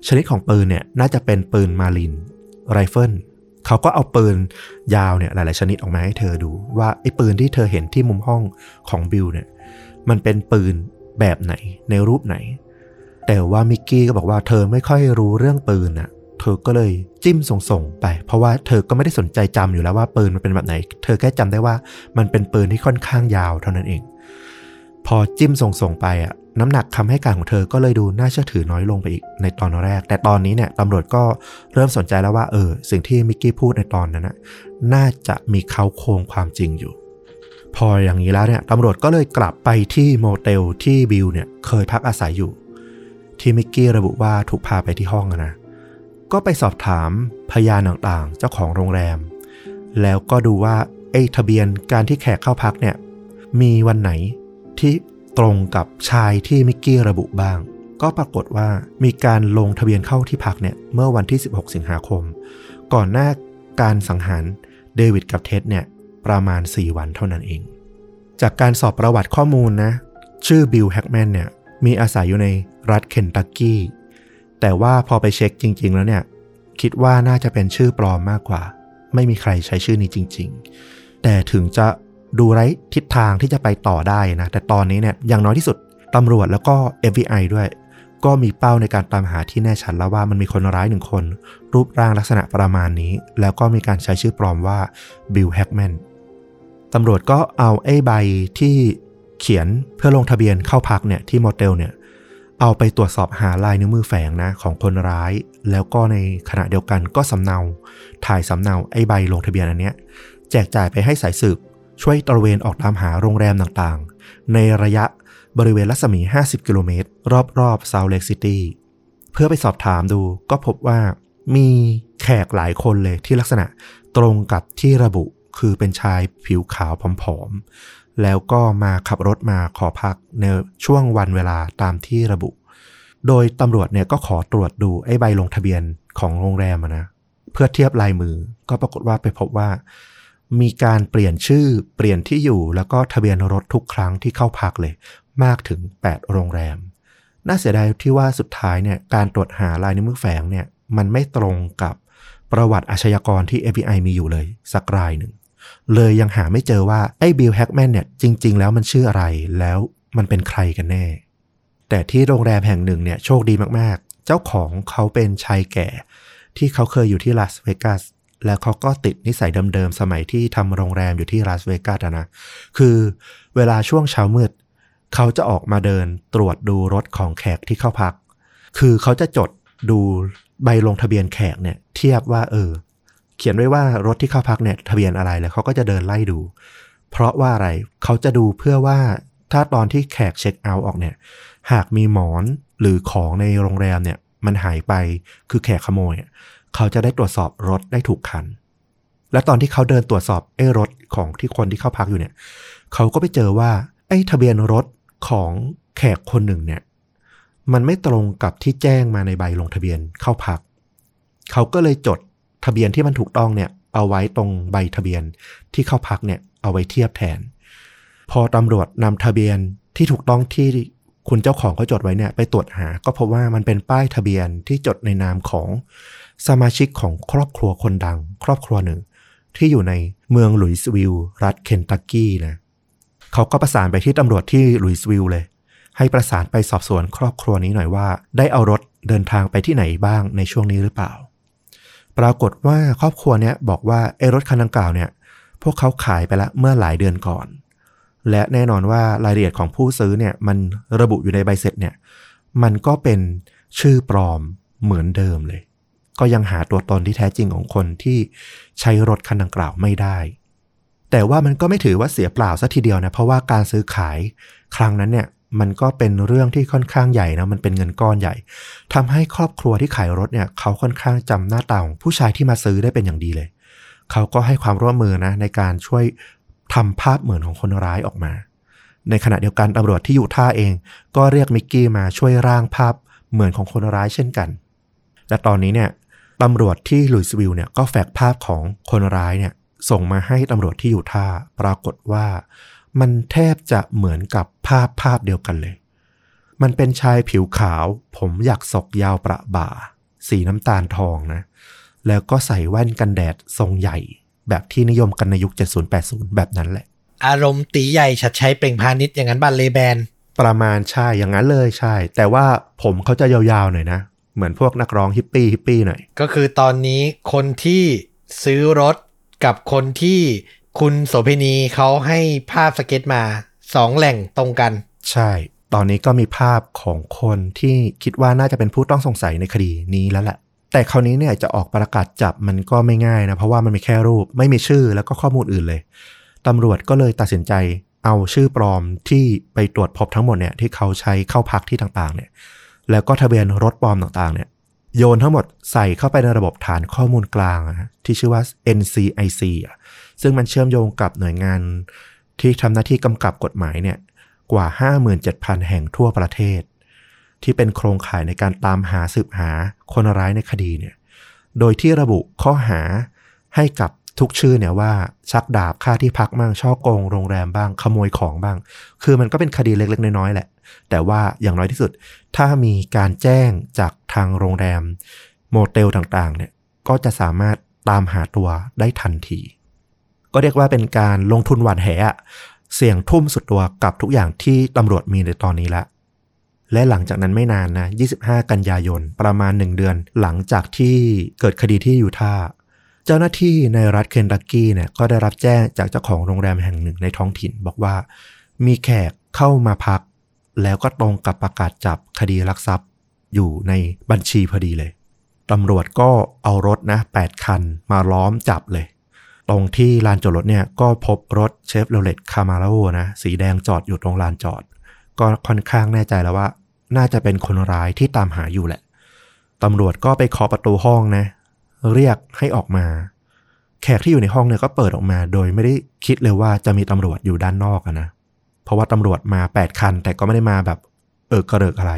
ชนิดของปืนเนี่ยน่าจะเป็นปืน Marlin ไรเฟิลเขาก็เอาปืนยาวเนี่ยหลาย ๆ ชนิดออกมาให้เธอดูว่าไอ้ปืนที่เธอเห็นที่มุมห้องของบิลเนี่ยมันเป็นปืนแบบไหนในรูปไหน แต่ว่ามิกกี้ก็บอกว่าเธอไม่ค่อยรู้เรื่องปืนน่ะ เธอก็เลยจิ้มส่งๆไป เพราะว่าเธอก็ไม่ได้สนใจจำอยู่แล้วว่าปืนมันเป็นแบบไหน เธอแค่จำได้ว่ามันเป็นปืนที่ค่อนข้างยาวเท่านั้นเอง พอจิ้มส่งๆไปอะน้ำหนักคำให้การของเธอก็เลยดูน่าเชื่อถือน้อยลงไปอีกในตอนแรก แต่ตอนนี้เนี่ยตำรวจก็เริ่มสนใจแล้วว่าเออสิ่งที่มิกกี้พูดในตอนนั้นนะน่าจะมีเขาโครงความจริงอยู่ พออย่างนี้แล้วเนี่ยตำรวจก็เลยกลับไปที่โมเตลที่บิลเนี่ยเคยพักอาศัยอยู่ ที่มิกกี้ระบุว่าถูกพาไปที่ห้องนะ ก็ไปสอบถามพยานต่างๆ เจ้าของโรงแรม แล้วก็ดูว่าไอ้ทะเบียนการที่แขกเข้าพักเนี่ยมีวันไหนที่ตรงกับชายที่มิกกี้ระบุบ้าง ก็ปรากฏว่ามีการลงทะเบียนเข้าที่พักเนี่ยเมื่อวันที่ 16 สิงหาคม ก่อนหน้าการสังหารเดวิดกับเท็ดเนี่ยประมาณ 4 วันเท่านั้นเอง จากการสอบประวัติข้อมูลนะ ชื่อบิลแฮกแมนเนี่ยมีอาศัยอยู่ในรัฐเคนตักกี้ แต่ว่าพอไปเช็คจริง ๆ แล้วเนี่ย คิดว่าน่าจะเป็นชื่อปลอมมากกว่า ไม่มีใครใช้ชื่อนี้จริง ๆ แต่ถึงจะดูไร้ทิศทางที่จะไปต่อได้นะ แต่ตอนนี้เนี่ยอย่างน้อยที่สุดตำรวจแล้วก็ FBI ด้วย ก็มีเป้าในการตามหาที่แน่ชัดแล้วว่ามันมีคนร้ายหนึ่งคน รูปร่างลักษณะประมาณนี้ แล้วก็มีการใช้ชื่อปลอมว่าบิลแฮกแมนตำรวจก็เอาไอ้ใบที่เขียนเพื่อลงทะเบียนเข้าพักเนี่ยที่โมเตลเนี่ย เอาไปตรวจสอบหาลายนิ้วมือแฝงนะของคนร้าย แล้วก็ในขณะเดียวกันก็สำเนา ถ่ายสำเนาไอ้ใบลงทะเบียนอันเนี้ยแจกจ่ายไปให้สายสืบ ช่วยตระเวนออกตามหาโรงแรมต่างๆ ในระยะบริเวณรัศมี 50 กิโลเมตร รอบๆซาวเลกซิตี้เพื่อไปสอบถามดูก็พบว่ามีแขกหลายคนเลยที่ลักษณะตรงกับที่ระบุคือเป็นชายผิวขาวผอม แล้วก็มาขับรถมาขอพักในช่วงวันเวลาตามที่ระบุ โดยตำรวจเนี่ยก็ขอตรวจดูไอ้ใบลงทะเบียนของโรงแรมนะ เพื่อเทียบลายมือ ก็ปรากฏว่าไปพบว่า มีการเปลี่ยนชื่อเปลี่ยนที่อยู่แล้วก็ทะเบียนรถทุกครั้งที่เข้าพักเลย มากถึง 8 โรงแรม น่าเสียดายที่ว่าสุดท้ายเนี่ยการตรวจหาลายนิ้วมือแฝงเนี่ยมันไม่ตรงกับประวัติอาชญากรที่ FBI มีอยู่เลย สักรายหนึ่ง เลยยังหาไม่เจอว่าไอ้บิลแฮกแมนเนี่ยจริง ๆ แล้วมันชื่ออะไรแล้วมันเป็นใครกันแน่ แต่ที่โรงแรมแห่งหนึ่งเนี่ยโชคดีมากๆ เจ้าของเขาเป็นชายแก่ ที่เขาเคยอยู่ที่ลาสเวกัสแล้วเขาก็ติดนิสัยเดิมๆ สมัยที่ทำโรงแรมอยู่ที่ลาสเวกัสนะ คือเวลาช่วงเช้ามืด เขาจะออกมาเดินตรวจดูรถของแขกที่เข้าพัก คือเขาจะจดดูใบลงทะเบียนแขกเนี่ยเทียบว่าเออ เขียนไว้ว่ารถที่เข้าพักเนี่ยทะเบียนอะไรแล้วเขาก็จะเดินไล่ดู เพราะว่าอะไรเขาจะดูเพื่อว่าถ้าตอนที่แขกเช็คเอาท์ออกเนี่ย หากมีหมอนหรือของในโรงแรมเนี่ยมันหายไปคือแขกขโมยเขาจะได้ตรวจสอบรถได้ถูกคัน และตอนที่เขาเดินตรวจสอบไอ้รถของที่คนที่เข้าพักอยู่เนี่ย เขาก็ไปเจอว่า ไอ้ทะเบียนรถของแขกคนหนึ่งเนี่ย มันไม่ตรงกับที่แจ้งมาในใบลงทะเบียนเข้าพัก เขาก็เลยจด ทะเบียนที่มันถูกต้องเนี่ยเอาไว้ตรงใบทะเบียนที่เข้าพักเนี่ยเอาไว้เทียบแทน พอตำรวจนำทะเบียนที่ถูกต้องที่คุณเจ้าของเขาจดไว้เนี่ยไปตรวจหา ก็พบว่ามันเป็นป้ายทะเบียนที่จดในนามของสมาชิกของครอบครัวคนดัง ครอบครัวหนึ่ง ที่อยู่ในเมืองลุยส์วิลล์รัฐเคนตักกี้นะเขาก็ประสานไปที่ตำรวจที่ลุยส์วิลล์เลย ให้ประสานไปสอบสวนครอบครัวนี้หน่อยว่า ได้เอารถเดินทางไปที่ไหนบ้างในช่วงนี้หรือเปล่า ปรากฏว่าครอบครัวเนี้ยบอกว่าไอ้รถคันดังกล่าวเนี่ยพวกเขาขายไปละเมื่อหลายเดือนก่อน และแน่นอนว่ารายละเอียดของผู้ซื้อเนี่ยมันระบุอยู่ในใบเสร็จเนี่ยมันก็เป็นชื่อปลอมเหมือนเดิมเลย ก็ยังหาตัวตนที่แท้จริงของคนที่ใช้รถคันดังกล่าวไม่ได้ แต่ว่ามันก็ไม่ถือว่าเสียเปล่าซะทีเดียวนะเพราะว่าการซื้อขายครั้งนั้นเนี่ย มันก็เป็นเรื่องที่ค่อนข้างใหญ่นะมันเป็นเงินก้อนใหญ่ทำให้ครอบครัวที่ขายรถเนี่ยเขาค่อนข้างจำหน้าตาของผู้ชายที่มาซื้อได้เป็นอย่างดีเลย เขาก็ให้ความร่วมมือนะในการช่วยทำภาพเหมือนของคนร้ายออกมา ในขณะเดียวกันตำรวจที่อยู่ท่าเอง ก็เรียกมิกกี้มาช่วยร่างภาพเหมือนของคนร้ายเช่นกัน และตอนนี้เนี่ยตำรวจที่ลุยส์วิลล์เนี่ยก็แฟกภาพของคนร้ายเนี่ยส่งมาให้ตำรวจที่อยู่ท่าปรากฏว่า มันแทบจะเหมือนกับภาพภาพเดียวกันเลย มันเป็นชายผิวขาว ผมอยากศกยาวประบ่า สีน้ำตาลทองนะ แล้วก็ใส่แว่นกันแดดทรงใหญ่ แบบที่นิยมกันในยุค 70-80 แบบนั้นแหละ อารมณ์ตีใหญ่ชัดใช้เปล่งพาณิชย์อย่างนั้นบันเลแบน ประมาณใช่อย่างนั้นเลยใช่ แต่ว่าผมเขาจะยาวๆหน่อยนะ เหมือนพวกนักร้องฮิปปี้ฮิปปี้หน่อย ก็คือตอนนี้คนที่ซื้อรถกับคนที่ คุณโสเภณีเขาให้ภาพสเก็ตมาสองแหล่งตรงกัน ใช่ ตอนนี้ก็มีภาพของคนที่คิดว่าน่าจะเป็นผู้ต้องสงสัยในคดีนี้แล้วแหละ แต่คราวนี้เนี่ยจะออกประกาศจับมันก็ไม่ง่ายนะ เพราะว่ามันมีแค่รูปไม่มีชื่อแล้วก็ข้อมูลอื่นเลยตำรวจก็เลยตัดสินใจเอาชื่อปลอมที่ไปตรวจพบทั้งหมดเนี่ยที่เขาใช้เข้าพักที่ต่างๆ เนี่ยแล้วก็ทะเบียนรถปลอมต่างๆ เนี่ยโยนทั้งหมดใส่เข้าไปในระบบฐานข้อมูลกลางที่ชื่อว่า NCIC อะ ซึ่งมันเชื่อมโยงกับหน่วยงานที่ทำหน้าที่กำกับกฎหมายเนี่ยกว่า 57,000 แห่งทั่วประเทศ ที่เป็นโครงข่ายในการตามหาสืบหาคนร้ายในคดีเนี่ยโดยที่ระบุข้อหาให้กับทุกชื่อเนี่ยว่าชักดาบค่าที่พักบ้างช่อโกงโรงแรมบ้างขโมยของบ้าง คือมันก็เป็นคดีเล็ก ๆ น้อยๆแหละ แต่ว่าอย่างน้อยที่สุด ถ้ามีการแจ้งจากทางโรงแรม โมเตลต่างๆเนี่ยก็จะสามารถตามหาตัวได้ทันที ก็เรียกว่าเป็นการลงทุนหวานแหเสี่ยงทุ่มสุดตัวกับทุกอย่างที่ตำรวจมีในตอนนี้ละ และหลังจากนั้นไม่นานนะ 25 กันยายน ประมาณ 1 เดือน หลังจากที่เกิดคดีที่ยูทาห์เจ้าหน้าที่ในรัฐเคนตักกี้เนี่ยก็ได้รับแจ้งจากเจ้าของโรงแรมแห่งหนึ่งในท้องถิ่น บอกว่า มีแขกเข้ามาพัก แล้วก็ตรงกับประกาศจับคดีลักทรัพย์ อยู่ในบัญชีพอดีเลยตำรวจก็เอารถนะ8คันมาล้อมจับเลย ตรงที่ลานจอดรถเนี่ยก็พบรถเชฟโรเลตคามาโรนะสีแดงจอดอยู่ตรงลานจอด ก็ค่อนข้างแน่ใจแล้วว่า น่าจะเป็นคนร้ายที่ตามหาอยู่แหละตำรวจก็ไปเคาะประตูห้องนะ เรียกให้ออกมา แขกที่อยู่ในห้องเนี่ยก็เปิดออกมา โดยไม่ได้คิดเลยว่าจะมีตำรวจอยู่ด้านนอกนะเพราะว่าตำรวจมา8คัน แต่ก็ไม่ได้มาแบบเอิกเกริกอะไร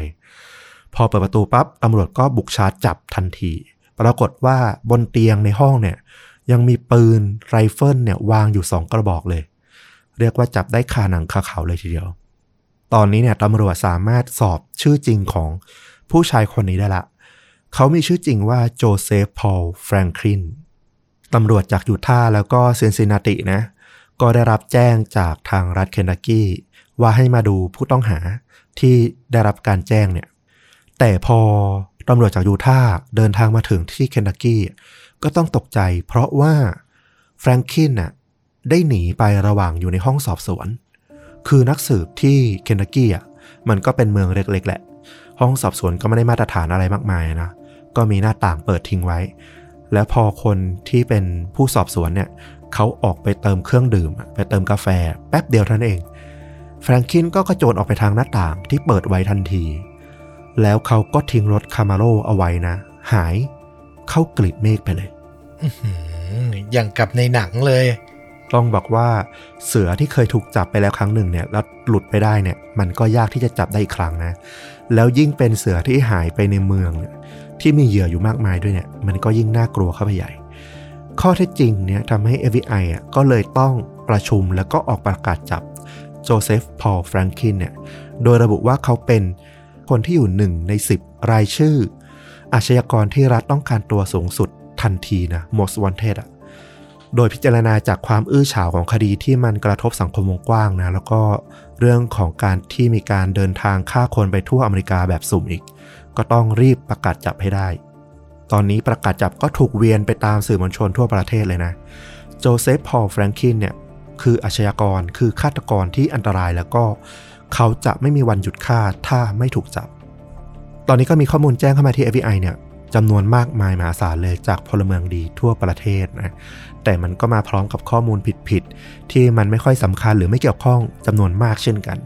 พอเปิดประตูปั๊บตำรวจก็บุกชาร์จจับทันที ปรากฏว่าบนเตียงในห้องเนี่ย ยังมีปืนไรเฟิลเนี่ยวางอยู่สองกระบอกเลย เรียกว่าจับได้คาหนังคาเขาเลยทีเดียว ตอนนี้เนี่ยตำรวจสามารถสอบชื่อจริงของผู้ชายคนนี้ได้ละ เขามีชื่อจริงว่าโจเซฟพอลแฟรงคลินตำรวจจากยูทาห์แล้วก็ซินซินนาตินะ ก็ได้รับแจ้งจากทางรัฐเคนตักกี้ ว่าให้มาดูผู้ต้องหาที่ได้รับการแจ้งเนี่ย แต่พอตำรวจจากยูทาห์เดินทางมาถึงที่เคนตักกี้ ก็ต้องตกใจ เพราะว่าแฟรงคินน่ะได้หนีไประหว่างอยู่ในห้องสอบสวน คือนักสืบที่เคนตักกี้อะมันก็เป็นเมืองเล็กๆแหละ ห้องสอบสวนก็ไม่ได้มาตรฐานอะไรมากมายนะ ก็มีหน้าต่างเปิดทิ้งไว้ แล้วพอคนที่เป็นผู้สอบสวนเนี่ยเขาออกไปเติมเครื่องดื่ม ไปเติมกาแฟ แป๊บเดียวเท่านั้นเอง แฟรงคินก็กระโจนออกไปทางหน้าต่างที่เปิดไว้ทันที แล้วเขาก็ทิ้งรถคามาโรเอาไว้นะ หาย เข้ากลีบเมฆไปเลยอื้อหืออย่างกับในหนังเลย ต้องบอกว่าเสือที่เคยถูกจับไปแล้วครั้งหนึ่งเนี่ยแล้วหลุดไปได้เนี่ย มันก็ยากที่จะจับได้อีกครั้งนะ แล้วยิ่งเป็นเสือที่หายไปในเมืองเนี่ยที่มีเหยื่ออยู่มากมายด้วยเนี่ย มันก็ยิ่งน่ากลัวเข้าไปใหญ่ ข้อเท็จจริงเนี่ยทำให้ FBI อะก็เลยต้องประชุมแล้วก็ออกประกาศจับโจเซฟ พอลแฟรงคินเนี่ย โดยระบุว่าเขาเป็นคนที่อยู่หนึ่งใน 10 รายชื่อ อาชญากรที่รัฐต้องการตัวสูงสุดทันทีนะ most wanted อะโดยพิจารณาจากความอื้อฉาวของคดีที่มันกระทบสังคมวงกว้างนะ แล้วก็เรื่องของการที่มีการเดินทางฆ่าคนไปทั่วอเมริกาแบบสุ่มอีก ก็ต้องรีบประกาศจับให้ได้ ตอนนี้ประกาศจับก็ถูกเวียนไปตามสื่อมวลชนทั่วประเทศเลยนะ โจเซฟพอลแฟรงคินเนี่ยคืออาชญากรคือฆาตกรที่อันตรายแล้วก็ เขาจะไม่มีวันหยุดฆ่าถ้าไม่ถูกจับ ตอนนี้ก็มีข้อมูลแจ้งเข้ามาที่ FBI เนี่ยจำนวนมากมายมหาศาลเลยจากพลเมืองดีทั่วประเทศนะ แต่มันก็มาพร้อมกับข้อมูลผิดๆ ที่มันไม่ค่อยสำคัญหรือไม่เกี่ยวข้องจำนวนมากเช่นกัน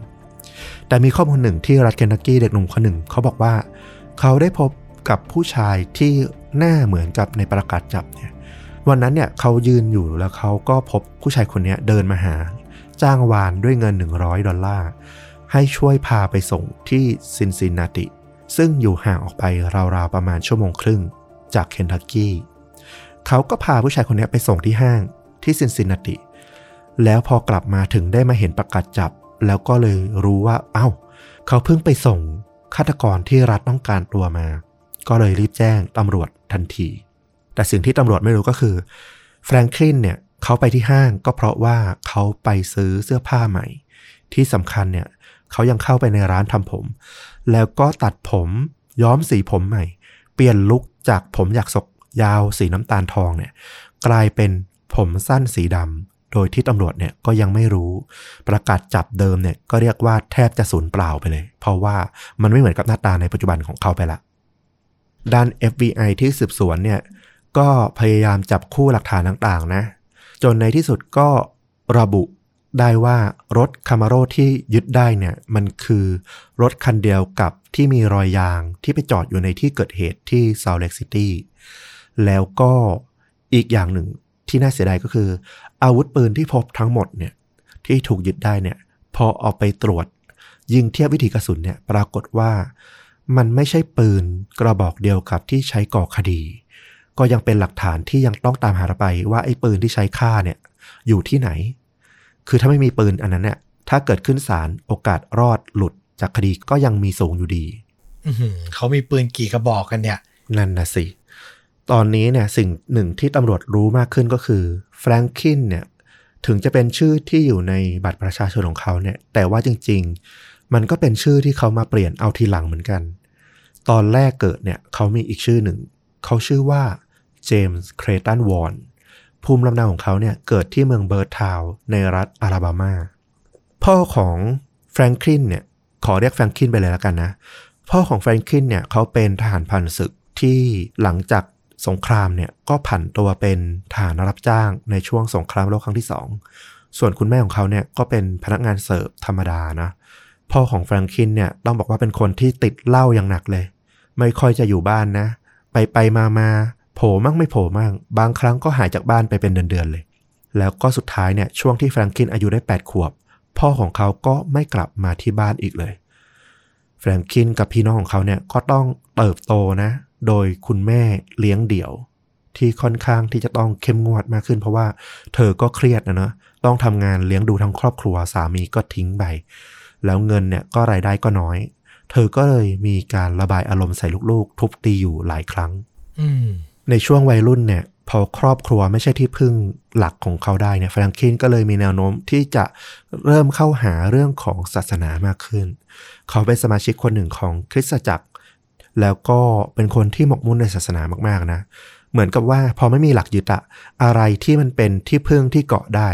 แต่มีข้อมูลหนึ่งที่รัฐเคนทักกี้เด็กหนุ่มคนหนึ่งเขาบอกว่า เขาได้พบกับผู้ชายที่หน้าเหมือนกับในประกาศจับเนี่ย วันนั้นเนี่ยเขายืนอยู่แล้วเขาก็พบผู้ชายคนนี้เดินมาหา จ้างวานด้วยเงิน 100 ดอลลาร์ให้ช่วยพาไปส่งที่ซินซินนาติ ซึ่งอยู่ห่างออกไปราวๆประมาณชั่วโมงครึ่ง จากเคนทักกี้ เขาก็พาผู้ชายคนนี้ไปส่งที่ห้างที่ซินซินนาติ แล้วพอกลับมาถึงได้มาเห็นประกาศจับ แล้วก็เลยรู้ว่า เอ้า เขาเพิ่งไปส่งฆาตกรที่รัฐต้องการตัวมา ก็เลยรีบแจ้งตำรวจทันที แต่สิ่งที่ตำรวจไม่รู้ก็คือแฟรงคลินเนี่ยเขาไปที่ห้างก็เพราะว่าเขาไปซื้อเสื้อผ้าใหม่ ที่สำคัญเนี่ยเขายังเข้าไปในร้านทำผม แล้วก็ตัดผมย้อมสีผมใหม่ เปลี่ยนลุคจากผมอยากศกยาวสีน้ำตาลทองเนี่ย กลายเป็นผมสั้นสีดำโดยที่ตำรวจเนี่ยก็ยังไม่รู้ ประกาศจับเดิมเนี่ยก็เรียกว่าแทบจะสูญเปล่าไปเลย เพราะว่ามันไม่เหมือนกับหน้าตาในปัจจุบันของเขาไปละด้าน FBI ที่สืบสวนเนี่ยก็พยายามจับคู่หลักฐานต่างๆนะ จนในที่สุดก็ระบุ ได้ว่ารถคามาโรที่ยึดได้เนี่ยมันคือรถคันเดียวกับที่มีรอยยางที่ไปจอดอยู่ในที่เกิดเหตุที่ซาวเล็กซิตี้แล้วก็อีกอย่างหนึ่งที่น่าเสียดายก็คือ อาวุธปืนที่พบทั้งหมดเนี่ยที่ถูกยึดได้เนี่ยพอเอาไปตรวจ ยิงเทียบวิธีกระสุนเนี่ยปรากฏว่ามันไม่ใช่ปืนกระบอกเดียวกับที่ใช้ก่อคดี ก็ยังเป็นหลักฐานที่ยังต้องตามหาไปว่าไอ้ปืนที่ใช้ฆ่าเนี่ยอยู่ที่ไหน คือถ้าไม่มีปืนอันนั้นเนี่ยถ้าเกิดขึ้นศาลโอกาสรอดหลุดจากคดีก็ยังมีสูงอยู่ดีอื้อหือเขามีปืนกี่กระบอกกันเนี่ย นั่นนะสิ ตอนนี้เนี่ยสิ่งหนึ่งที่ตำรวจรู้มากขึ้นก็คือแฟรงคินเนี่ยถึงจะเป็นชื่อที่อยู่ในบัตรประชาชนของเขาเนี่ย แต่ว่าจริง ๆ มันก็เป็นชื่อที่เขามาเปลี่ยนเอาทีหลังเหมือนกัน ตอนแรกเกิดเนี่ยเขามีอีกชื่อหนึ่ง เขาชื่อว่าเจมส์เคลย์ตันวอห์น ภูมิลำเนาของเขาเนี่ยเกิดที่เมืองเบิร์ดทาวในรัฐอาลาบามา พ่อของแฟรงคลินเนี่ยขอเรียกแฟรงคลินไปเลยแล้วกันนะ พ่อของแฟรงคลินเนี่ยเขาเป็นทหารผ่านศึกที่หลังจากสงครามเนี่ยก็ผันตัวเป็นทหารรับจ้างในช่วงสงครามโลกครั้งที่สองส่วนคุณแม่ของเขาเนี่ยก็เป็นพนักงานเสิร์ฟธรรมดานะ พ่อของแฟรงคลินเนี่ยต้องบอกว่าเป็นคนที่ติดเหล้าอย่างหนักเลย ไม่ค่อยจะอยู่บ้านนะ ไปไปมามา โผล่มั่งไม่โผล่มั่งบางครั้งก็หายจากบ้านไปเป็นเดือนๆเลย แล้วก็สุดท้ายเนี่ยช่วงที่แฟรงคินอายุได้ 8 ขวบ พ่อของเขาก็ไม่กลับมาที่บ้านอีกเลย แฟรงคินกับพี่น้องของเขาเนี่ยก็ต้องเติบโตนะ โดยคุณแม่เลี้ยงเดี่ยว ที่ค่อนข้างที่จะต้องเข้มงวดมากขึ้น เพราะว่าเธอก็เครียดนะเนาะต้องทำงานเลี้ยงดูทั้งครอบครัวสามีก็ทิ้งไปแล้วเงินเนี่ยก็รายได้ก็น้อย เธอก็เลยมีการระบายอารมณ์ใส่ลูกๆ ทุบตีอยู่หลายครั้ง อืม ในช่วงวัยรุ่นเนี่ยพอครอบครัวไม่ใช่ที่พึ่งหลักของเขาได้เนี่ยแฟรงคินก็เลยมีแนวโน้มที่จะเริ่มเข้าหาเรื่องของศาสนามากขึ้น เขาเป็นสมาชิกคนหนึ่งของคริสตจักร แล้วก็เป็นคนที่หมกมุ่นในศาสนามากๆนะ เหมือนกับว่าพอไม่มีหลักยึดอะอะไรที่มันเป็นที่พึ่งที่เกาะได้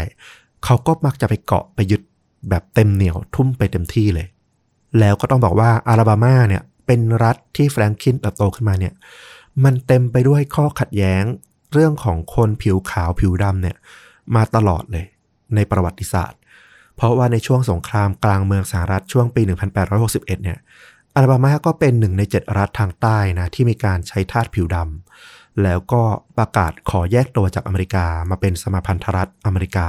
เขาก็มักจะไปเกาะไปยึดแบบเต็มเหนียวทุ่มไปเต็มที่เลย แล้วก็ต้องบอกว่าอาลาบามาเนี่ยเป็นรัฐที่แฟรงคินเติบโตขึ้นมาเนี่ย มันเต็มไปด้วยข้อขัดแย้ง เรื่องของคนผิวขาวผิวดำเนี่ย มาตลอดเลยในประวัติศาสตร์ เพราะว่าในช่วงสงครามกลางเมืองสหรัฐช่วงปี 1861 เนี่ยอาลาบามาก็เป็นหนึ่งในเจ็ดรัฐทางใต้นะที่มีการใช้ทาสผิวดำแล้วก็ประกาศขอแยกตัวจากอเมริกามาเป็นสมาพันธรัฐอเมริกา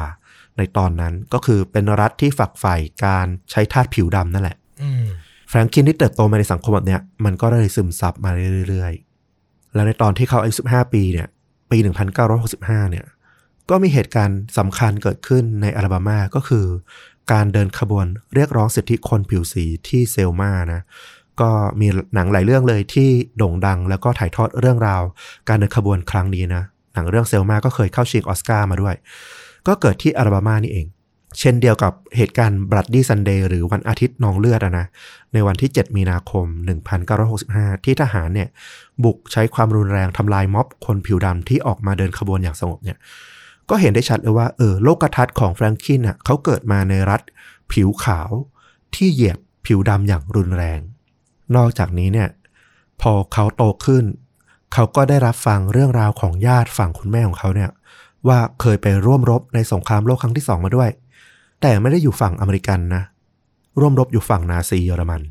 ในตอนนั้นก็คือเป็นรัฐที่ฝักใฝ่การใช้ทาสผิวดำนั่นแหละอืมแฟรงคินที่เติบโตมาในสังคมแบบเนี้ยมันก็เลยซึมซับมาเรื่อยๆ แล้วในตอนที่เขาอายุ15 ปีเนี่ย ปี 1965 เนี่ย ก็มีเหตุการณ์สำคัญเกิดขึ้นในอาลาบามา ก็คือ การเดินขบวนเรียกร้องสิทธิคนผิวสีที่เซลมานะ ก็มีหนังหลายเรื่องเลยที่โด่งดัง แล้วก็ถ่ายทอดเรื่องราว การเดินขบวนครั้งนี้นะ หนังเรื่องเซลมาก็เคยเข้าชิงออสการ์มาด้วย ก็เกิดที่อาลาบามานี่เอง เช่นเดียวกับเหตุการณ์ Bloody Sunday หรือวันอาทิตย์นองเลือดนะ ในวันที่ 7 มีนาคม 1965 ที่ทหารเนี่ย บุกใช้ความรุนแรงทำลายม็อบคนผิวดำที่ออกมาเดินขบวนอย่างสงบเนี่ย ก็เห็นได้ชัดเลยว่าเออโลกทัศน์ของแฟรงคินอะเขาเกิดมาในรัฐผิวขาวที่เหยียบผิวดำอย่างรุนแรง นอกจากนี้เนี่ย พอเขาโตขึ้น เขาก็ได้รับฟังเรื่องราวของญาติฝั่งคุณแม่ของเขาเนี่ยว่าเคยไปร่วมรบในสงครามโลกครั้งที่สองมาด้วย แต่ไม่ได้อยู่ฝั่งอเมริกันนะ ร่วมรบอยู่ฝั่งนาซีเยอรมัน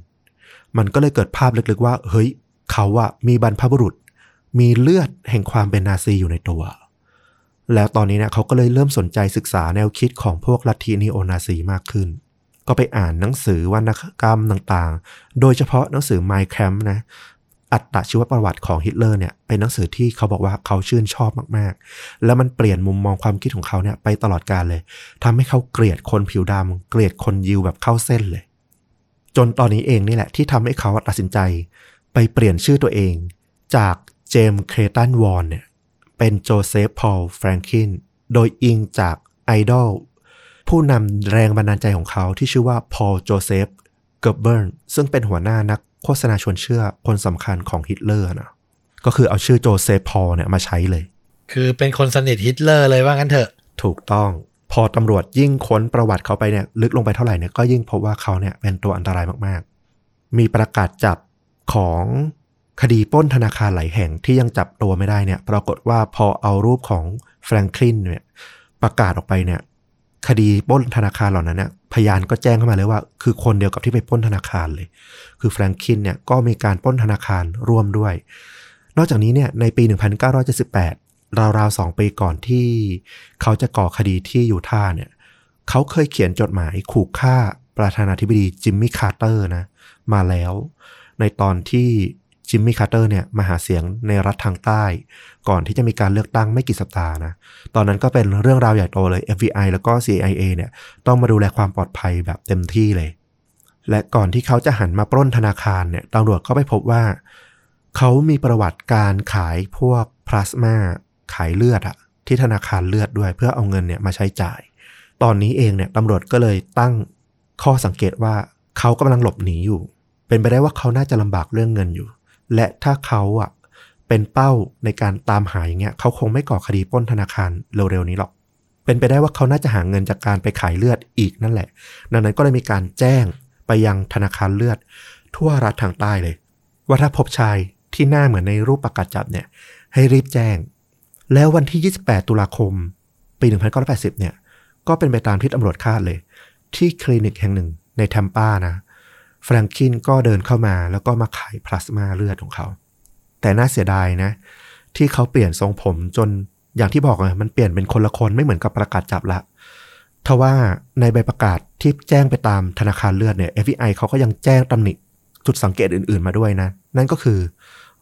มันก็เลยเกิดภาพลึกๆว่า เฮ้ย เขาอะมีบรรพบุรุษ มีเลือดแห่งความเป็นนาซีอยู่ในตัว แล้วตอนนี้เนี่ยเขาก็เลยเริ่มสนใจศึกษาแนวคิดของพวกลัทธินีโอนาซีมากขึ้น ก็ไปอ่านหนังสือวรรณกรรมต่างๆ โดยเฉพาะหนังสือ My Camp นะ อัตชีวประวัติของฮิตเลอร์เนี่ยเป็นหนังสือที่เขาบอกว่าเขาชื่นชอบมากๆ แล้วมันเปลี่ยนมุมมองความคิดของเขาเนี่ยไปตลอดกาลเลยทำให้เขาเกลียดคนผิวดำเกลียดคนยิวแบบเข้าเส้นเลย จนตอนนี้เองนี่แหละที่ทำให้เขาตัดสินใจ ไปเปลี่ยนชื่อตัวเอง จากเจมส์เคลย์ตันวอห์นเนี่ยเป็นโจเซฟพอลแฟรงคลินโดยอิงจากไอดอลผู้นำแรงบันดาลใจของเขาที่ชื่อว่าพอลโจเซฟเกิบเบิลส์ซึ่งเป็นหัวหน้านัก โฆษณาชวนเชื่อคนสำคัญของฮิตเลอร์นะก็คือเอาชื่อโจเซฟพอลเนี่ยมาใช้เลย คือเป็นคนสนิทฮิตเลอร์เลยว่างั้นเถอะ ถูกต้องพอตำรวจยิ่งค้นประวัติเขาไปเนี่ยลึกลงไปเท่าไหร่เนี่ยก็ยิ่งพบว่าเขาเนี่ยเป็นตัวอันตรายมากๆ มีประกาศจับของคดีปล้นธนาคารหลายแห่งที่ยังจับตัวไม่ได้เนี่ย ปรากฏว่าพอเอารูปของแฟรงคลินเนี่ยประกาศออกไปเนี่ย คดีปล้นธนาคารเหล่านั้นเนี่ยพยานก็แจ้งเข้ามาเลยว่า คือคนเดียวกับที่ไปปล้นธนาคารเลย คือแฟรงคินเนี่ยก็มีการปล้นธนาคารร่วมด้วย นอกจากนี้เนี่ยในปี 1978 ราวๆสองปีก่อนที่เขาจะก่อคดีที่ยูท่าเนี่ยเขาเคยเขียนจดหมายขู่ฆ่าประธานาธิบดีจิมมี่คาร์เตอร์นะมาแล้ว ในตอนที่ จิมมี่คาร์เตอร์เนี่ยมาหาเสียงในรัฐทางใต้ ก่อนที่จะมีการเลือกตั้งไม่กี่สัปดาห์นะ ตอนนั้นก็เป็นเรื่องราวใหญ่โตเลย FBI แล้วก็ CIA เนี่ยต้องมาดูแลความปลอดภัยแบบเต็มที่เลย และก่อนที่เขาจะหันมาปล้นธนาคารเนี่ยตำรวจก็ไปพบว่า เขามีประวัติการขายพวกพลาสมาขายเลือดอะที่ธนาคารเลือดด้วย เพื่อเอาเงินเนี่ยมาใช้จ่าย ตอนนี้เองเนี่ยตำรวจก็เลยตั้งข้อสังเกตว่าเขากำลังหลบหนีอยู่ เป็นไปได้ว่าเขาน่าจะลำบากเรื่องเงินอยู่ และถ้าเขาอะเป็นเป้าในการตามหาอย่างเงี้ยเขาคงไม่ก่อคดีป้นธนาคารเร็วๆนี้หรอก เป็นไปได้ว่าเขาน่าจะหาเงินจากการไปขายเลือดอีกนั่นแหละ ดังนั้นก็เลยมีการแจ้งไปยังธนาคารเลือด ทั่วรัฐทางใต้เลย ว่าถ้าพบชายที่หน้าเหมือนในรูปประกาศจับเนี่ย ให้รีบแจ้ง แล้ววันที่ 28 ตุลาคม ปี 1980 เนี่ย ก็เป็นไปตามที่ตำรวจคาดเลย ที่คลินิกแห่งหนึ่งในแทมปานะ แฟรงคินก็เดินเข้ามาแล้วก็มาขายพลาสมาเลือดของเขา แต่น่าเสียดายนะ ที่เขาเปลี่ยนทรงผมจนอย่างที่บอกอะมันเปลี่ยนเป็นคนละคนไม่เหมือนกับประกาศจับละทว่าในใบประกาศที่แจ้งไปตามธนาคารเลือดเนี่ย FBI เขาก็ยังแจ้งตำหนิจุดสังเกตอื่นๆมาด้วยนะ นั่นก็คือ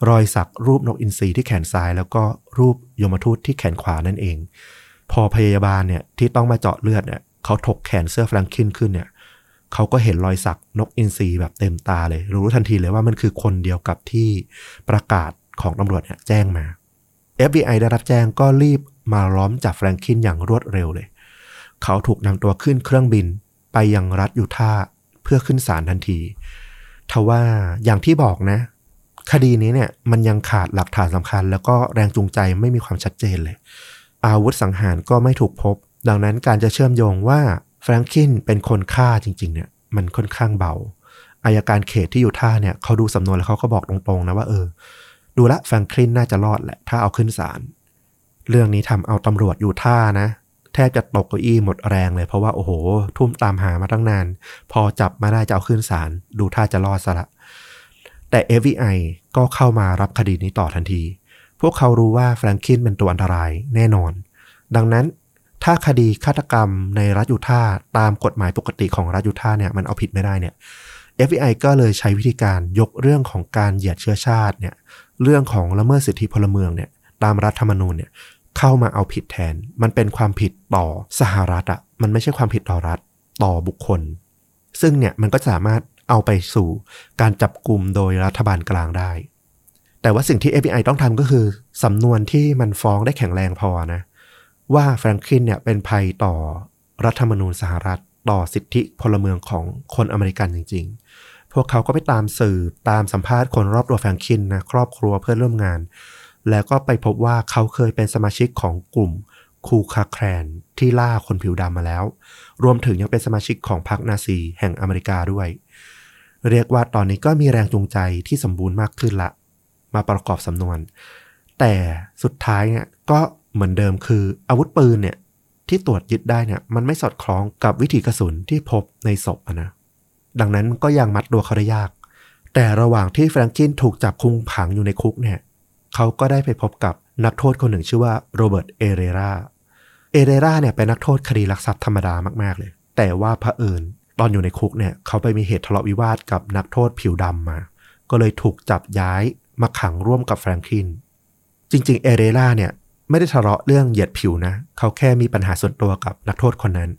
รอยสักรูปนกอินทรีที่แขนซ้าย แล้วก็รูปยมทูตที่แขนขวานั่นเอง พอพยาบาลเนี่ยที่ต้องมาเจาะเลือดเนี่ยเขาถกแขนเสื้อแฟรงคินขึ้นเนี่ย เขาก็เห็นรอยสักนกอินทรีแบบเต็มตาเลย รู้ทันทีเลยว่ามันคือคนเดียวกับที่ประกาศของตำรวจเนี่ยแจ้งมา FBI ได้รับแจ้งก็รีบมาล้อมจับแฟรงคินอย่างรวดเร็วเลย เขาถูกนำตัวขึ้นเครื่องบินไปยังรัฐยูทาห์เพื่อขึ้นศาลทันที ทว่าอย่างที่บอกนะ คดีนี้เนี่ยมันยังขาดหลักฐานสำคัญ แล้วก็แรงจูงใจไม่มีความชัดเจนเลย อาวุธสังหารก็ไม่ถูกพบ ดังนั้นการจะเชื่อมโยงว่า แฟรงคินเป็นคนฆ่าจริง ๆ เนี่ย มันค่อนข้างเบาอายการเขตที่อยู่ท่าเนี่ยเขาดูสำนวนแล้วเขาก็บอกตรงๆนะว่าเออ ดูละแฟรงคลินน่าจะรอดแหละ ถ้าเอาขึ้นศาลเรื่องนี้ทำเอาตำรวจอยู่ท่านะ แทบจะตกเก้าอี้หมดแรงเลยเพราะว่าโอ้โห ทุ่มตามหามาตั้งนาน พอจับมาได้จะเอาขึ้นศาลดูท่าจะรอดซะละ แต่ FBI ก็เข้ามารับคดีนี้ต่อทันที พวกเขารู้ว่าแฟรงคินเป็นตัวอันตรายแน่นอน ดังนั้น ถ้าคดีฆาตกรรมในรัฐยูทาห์ตามกฎหมายปกติของรัฐยูทาห์เนี่ยมันเอาผิดไม่ได้เนี่ย FBI ก็เลยใช้วิธีการยกเรื่องของการเหยียดเชื้อชาติเนี่ยเรื่องของละเมิดสิทธิพลเมืองเนี่ยตามรัฐธรรมนูญเนี่ยเข้ามาเอาผิดแทน มันเป็นความผิดต่อสหรัฐอะมันไม่ใช่ความผิดต่อรัฐต่อบุคคล ซึ่งเนี่ยมันก็สามารถเอาไปสู่การจับกลุ่มโดยรัฐบาลกลางได้ แต่ว่าสิ่งที่ FBI ต้องทำก็คือสำนวนที่มันฟ้องได้แข็งแรงพอนะ ว่าแฟรงคลินเนี่ยเป็นภัยต่อรัฐธรรมนูญสหรัฐ ต่อสิทธิพลเมืองของคนอเมริกันจริง ๆ พวกเขาก็ไปตามสื่อตามสัมภาษณ์คนรอบตัวแฟรงคลินนะครอบครัวเพื่อนร่วมงาน แล้วก็ไปพบว่าเขาเคยเป็นสมาชิกของกลุ่มคูคาแครนที่ล่าคนผิวดำมาแล้ว รวมถึงยังเป็นสมาชิกของพรรคนาซีแห่งอเมริกาด้วย เรียกว่าตอนนี้ก็มีแรงจูงใจที่สมบูรณ์มากขึ้นละ มาประกอบสำนวน แต่สุดท้ายเนี่ยก็ เหมือนเดิมคืออาวุธปืนเนี่ยที่ตรวจยึดได้เนี่ยมันไม่สอดคล้องกับวิถีกระสุนที่พบในศพนะดังนั้นก็ยังมัดตัวเขาได้ยาก แต่ระหว่างที่แฟรงกินถูกจับคุมขังอยู่ในคุกเนี่ยเขาก็ได้ไปพบกับนักโทษคนหนึ่งชื่อว่าโรเบิร์ตเอเรราเอเรราเนี่ยเป็นนักโทษคดีลักทรัพย์ธรรมดามากๆเลย แต่ว่าพระเอิญตอนอยู่ในคุกเนี่ยเขาไปมีเหตุทะเลาะวิวาทกับนักโทษผิวดำมา ก็เลยถูกจับย้ายมาขังร่วมกับแฟรงคินจริงๆเอเรราเนี่ย ไม่ได้ทะเลาะเรื่องเหยียดผิวนะ เขาแค่มีปัญหาส่วนตัวกับนักโทษคนนั้น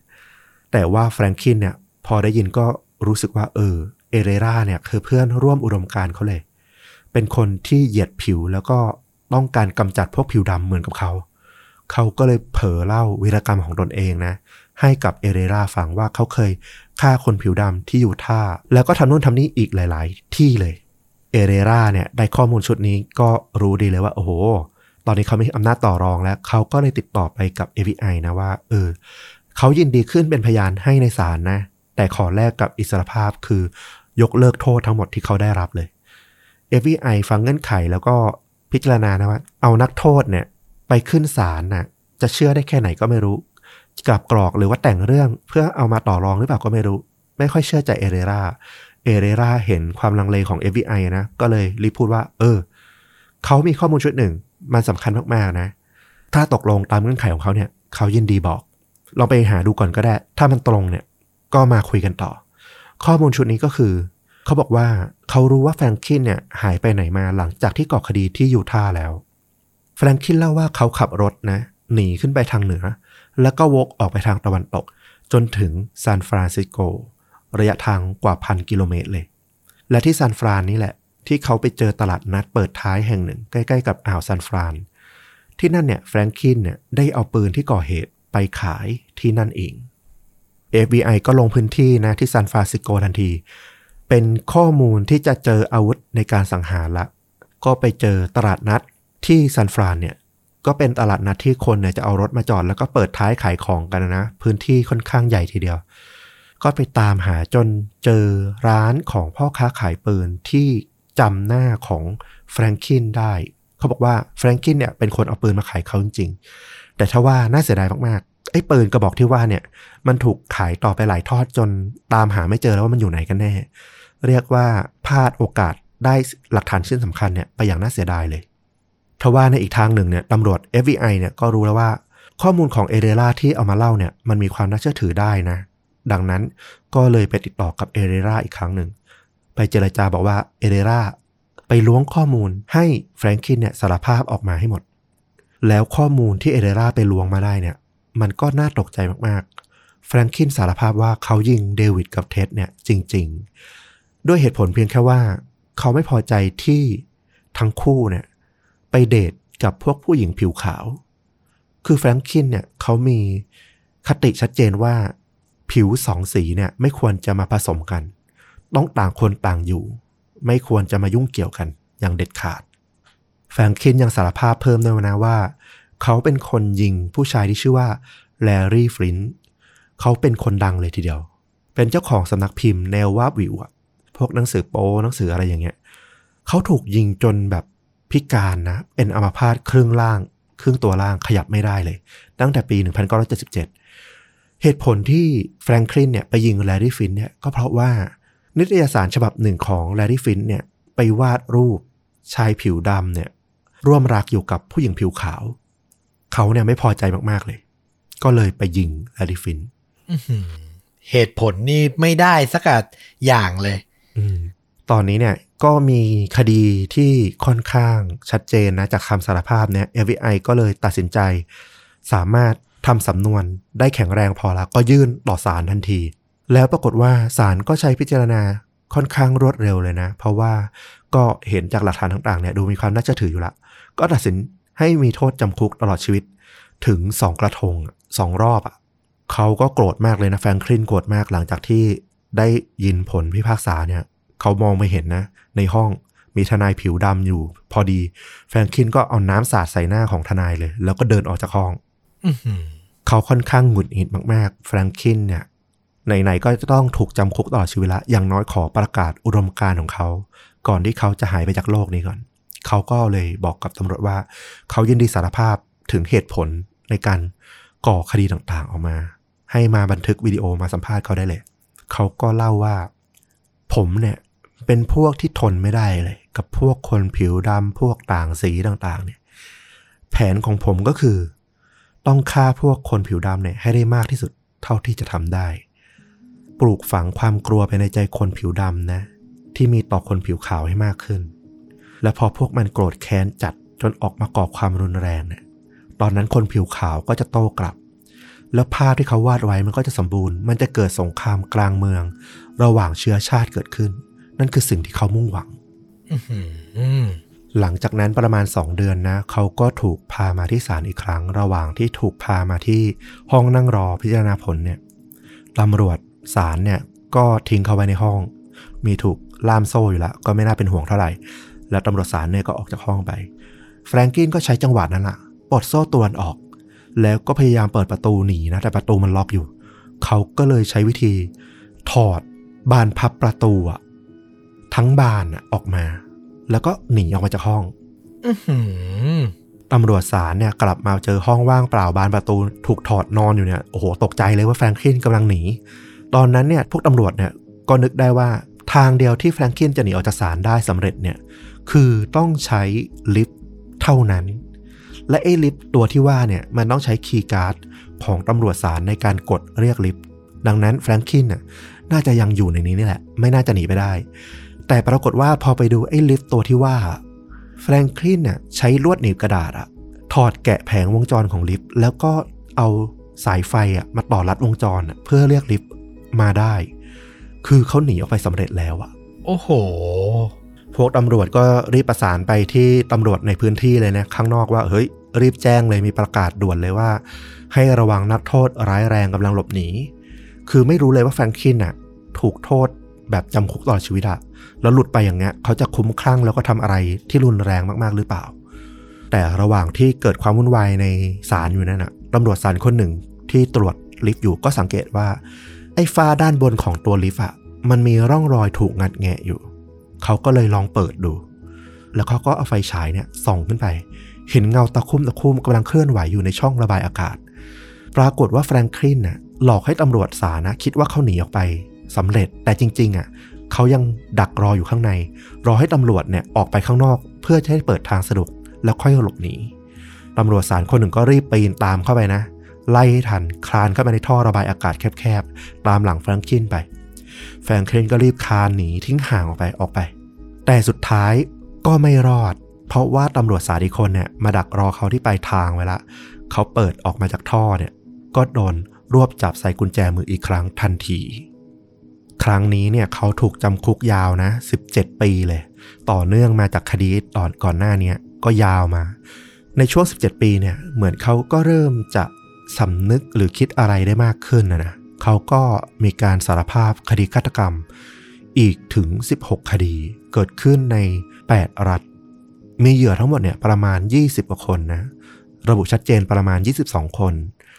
แต่ว่าแฟรงคินเนี่ยพอได้ยินก็รู้สึกว่าเออเอเรราเนี่ยคือเพื่อนร่วมอุดมการเขาเลย เป็นคนที่เหยียดผิวแล้วก็ต้องการกำจัดพวกผิวดำเหมือนกับเขา เขาก็เลยเผลอเล่าวีรกรรมของตนเองนะ ให้กับเอเรราฟังว่าเขาเคยฆ่าคนผิวดำที่อยู่ท่า แล้วก็ทำนู่นทำนี่อีกหลาย ๆ ที่เลย เอเรราเนี่ยได้ข้อมูลชุดนี้ก็รู้ดีเลยว่าโอ้โห ตอนนี้เขาไมีอำนาจต่อรองแล้ว เขาก็เลยติดต่อไปกับ FBI นะว่า เออเขายินดีขึ้นเป็นพยานให้ในศาลนะ แต่ขอแลกกับอิสรภาพคือยกเลิกโทษทั้งหมดที่เขาได้รับเลย FBI ฟังเงื่อนไขแล้วก็พิจารณานะว่า เอานักโทษเนี่ย ไปขึ้นศาลน่ะ จะเชื่อได้แค่ไหนก็ไม่รู้กลับกรอกหรือว่าแต่งเรื่องเพื่อเอามาต่อรองหรือเปล่าก็ไม่รู้ ไม่ค่อยเชื่อใจเอเรราเอเรราเห็นความลังเลของ FBI นะ ก็เลยรีบพูดว่า เออ เขามีข้อมูลชุดหนึ่ง มันสำคัญมากๆนะ ถ้าตกลงตามเงื่อนไขของเขาเนี่ย เขายินดีบอก ลองไปหาดูก่อนก็ได้ ถ้ามันตรงเนี่ยก็มาคุยกันต่อ ข้อมูลชุดนี้ก็คือ เขาบอกว่าเขารู้ว่าแฟรงคินเนี่ยหายไปไหนมาหลังจากที่ก่อคดีที่ยูทาห์แล้ว แฟรงคินเล่าว่าเขาขับรถนะ หนีขึ้นไปทางเหนือ แล้วก็วกออกไปทางตะวันตก จนถึงซานฟรานซิสโก ระยะทางกว่าพันกิโลเมตรเลย และที่ซานฟรานนี่แหละ ที่เขาไปเจอตลาดนัดเปิดท้ายแห่งหนึ่ง ใกล้ ๆ กับอ่าวซานฟราน ที่นั่นเนี่ยแฟรงคินเนี่ยได้เอาปืนที่ก่อเหตุไปขายที่นั่นเอง FBI ก็ลงพื้นที่นะที่ซานฟรานซิสโกทันที เป็นข้อมูลที่จะเจออาวุธในการสังหารละ ก็ไปเจอตลาดนัดที่ซานฟรานเนี่ยก็เป็นตลาดนัดที่คนเนี่ยจะเอารถมาจอดแล้วก็เปิดท้ายขายของกันนะ พื้นที่ค่อนข้างใหญ่ทีเดียว ก็ไปตามหาจนเจอร้านของพ่อค้าขายปืนที่ จำหน้าของแฟรงคินได้ เขาบอกว่าแฟรงคินเนี่ยเป็นคนเอาปืนมาขายเขาจริงๆ แต่ถ้าว่าน่าเสียดายมากๆ ไอ้ปืนกระบอกที่ว่าเนี่ยมันถูกขายต่อไปหลายทอดจนตามหาไม่เจอแล้วว่ามันอยู่ไหนกันแน่ เรียกว่าพลาดโอกาสได้หลักฐานชิ้นสำคัญเนี่ยไปอย่างน่าเสียดายเลยทว่าในอีกทางหนึ่งเนี่ยตำรวจ FBI เนี่ยก็รู้แล้วว่า ข้อมูลของเอเรราที่เอามาเล่าเนี่ยมันมีความน่าเชื่อถือได้นะ ดังนั้นก็เลยไปติดต่อกับเอเรราอีกครั้งหนึ่ง เจรจาบอกว่าเอเรราไปล้วงข้อมูลให้แฟรงคินเนี่ยสารภาพออกมาให้หมด แล้วข้อมูลที่เอเรราไปล้วงมาได้เนี่ย มันก็น่าตกใจมากๆ แฟรงคินสารภาพว่าเขายิงเดวิดกับเท็ดเนี่ยจริง ๆ ด้วยเหตุผลเพียงแค่ว่า เขาไม่พอใจที่ทั้งคู่เนี่ยไปเดทกับพวกผู้หญิงผิวขาว คือแฟรงคินเนี่ยเขามีคติชัดเจนว่าผิวสองสีเนี่ยไม่ควรจะมาผสมกัน ต้องต่างคนต่างอยู่ ไม่ควรจะมายุ่งเกี่ยวกันอย่างเด็ดขาด แฟรงคินยังสารภาพเพิ่มด้วยนะว่า เขาเป็นคนยิงผู้ชายที่ชื่อว่าแลรี่ฟลินเขาเป็นคนดังเลยทีเดียว เป็นเจ้าของสำนักพิมพ์แนววาบวิวอะพวกหนังสือโป๊หนังสืออะไรอย่างเงี้ยเขาถูกยิงจนแบบพิการนะ เป็นอัมพาตครึ่งล่าง ครึ่งตัวล่างขยับไม่ได้เลย ตั้งแต่ปี 1977 เหตุผลที่แฟรงคลินเนี่ยไปยิงแลร์รี่ฟลินต์เนี่ยก็เพราะว่า นิตยสารฉบับหนึ่งของแลร์รี่ฟลินต์เนี่ยไปวาดรูปชายผิวดำเนี่ยร่วมรักอยู่กับผู้หญิงผิวขาว เขาเนี่ยไม่พอใจมากๆเลย ก็เลยไปยิงแลร์รี่ฟลินต์อื้อหือเหตุผลนี่ไม่ได้สักอย่างเลยอืมตอนนี้เนี่ยก็มีคดีที่ค่อนข้างชัดเจนนะ จากคำสารภาพเนี่ย FBI ก็เลยตัดสินใจ สามารถทำสำนวนได้แข็งแรงพอแล้วก็ยื่นต่อศาลทันที แล้วปรากฏว่าศาลก็ใช้พิจารณาค่อนข้างรวดเร็วเลยนะ เพราะว่าก็เห็นจากหลักฐานต่างๆเนี่ยดูมีความน่าเชื่อถืออยู่ละ ก็ตัดสินให้มีโทษจำคุกตลอดชีวิตถึงสองกระทงอะสองรอบอะเขาก็โกรธมากเลยนะแฟรงคลินโกรธมากหลังจากที่ได้ยินผลพิพากษาเนี่ยเขามองไม่เห็นนะ ในห้องมีทนายผิวดำอยู่ พอดี แฟรงคลินก็เอาน้ำสาดใส่หน้าของทนายเลย แล้วก็เดินออกจากห้องอื้อหือเขาค่อนข้างหงุดหงิดมากๆ แฟรงคินเนี่ย ไหนๆก็จะต้องถูกจำคุกตลอดชีวิตละอย่างน้อยขอประกาศอุดมการณ์ของเขา ก่อนที่เขาจะหายไปจากโลกนี้ก่อน เขาก็เลยบอกกับตำรวจว่า เขายินดีสารภาพถึงเหตุผลในการก่อคดีต่างๆออกมา ให้มาบันทึกวิดีโอมาสัมภาษณ์เขาได้เลย เขาก็เล่าว่า ผมเนี่ยเป็นพวกที่ทนไม่ได้เลย กับพวกคนผิวดำพวกต่างสีต่างๆ เนี่ย แผนของผมก็คือ ต้องฆ่าพวกคนผิวดำเนี่ยให้ได้มากที่สุดเท่าที่จะทำได้ ปลูกฝังความกลัวไปในใจคนผิวดำนะ ที่มีต่อคนผิวขาวให้มากขึ้น และพอพวกมันโกรธแค้นจัดจนออกมาก่อความรุนแรงเนี่ยตอนนั้นคนผิวขาวก็จะโต้กลับ แล้วภาพที่เขาวาดไว้มันก็จะสมบูรณ์ มันจะเกิดสงครามกลางเมือง ระหว่างเชื้อชาติเกิดขึ้น นั่นคือสิ่งที่เขามุ่งหวังหลังจากนั้นประมาณ2เดือนนะ เขาก็ถูกพามาที่ศาลอีกครั้ง ระหว่างที่ถูกพามาที่ห้องนั่งรอพิจารณาผลเนี่ยตำรวจ ศาลเนี่ยก็ทิ้งเขาไว้ในห้อง มีถูกล่ามโซ่อยู่แล้ว ก็ไม่น่าเป็นห่วงเท่าไหร่ แล้วตำรวจศาลเนี่ยก็ออกจากห้องไป แฟรงกินก็ใช้จังหวะนั้นละปลดโซ่ตรวนออก แล้วก็พยายามเปิดประตูหนีนะ แต่ประตูมันล็อกอยู่ เขาก็เลยใช้วิธี ถอดบานพับประตูอะทั้งบานอะออกมา แล้วก็หนีออกมาจากห้องอื้อหือตำรวจศาลเนี่ยกลับมาเจอห้องว่างเปล่าบานประตูถูกถอดนอนอยู่เนี่ยโอ้โหตกใจเลยว่าแฟรงคลินกำลังหนี ตอนนั้นเนี่ยพวกตำรวจเนี่ยก็นึกได้ว่าทางเดียวที่แฟรงคลินจะหนีออกจากศาลได้สำเร็จเนี่ยคือต้องใช้ลิฟต์เท่านั้น และไอ้ลิฟต์ตัวที่ว่าเนี่ยมันต้องใช้ key card ของตำรวจศาลในการกดเรียกลิฟต์ดังนั้นแฟรงคลินน่ะน่าจะยังอยู่ในนี้นี่แหละ ไม่น่าจะหนีไปได้ แต่ปรากฏว่าพอไปดูไอ้ลิฟต์ตัวที่ว่าแฟรงคลินเนี่ยใช้ลวดหนีบกระดาษอะถอดแกะแผงวงจรของลิฟต์แล้วก็เอาสายไฟอะมาต่อรัดวงจรเพื่อเรียกลิฟต์ มาได้ คือเขาหนีออกไปสำเร็จแล้วอะโอ้โห พวกตำรวจก็รีบประสานไปที่ตำรวจในพื้นที่เลยนะข้างนอกว่าเฮ้ย รีบแจ้งเลยมีประกาศด่วนเลยว่า ให้ระวังนักโทษร้ายแรงกำลังหลบหนี คือไม่รู้เลยว่าแฟรงคลินน่ะถูกโทษแบบจำคุกตลอดชีวิตอะแล้วหลุดไปอย่างเงี้ยเขาจะคุ้มคลั่งแล้วก็ทำอะไรที่รุนแรงมากๆหรือเปล่า แต่ระหว่างที่เกิดความวุ่นวายในศาลอยู่นั่นน่ะตำรวจศาลคนหนึ่งที่ตรวจลิฟต์อยู่ก็สังเกตว่า ไอ้ฝ้าด้านบนของตัวลิฟต์อะมันมีร่องรอยถูกงัดแงะอยู่ เขาก็เลยลองเปิดดู แล้วเขาก็เอาไฟฉายเนี่ยส่องขึ้นไป เห็นเงาตะคุ่มตะคุ่มกำลังเคลื่อนไหวอยู่ในช่องระบายอากาศ ปรากฏว่าแฟรงคลินน่ะหลอกให้ตำรวจสานะคิดว่าเขาหนีออกไปสำเร็จแต่จริง ๆอะเขายังดักรออยู่ข้างใน รอให้ตำรวจเนี่ยออกไปข้างนอก เพื่อจะให้เปิดทางสะดวกแล้วค่อยหลบหนีตำรวจสารคนหนึ่งก็รีบปีนตามเข้าไปนะ ไล่ทันคลานเข้าไปในท่อระบายอากาศแคบๆ ตามหลังแฟรงคลินไป แฟรงคลินก็รีบคลานหนีทิ้งห่างออกไปออกไป แต่สุดท้ายก็ไม่รอด เพราะว่าตำรวจสายอีคนเนี่ยมาดักรอเขาที่ปลายทางไว้ละ เขาเปิดออกมาจากท่อเนี่ยก็โดนรวบจับใส่กุญแจมืออีกครั้งทันที ครั้งนี้เนี่ยเขาถูกจำคุกยาวนะ 17 ปีเลย ต่อเนื่องมาจากคดีตอนก่อนหน้าเนี้ยก็ยาวมา ในช่วง 17 ปีเนี่ยเหมือนเขาก็เริ่มจะ สำนึกหรือคิดอะไรได้มากขึ้นนะนะเขาก็มีการสารภาพคดีฆาตกรรม อีกถึง 16 คดีเกิดขึ้นใน 8 รัฐ มีเหยื่อทั้งหมดเนี่ยประมาณ 20 กว่าคนนะ ระบุชัดเจนประมาณ 22 คน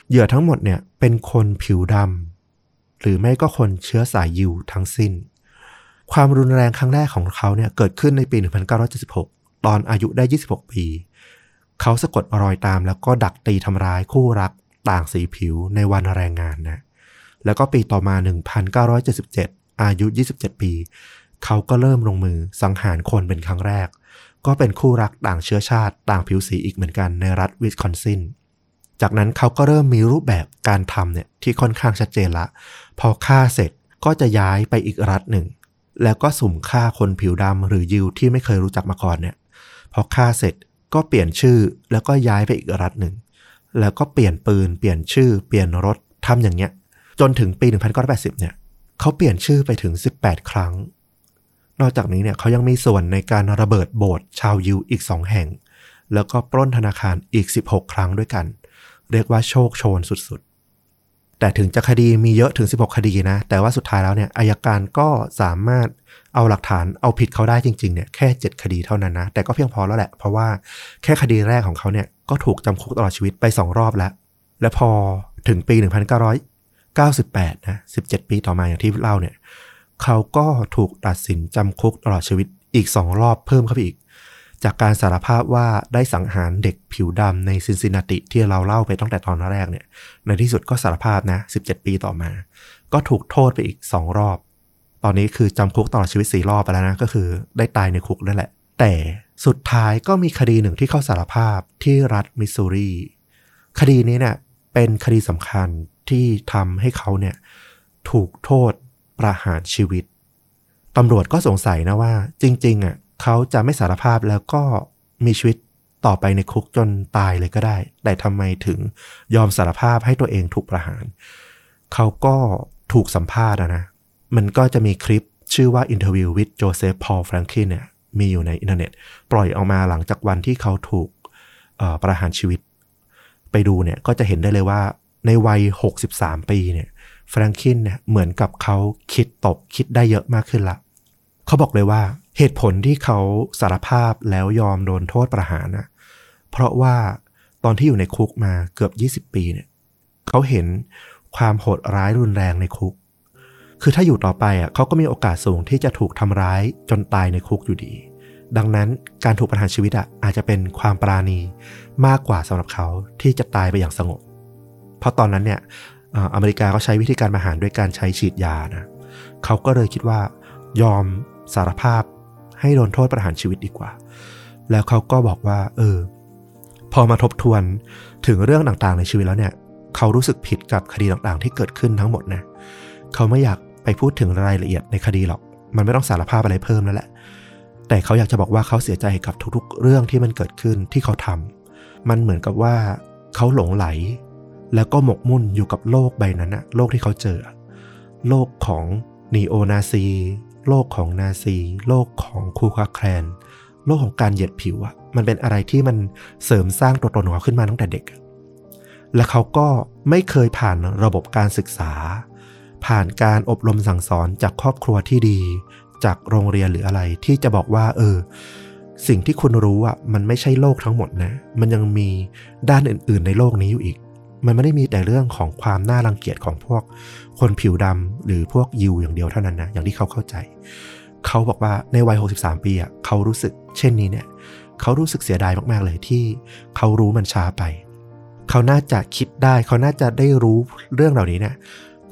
เหยื่อทั้งหมดเนี่ยเป็นคนผิวดำหรือไม่ก็คนเชื้อสายยิวทั้งสิ้น ความรุนแรงครั้งแรกของเขาเนี่ยเกิดขึ้นในปี 1976 ตอนอายุได้ 26 ปี เขาสะกดรอยตามแล้วก็ดักตีทำร้ายคู่รัก ต่างสีผิวในวันแรงงานนะ แล้วก็ปีต่อมา 1977 อายุ 27 ปี เขาก็เริ่มลงมือสังหารคนเป็นครั้งแรก ก็เป็นคู่รักต่างเชื้อชาติต่างผิวสีอีกเหมือนกันในรัฐวิสคอนซิน จากนั้นเขาก็เริ่มมีรูปแบบการทำเนี่ยที่ค่อนข้างชัดเจนละ พอฆ่าเสร็จก็จะย้ายไปอีกรัฐหนึ่ง แล้วก็สุ่มฆ่าคนผิวดำหรือยิวที่ไม่เคยรู้จักมาก่อนเนี่ย พอฆ่าเสร็จก็เปลี่ยนชื่อแล้วก็ย้ายไปอีกรัฐหนึ่ง แล้วก็เปลี่ยนปืน เปลี่ยนชื่อ เปลี่ยนรถทำอย่างเงี้ย จนถึงปี 1980 เนี่ยเขาเปลี่ยนชื่อไปถึง 18 ครั้ง นอกจากนี้เนี่ยเขายังมีส่วนในการระเบิดโบสถ์ชาวยิวอีก 2 แห่ง แล้วก็ปล้นธนาคารอีก 16 ครั้งด้วยกัน เรียกว่าโชคโชนสุดๆ แต่ถึงจะคดีมีเยอะถึง 16 คดีนะ แต่ว่าสุดท้ายแล้วเนี่ยอายการก็สามารถเอาหลักฐานเอาผิดเขาได้จริงๆเนี่ยแค่ 7 คดีเท่านั้นนะ แต่ก็เพียงพอแล้วแหละ เพราะว่าแค่คดีแรกของเขาเนี่ย ก็ถูกจำคุกตลอดชีวิตไป2รอบแล้ว และพอถึงปี 1998 นะ 17 ปีต่อมาอย่างที่เล่าเนี่ย เขาก็ถูกตัดสินจำคุกตลอดชีวิตอีก2รอบเพิ่มเข้าไปอีก จากการสารภาพว่าได้สังหารเด็กผิวดำในซินซินนาติที่เราเล่าไปตั้งแต่ตอนแรกเนี่ย ในที่สุดก็สารภาพนะ 17 ปีต่อมา ก็ถูกโทษไปอีก2รอบ ตอนนี้คือจำคุกตลอดชีวิต4รอบไปแล้วนะ ก็คือได้ตายในคุกนั่นแหละ แต่ สุดท้ายก็มีคดีหนึ่งที่เข้าสารภาพที่รัฐมิสซูรี คดีนี้เนี่ยเป็นคดีสำคัญที่ทำให้เขาเนี่ยถูกโทษประหารชีวิต ตำรวจก็สงสัยนะว่า จริงๆอะเขาจะไม่สารภาพแล้วก็มีชีวิตต่อไปในคุกจนตายเลยก็ได้ แต่ทำไมถึงยอมสารภาพให้ตัวเองถูกประหาร เขาก็ถูกสัมภาษณ์นะ มันก็จะมีคลิปชื่อว่า Interview with Joseph Paul Franklin เนี่ย มีอยู่ในอินเทอร์เน็ต ปล่อยออกมาหลังจากวันที่เขาถูกประหารชีวิต ไปดูเนี่ยก็จะเห็นได้เลยว่าในวัย 63 ปีเนี่ยแฟรงคินเนี่ยเหมือนกับเขาคิดตกคิดได้เยอะมากขึ้นละ เขาบอกเลยว่าเหตุผลที่เขาสารภาพแล้วยอมโดนโทษประหารนะเพราะว่าตอนที่อยู่ในคุกมาเกือบ 20 ปีเนี่ยเขาเห็นความโหดร้ายรุนแรงในคุก คือถ้าอยู่ต่อไปอะเขาก็มีโอกาสสูงที่จะถูกทำร้ายจนตายในคุกอยู่ดี ดังนั้นการถูกประหารชีวิตอะอาจจะเป็นความปราณีมากกว่าสำหรับเขาที่จะตายไปอย่างสงบ เพราะตอนนั้นเนี่ยอเมริกาก็ใช้วิธีการประหารด้วยการใช้ฉีดยานะเขาก็เลยคิดว่ายอมสารภาพให้โดนโทษประหารชีวิตดีกว่า แล้วเขาก็บอกว่า เออ พอมาทบทวนถึงเรื่องต่างๆในชีวิตแล้วเนี่ย เขารู้สึกผิดกับคดีต่างๆ ที่เกิดขึ้นทั้งหมดนะ เขาไม่อยาก ไปพูดถึงรายละเอียดในคดีหรอก มันไม่ต้องสารภาพอะไรเพิ่มนั่นแหละ แต่เขาอยากจะบอกว่าเขาเสียใจกับทุกๆ เรื่องที่มันเกิดขึ้นที่เขาทำมันเหมือนกับว่าเขาหลงไหล แล้วก็หมกมุ่นอยู่กับโลกใบนั้นนะโลกที่เขาเจอ โลกของนีโอนาซี โลกของนาซี โลกของคูคาแคลน โลกของการเหยียดผิวอะมันเป็นอะไรที่มันเสริมสร้างตัวตนของเขาขึ้นมาตั้งแต่เด็ก และเขาก็ไม่เคยผ่านระบบการศึกษา ผ่านการอบรมสั่งสอนจากครอบครัวที่ดี จากโรงเรียนหรืออะไรที่จะบอกว่า เออ สิ่งที่คุณรู้อะมันไม่ใช่โลกทั้งหมดนะ มันยังมีด้านอื่น ๆ ในโลกนี้อยู่อีก มันไม่ได้มีแต่เรื่องของความน่ารังเกียจของพวกคนผิวดำหรือพวกยิวอย่างเดียวเท่านั้นนะอย่างที่เขาเข้าใจ เขาบอกว่าในวัย 63 ปีอะเขารู้สึก เช่นนี้เนี่ย เขารู้สึกเสียดายมากๆเลยที่เขารู้มันช้าไป เขาน่าจะคิดได้ เขาน่าจะได้รู้เรื่องเหล่านี้เนี่ย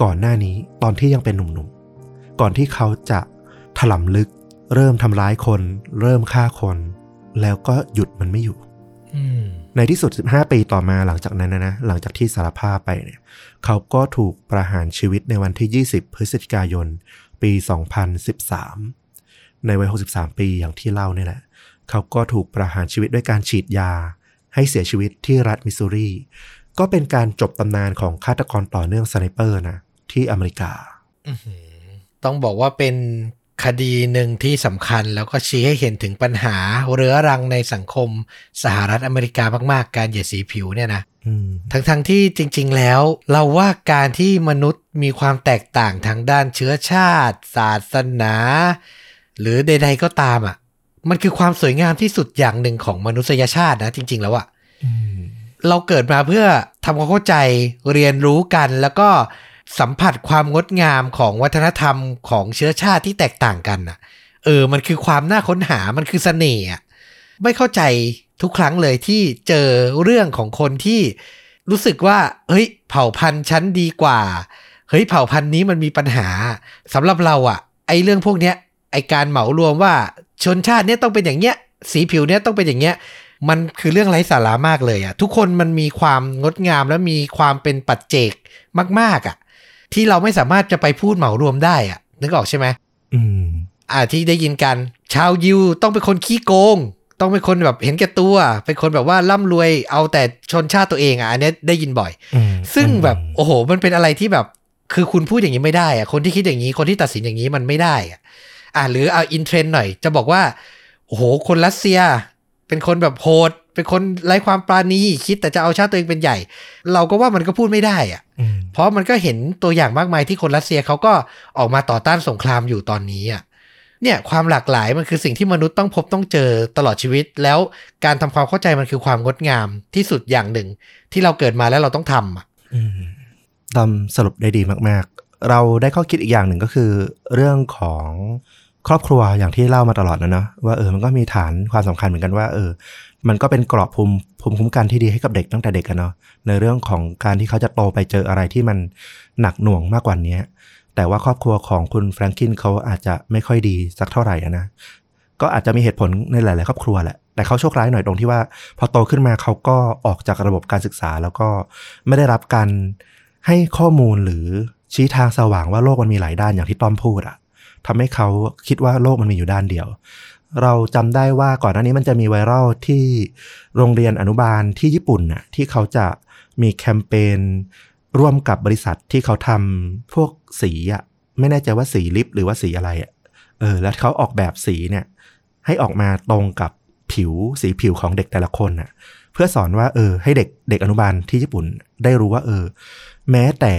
ก่อนหน้านี้ตอนที่ยังเป็นหนุ่มๆ ก่อนที่เขาจะถล่มลึก เริ่มทำร้ายคน เริ่มฆ่าคน แล้วก็หยุดมันไม่อยู่ในที่สุด 15 ปีต่อมาหลังจากนั้นนะนะหลังจากที่สารภาพไปเนี่ยเขาก็ถูกประหารชีวิตในวันที่ 20 พฤศจิกายน ปี 2013 ในวัย 63 ปีอย่างที่เล่านี่แหละเขาก็ถูกประหารชีวิตด้วยการฉีดยา ให้เสียชีวิตที่รัฐมิสซูรี ก็เป็นการจบตำนานของฆาตกรต่อเนื่อง sniper นะ ที่อเมริกาต้องบอกว่าเป็นคดีหนึ่งที่สำคัญแล้วก็ชี้ให้เห็นถึงปัญหาเรื้อรังในสังคมสหรัฐอเมริกามาก ๆ การเหยียดสีผิวเนี่ยนะทั้งๆที่จริง ๆ แล้ว เราว่าการที่มนุษย์มีความแตกต่างทางด้านเชื้อชาติ ศาสนา หรือใด ๆ ก็ตามอะ มันคือความสวยงามที่สุดอย่างหนึ่งของมนุษยชาตินะ จริง ๆ แล้วอะ เราเกิดมาเพื่อทำความเข้าใจเรียนรู้กันแล้วก็สัมผัสความงดงามของวัฒนธรรมของเชื้อชาติที่แตกต่างกันอะ เออ มันคือความน่าค้นหามันคือเสน่ห์ไม่เข้าใจทุกครั้งเลยที่เจอเรื่องของคนที่รู้สึกว่า เฮ้ย เผ่าพันธุ์ชั้นดีกว่า เฮ้ย เผ่าพันธุ์นี้มันมีปัญหาสำหรับเราอะ ไอเรื่องพวกเนี้ย ไอการเหมารวมว่าชนชาติเนี้ยต้องเป็นอย่างเนี้ย สีผิวเนี้ยต้องเป็นอย่างเงี้ย มันคือเรื่องไร้สาระมากเลยอะทุกคนมันมีความงดงามและมีความเป็นปัจเจกมาก ๆอะที่เราไม่สามารถจะไปพูดเหมารวมได้อะนึกออกใช่ไหมอืมอ่าที่ได้ยินกัน ชาวยิวต้องเป็นคนขี้โกง ต้องเป็นคนแบบเห็นแก่ตัว เป็นคนแบบว่าร่ำรวยเอาแต่ชนชาติตัวเองอะอันเนี้ยได้ยินบ่อยอืมซึ่งแบบอืมโอ้โห มันเป็นอะไรที่แบบ คือคุณพูดอย่างนี้ไม่ได้อะคนที่คิดอย่างนี้คนที่ตัดสินอย่างนี้มันไม่ได้อะอ่าหรือเอาอินเทรนด์หน่อย จะบอกว่าโอ้โหคนรัสเซีย เป็นคนแบบโหด เป็นคนไร้ความปราณีคิดแต่จะเอาชาติตัวเองเป็นใหญ่ เราก็ว่ามันก็พูดไม่ได้อะอืมเพราะมันก็เห็นตัวอย่างมากมายที่คนรัสเซียเขาก็ออกมาต่อต้านสงครามอยู่ตอนนี้อะเนี่ยความหลากหลายมันคือสิ่งที่มนุษย์ต้องพบต้องเจอตลอดชีวิต แล้วการทำความเข้าใจมันคือความงดงามที่สุดอย่างหนึ่ง ที่เราเกิดมาแล้วเราต้องทำอะอืมดำสรุปได้ดีมาก ๆ เราได้ข้อคิดอีกอย่างหนึ่งก็คือ เรื่องของ ครอบครัวอย่างที่เล่ามาตลอดนะเนาะว่าเออมันก็มีฐานความสำคัญเหมือนกันว่าเออ มันก็เป็นกรอบภูมิภูมิคุ้มกันที่ดีให้กับเด็กตั้งแต่เด็กกันเนาะในเรื่องของการที่เขาจะโตไปเจออะไรที่มันหนักหน่วงมากกว่านี้แต่ว่าครอบครัวของคุณแฟรงคินเขาอาจจะไม่ค่อยดีสักเท่าไหร่นะก็อาจจะมีเหตุผลในหลาย ๆ ครอบครัวแหละ แต่เขาโชคร้ายหน่อยตรงที่ว่า พอโตขึ้นมาเขาก็ออกจากระบบการศึกษา แล้วก็ไม่ได้รับการให้ข้อมูลหรือชี้ทางสว่างว่าโลกมันมีหลายด้านอย่างที่ต้อมพูดอะ ทำให้เขาคิดว่าโลกมันมีอยู่ด้านเดียว เราจำได้ว่าก่อนหน้านี้มันจะมีไวรัลที่โรงเรียนอนุบาลที่ญี่ปุ่นน่ะที่เขาจะมีแคมเปญร่วมกับบริษัทที่เขาทำพวกสีอะไม่แน่ใจว่าสีลิปหรือว่าสีอะไรอะเออแล้วเขาออกแบบสีเนี่ย ให้ออกมาตรงกับผิวสีผิวของเด็กแต่ละคนน่ะ เพื่อสอนว่า เออ ให้เด็กเด็กอนุบาลที่ญี่ปุ่นได้รู้ว่า เออ แม้แต่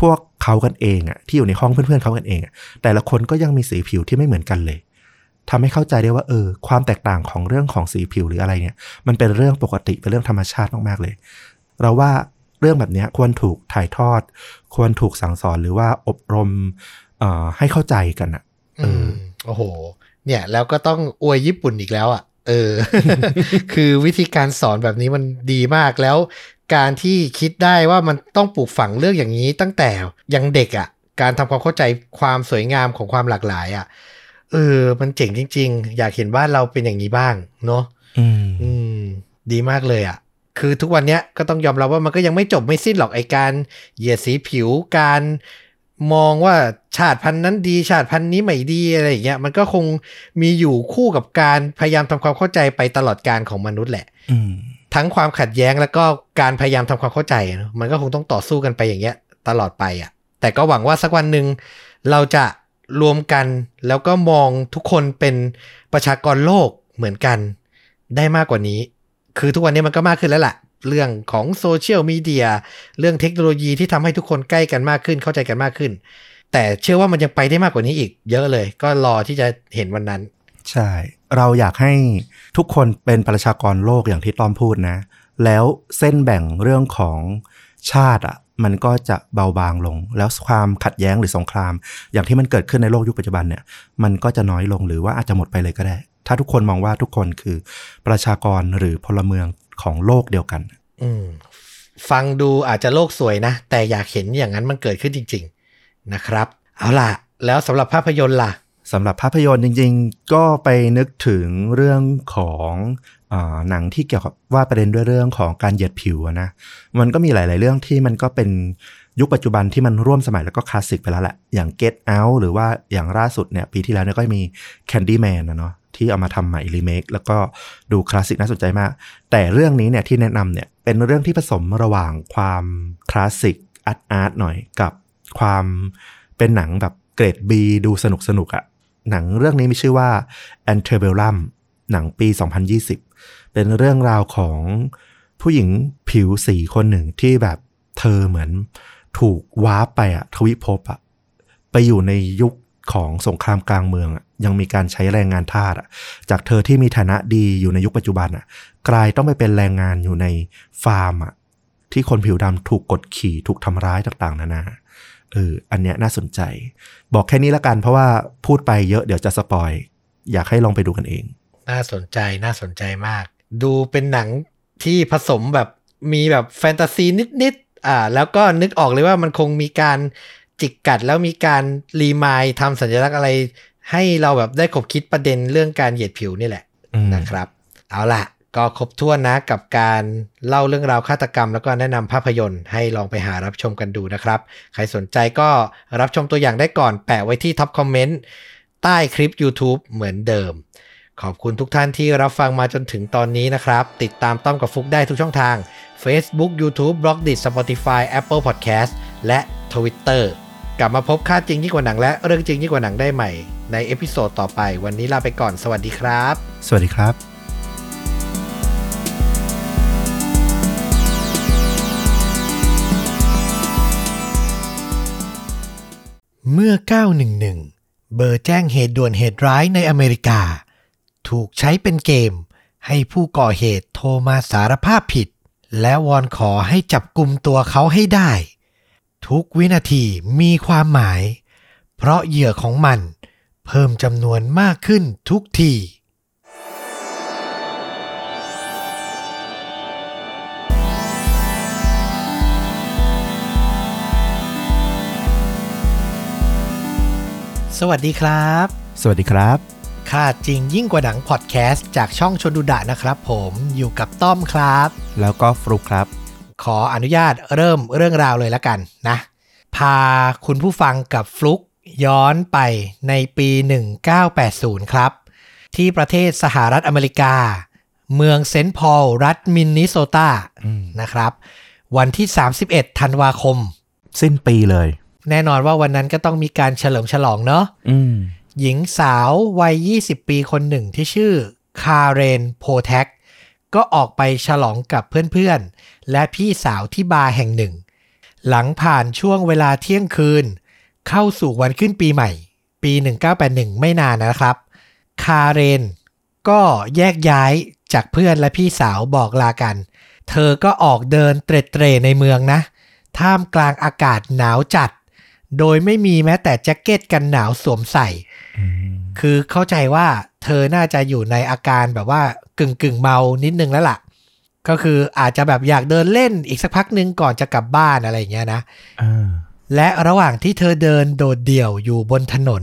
พวกเขากันเองอะที่อยู่ในห้องเพื่อนๆเขากันเองอะแต่ละคนก็ยังมีสีผิวที่ไม่เหมือนกันเลยทำให้เข้าใจได้ว่าเออ ความแตกต่างของเรื่องของสีผิวหรืออะไรเนี่ย มันเป็นเรื่องปกติเป็นเรื่องธรรมชาติมากๆเลย เราว่าเรื่องแบบเนี้ยควรถูกถ่ายทอด ควรถูกสั่งสอนหรือว่าอบรมเอ่อให้เข้าใจกันอะเออมโอ้โห เนี่ย แล้วก็ต้องอวยญี่ปุ่นอีกแล้วอะ เออ คือวิธีการสอนแบบนี้มันดีมากแล้ว การที่คิดได้ว่ามันต้องปลูกฝังเรื่องอย่างนี้ตั้งแต่ยังเด็กอะ การทำความเข้าใจความสวยงามของความหลากหลายอะ เออ มันเจ๋งจริง ๆ อยากเห็นบ้านเราเป็นอย่างนี้บ้าง เนาะอืมอืม ดีมากเลยอะ คือทุกวันเนี้ยก็ต้องยอมรับว่ามันก็ยังไม่จบไม่สิ้นหรอกไอการเหยียดสีผิวการ มองว่าชาติพันธุ์นั้นดี ชาติพันธุ์นี้ไม่ดีอะไรอย่างเงี้ยมันก็คงมีอยู่คู่กับการพยายามทำความเข้าใจไปตลอดการของมนุษย์แหละอืมทั้งความขัดแย้งแล้วก็การพยายามทำความเข้าใจเนอะมันก็คงต้องต่อสู้กันไปอย่างเงี้ย ตลอดไปอะ แต่ก็หวังว่าสักวันหนึ่งเราจะรวมกันแล้วก็มองทุกคนเป็นประชากรโลกเหมือนกันได้มากกว่านี้ คือทุกวันนี้มันก็มากขึ้นแล้วล่ะ เรื่องของโซเชียลมีเดียเรื่องเทคโนโลยีที่ทำให้ทุกคนใกล้กันมากขึ้นเข้าใจกันมากขึ้น แต่เชื่อว่ามันยังไปได้มากกว่านี้อีก เยอะเลย ก็รอที่จะเห็นวันนั้น ใช่ เราอยากให้ทุกคนเป็นประชากรโลกอย่างที่ต้อมพูดนะ แล้วเส้นแบ่งเรื่องของชาติอะมันก็จะเบาบางลง แล้วความขัดแย้งหรือสงคราม อย่างที่มันเกิดขึ้นในโลกยุคปัจจุบันเนี่ย มันก็จะน้อยลงหรือว่าอาจจะหมดไปเลยก็ได้ ถ้าทุกคนมองว่าทุกคนคือประชากรหรือพลเมือง ของโลกเดียวกัน อืมฟังดูอาจจะโลกสวยนะ แต่อยากเห็นอย่างนั้นมันเกิดขึ้นจริง ๆนะครับ เอาล่ะ แล้วสำหรับภาพยนตร์ล่ะสำหรับภาพยนตร์จริง ๆ ก็ไปนึกถึงเรื่องของอาหนังที่เกี่ยวกับว่าประเด็นด้วยเรื่องของการเหยียดผิวอะนะ มันก็มีหลาย ๆ เรื่องที่มันก็เป็นยุคปัจจุบันที่มันร่วมสมัยแล้วก็คลาสสิกไปแล้วแหละ อย่าง Get Out หรือว่าอย่างล่าสุดเนี่ยปีที่แล้วเนี่ยก็มี Candyman นะเนาะ ที่เอามาทำใหม่รีเมคแล้วก็ดูคลาสสิกน่าสนใจมาก แต่เรื่องนี้เนี่ยที่แนะนำเนี่ยเป็นเรื่องที่ผสมระหว่างความคลาสสิกอาร์ตอาร์ตหน่อยกับความเป็นหนังแบบเกรด B ดูสนุกสนุกอะหนังเรื่องนี้มีชื่อว่า Antebellum หนังปี 2020 เป็นเรื่องราวของผู้หญิงผิวสีคนหนึ่งที่แบบเธอเหมือนถูกวาร์ปไปอะทวิภพอะไปอยู่ในยุคของสงครามกลางเมืองอะ ยังมีการใช้แรงงานทาสจากเธอที่มีฐานะดีอยู่ในยุคปัจจุบันอะกลายต้องไปเป็นแรงงานอยู่ในฟาร์มอะที่คนผิวดำถูกกดขี่ถูกทำร้ายต่างๆ นานาเอออันเนี้ยน่าสนใจ บอกแค่นี้ละกันเพราะว่าพูดไปเยอะเดี๋ยวจะสปอย อยากให้ลองไปดูกันเอง น่าสนใจน่าสนใจมาก ดูเป็นหนังที่ผสมแบบมีแบบแฟนตาซีนิดๆอ่า แล้วก็นึกออกเลยว่ามันคงมีการจิกกัดแล้วมีการรีมายทำสัญลักษณ์อะไร ให้เราแบบได้ขบคิดประเด็นเรื่องการเหยียดผิวนี่แหละอืมนะครับ เอาล่ะ ก็ครบถ้วนนะกับการเล่าเรื่องราวฆาตกรรม แล้วก็แนะนำภาพยนตร์ให้ลองไปหารับชมกันดูนะครับ ใครสนใจก็รับชมตัวอย่างได้ก่อนแปะไว้ที่ top comment ใต้คลิป YouTube เหมือนเดิม ขอบคุณทุกท่านที่รับฟังมาจนถึงตอนนี้นะครับ ติดตามต้อมกับฟุกได้ทุกช่องทาง Facebook YouTube b l o g d i t Spotify Apple Podcast และ Twitter กลับมาพบคดีจริงยิ่งกว่าหนังและเรื่องจริงยิ่งกว่าหนังได้ใหม่ ใน episode ต่อไปวันนี้ลาไปก่อนสวัสดีครับ สวัสดีครับเมื่อ 911 เบอร์แจ้งเหตุด่วนเหตุร้ายในอเมริกา ถูกใช้เป็นเกม ให้ผู้ก่อเหตุโทรมาสารภาพผิด และวอนขอให้จับกลุ่มตัวเขาให้ได้ ทุกวินาทีมีความหมาย เพราะเหยื่อของมัน เพิ่มจำนวนมากขึ้นทุกที สวัสดีครับ สวัสดีครับค่าจริงยิ่งกว่าหนังพอดแคสต์จากช่องชนดูดะนะครับผมอยู่กับต้อมครับ แล้วก็ฟลุกครับ ขออนุญาตเริ่มเรื่องราวเลยละกันนะ พาคุณผู้ฟังกับฟลุกย้อนไปในปี 1980 ครับ ที่ประเทศสหรัฐอเมริกา เมืองเซนต์พอลรัฐมินนิโซตาอืมนะครับ วันที่ 31 ธันวาคม สิ้นปีเลย แน่นอนว่าวันนั้นก็ต้องมีการเฉลิมฉลองเนาะอืมหญิงสาววัย 20 ปีคนหนึ่งที่ชื่อคาเรนโพแทก ก็ออกไปฉลองกับเพื่อนๆ และพี่สาวที่บาร์แห่งหนึ่ง หลังผ่านช่วงเวลาเที่ยงคืน เข้าสู่วันขึ้นปีใหม่ ปี 1981 ไม่นานนะครับ คาเรน ก็แยกย้ายจากเพื่อนและพี่สาวบอกลากัน เธอก็ออกเดินเตร็ดเตรในเมืองนะ ท่ามกลางอากาศหนาวจัด โดยไม่มีแม้แต่แจ็คเก็ตกันหนาวสวมใส่ คือเข้าใจว่าเธอน่าจะอยู่ในอาการแบบว่ากึ่งกึ่งๆเมานิดนึงแล้วล่ะ ก็คืออาจจะแบบอยากเดินเล่นอีกสักพักหนึ่งก่อนจะกลับบ้านอะไรอย่างเงี้ยนะอ่าและระหว่างที่เธอเดินโดดเดี่ยวอยู่บนถนน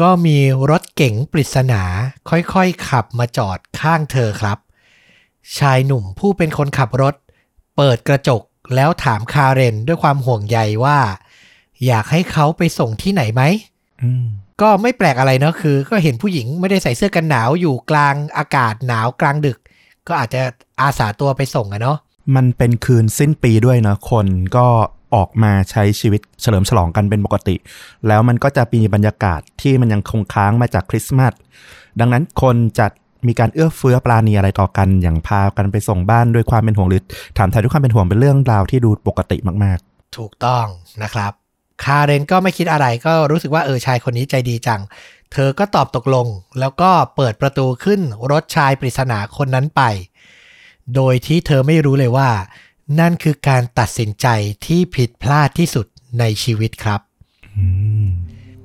ก็มีรถเก๋งปริศนาค่อยๆขับมาจอดข้างเธอครับ ชายหนุ่มผู้เป็นคนขับรถ เปิดกระจกแล้วถามคาเรนด้วยความห่วงใยว่า อยากให้เขาไปส่งที่ไหนไหมอืม ก็ไม่แปลกอะไรเนอะคือ ก็เห็นผู้หญิงไม่ได้ใส่เสื้อกันหนาวอยู่กลางอากาศหนาวกลางดึก ก็อาจจะอาสาตัวไปส่งอะเนาะมันเป็นคืนสิ้นปีด้วยนะคนก็ออกมาใช้ชีวิตเฉลิมฉลองกันเป็นปกติ แล้วมันก็จะมีบรรยากาศที่มันยังคงค้างมาจากคริสต์มาสดังนั้นคนจะมีการเอื้อเฟื้อปราณีอะไรต่อกัน อย่างพากันไปส่งบ้านด้วยความเป็นห่วงหรือถามไทยด้วยความเป็นห่วงเป็นเรื่องราวที่ดูปกติมากถูกต้องนะครับ คาเรนก็ไม่คิดอะไรก็รู้สึกว่าเออชายคนนี้ใจดีจัง เธอก็ตอบตกลง แล้วก็เปิดประตูขึ้นรถชายปริศนาคนนั้นไป โดยที่เธอไม่รู้เลยว่า นั่นคือการตัดสินใจที่ผิดพลาดที่สุดในชีวิตครับๆอืม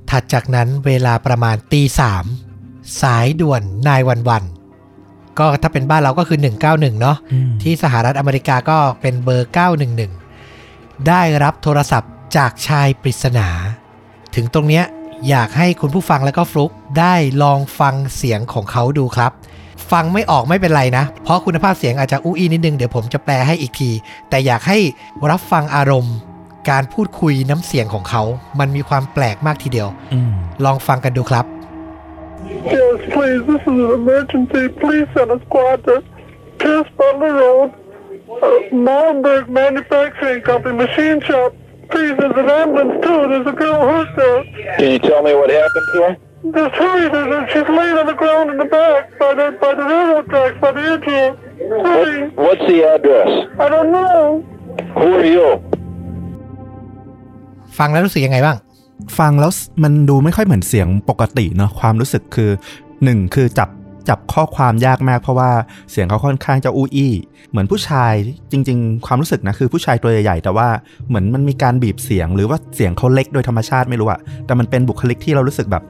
ถัดจากนั้นเวลาประมาณตีสามสายด่วนนายวันวันก็ถ้าเป็นบ้านเราก็คือ 191 เนาะอืมที่สหรัฐอเมริกาก็เป็นเบอร์ 911 ได้รับโทรศัพท์ จากชายปริศนา ถึงตรงเนี้ยอยากให้คุณผู้ฟังแล้วก็ฟลุกได้ลองฟังเสียงของเขาดูครับ ฟังไม่ออกไม่เป็นไรนะ เพราะคุณภาพเสียงอาจจะอู้อีนิดนึงเดี๋ยวผมจะแปลให้อีกที แต่อยากให้รับฟังอารมณ์ การพูดคุยน้ำเสียงของเขา มันมีความแปลกมากทีเดียวอืมลองฟังกันดูครับ Yes, please. This is an emergency. Please send a squad to Pierce Butler Road, uh, Malmberg Manufacturing Company, machine shop. Please, there's an ambulance too. There's a girl hurt there. Can you tell me what happened to her? Just hurry. There's a, she's laying on the ground in the back by the by the railroad tracks by the engine. Hurry. What, what's the address? I don't know. Who are you? ฟังแล้วรู้สึกยังไงบ้าง ฟังแล้วมันดูไม่ค่อยเหมือนเสียงปกติเนาะความรู้สึกคือหนึ่งคือจับ จับข้อความยากมากเพราะว่าเสียงเขาค่อนข้างจะอู้อี้ เหมือนผู้ชายจริง ๆ ความรู้สึกนะคือผู้ชายตัวใหญ่ๆแต่ว่าเหมือนมันมีการบีบเสียง หรือว่าเสียงเขาเล็กโดยธรรมชาติไม่รู้อะแต่มันเป็นบุคลิกที่เรารู้สึกแบบ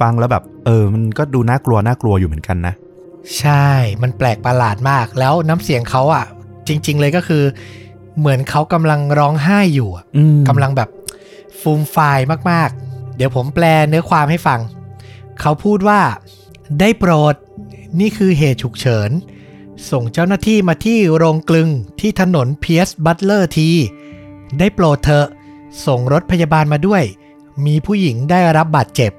ฟังแล้วแบบ เออ มันก็ดูน่ากลัวน่ากลัวอยู่เหมือนกันนะ ใช่มันแปลกประหลาดมาก แล้วน้ำเสียงเขาอะจริง ๆ เลยก็คือ เหมือนเขากำลังร้องไห้อยู่อะอืมกำลังแบบฟูมฟายมากๆ เดี๋ยวผมแปลเนื้อความให้ฟัง เขาพูดว่าได้โปรด นี่คือเหตุฉุกเฉิน ส่งเจ้าหน้าที่มาที่โรงกลึงที่ถนนเพียสบัตเลอร์ที ได้โปรดเถอะ ส่งรถพยาบาลมาด้วย มีผู้หญิงได้รับบาดเจ็บ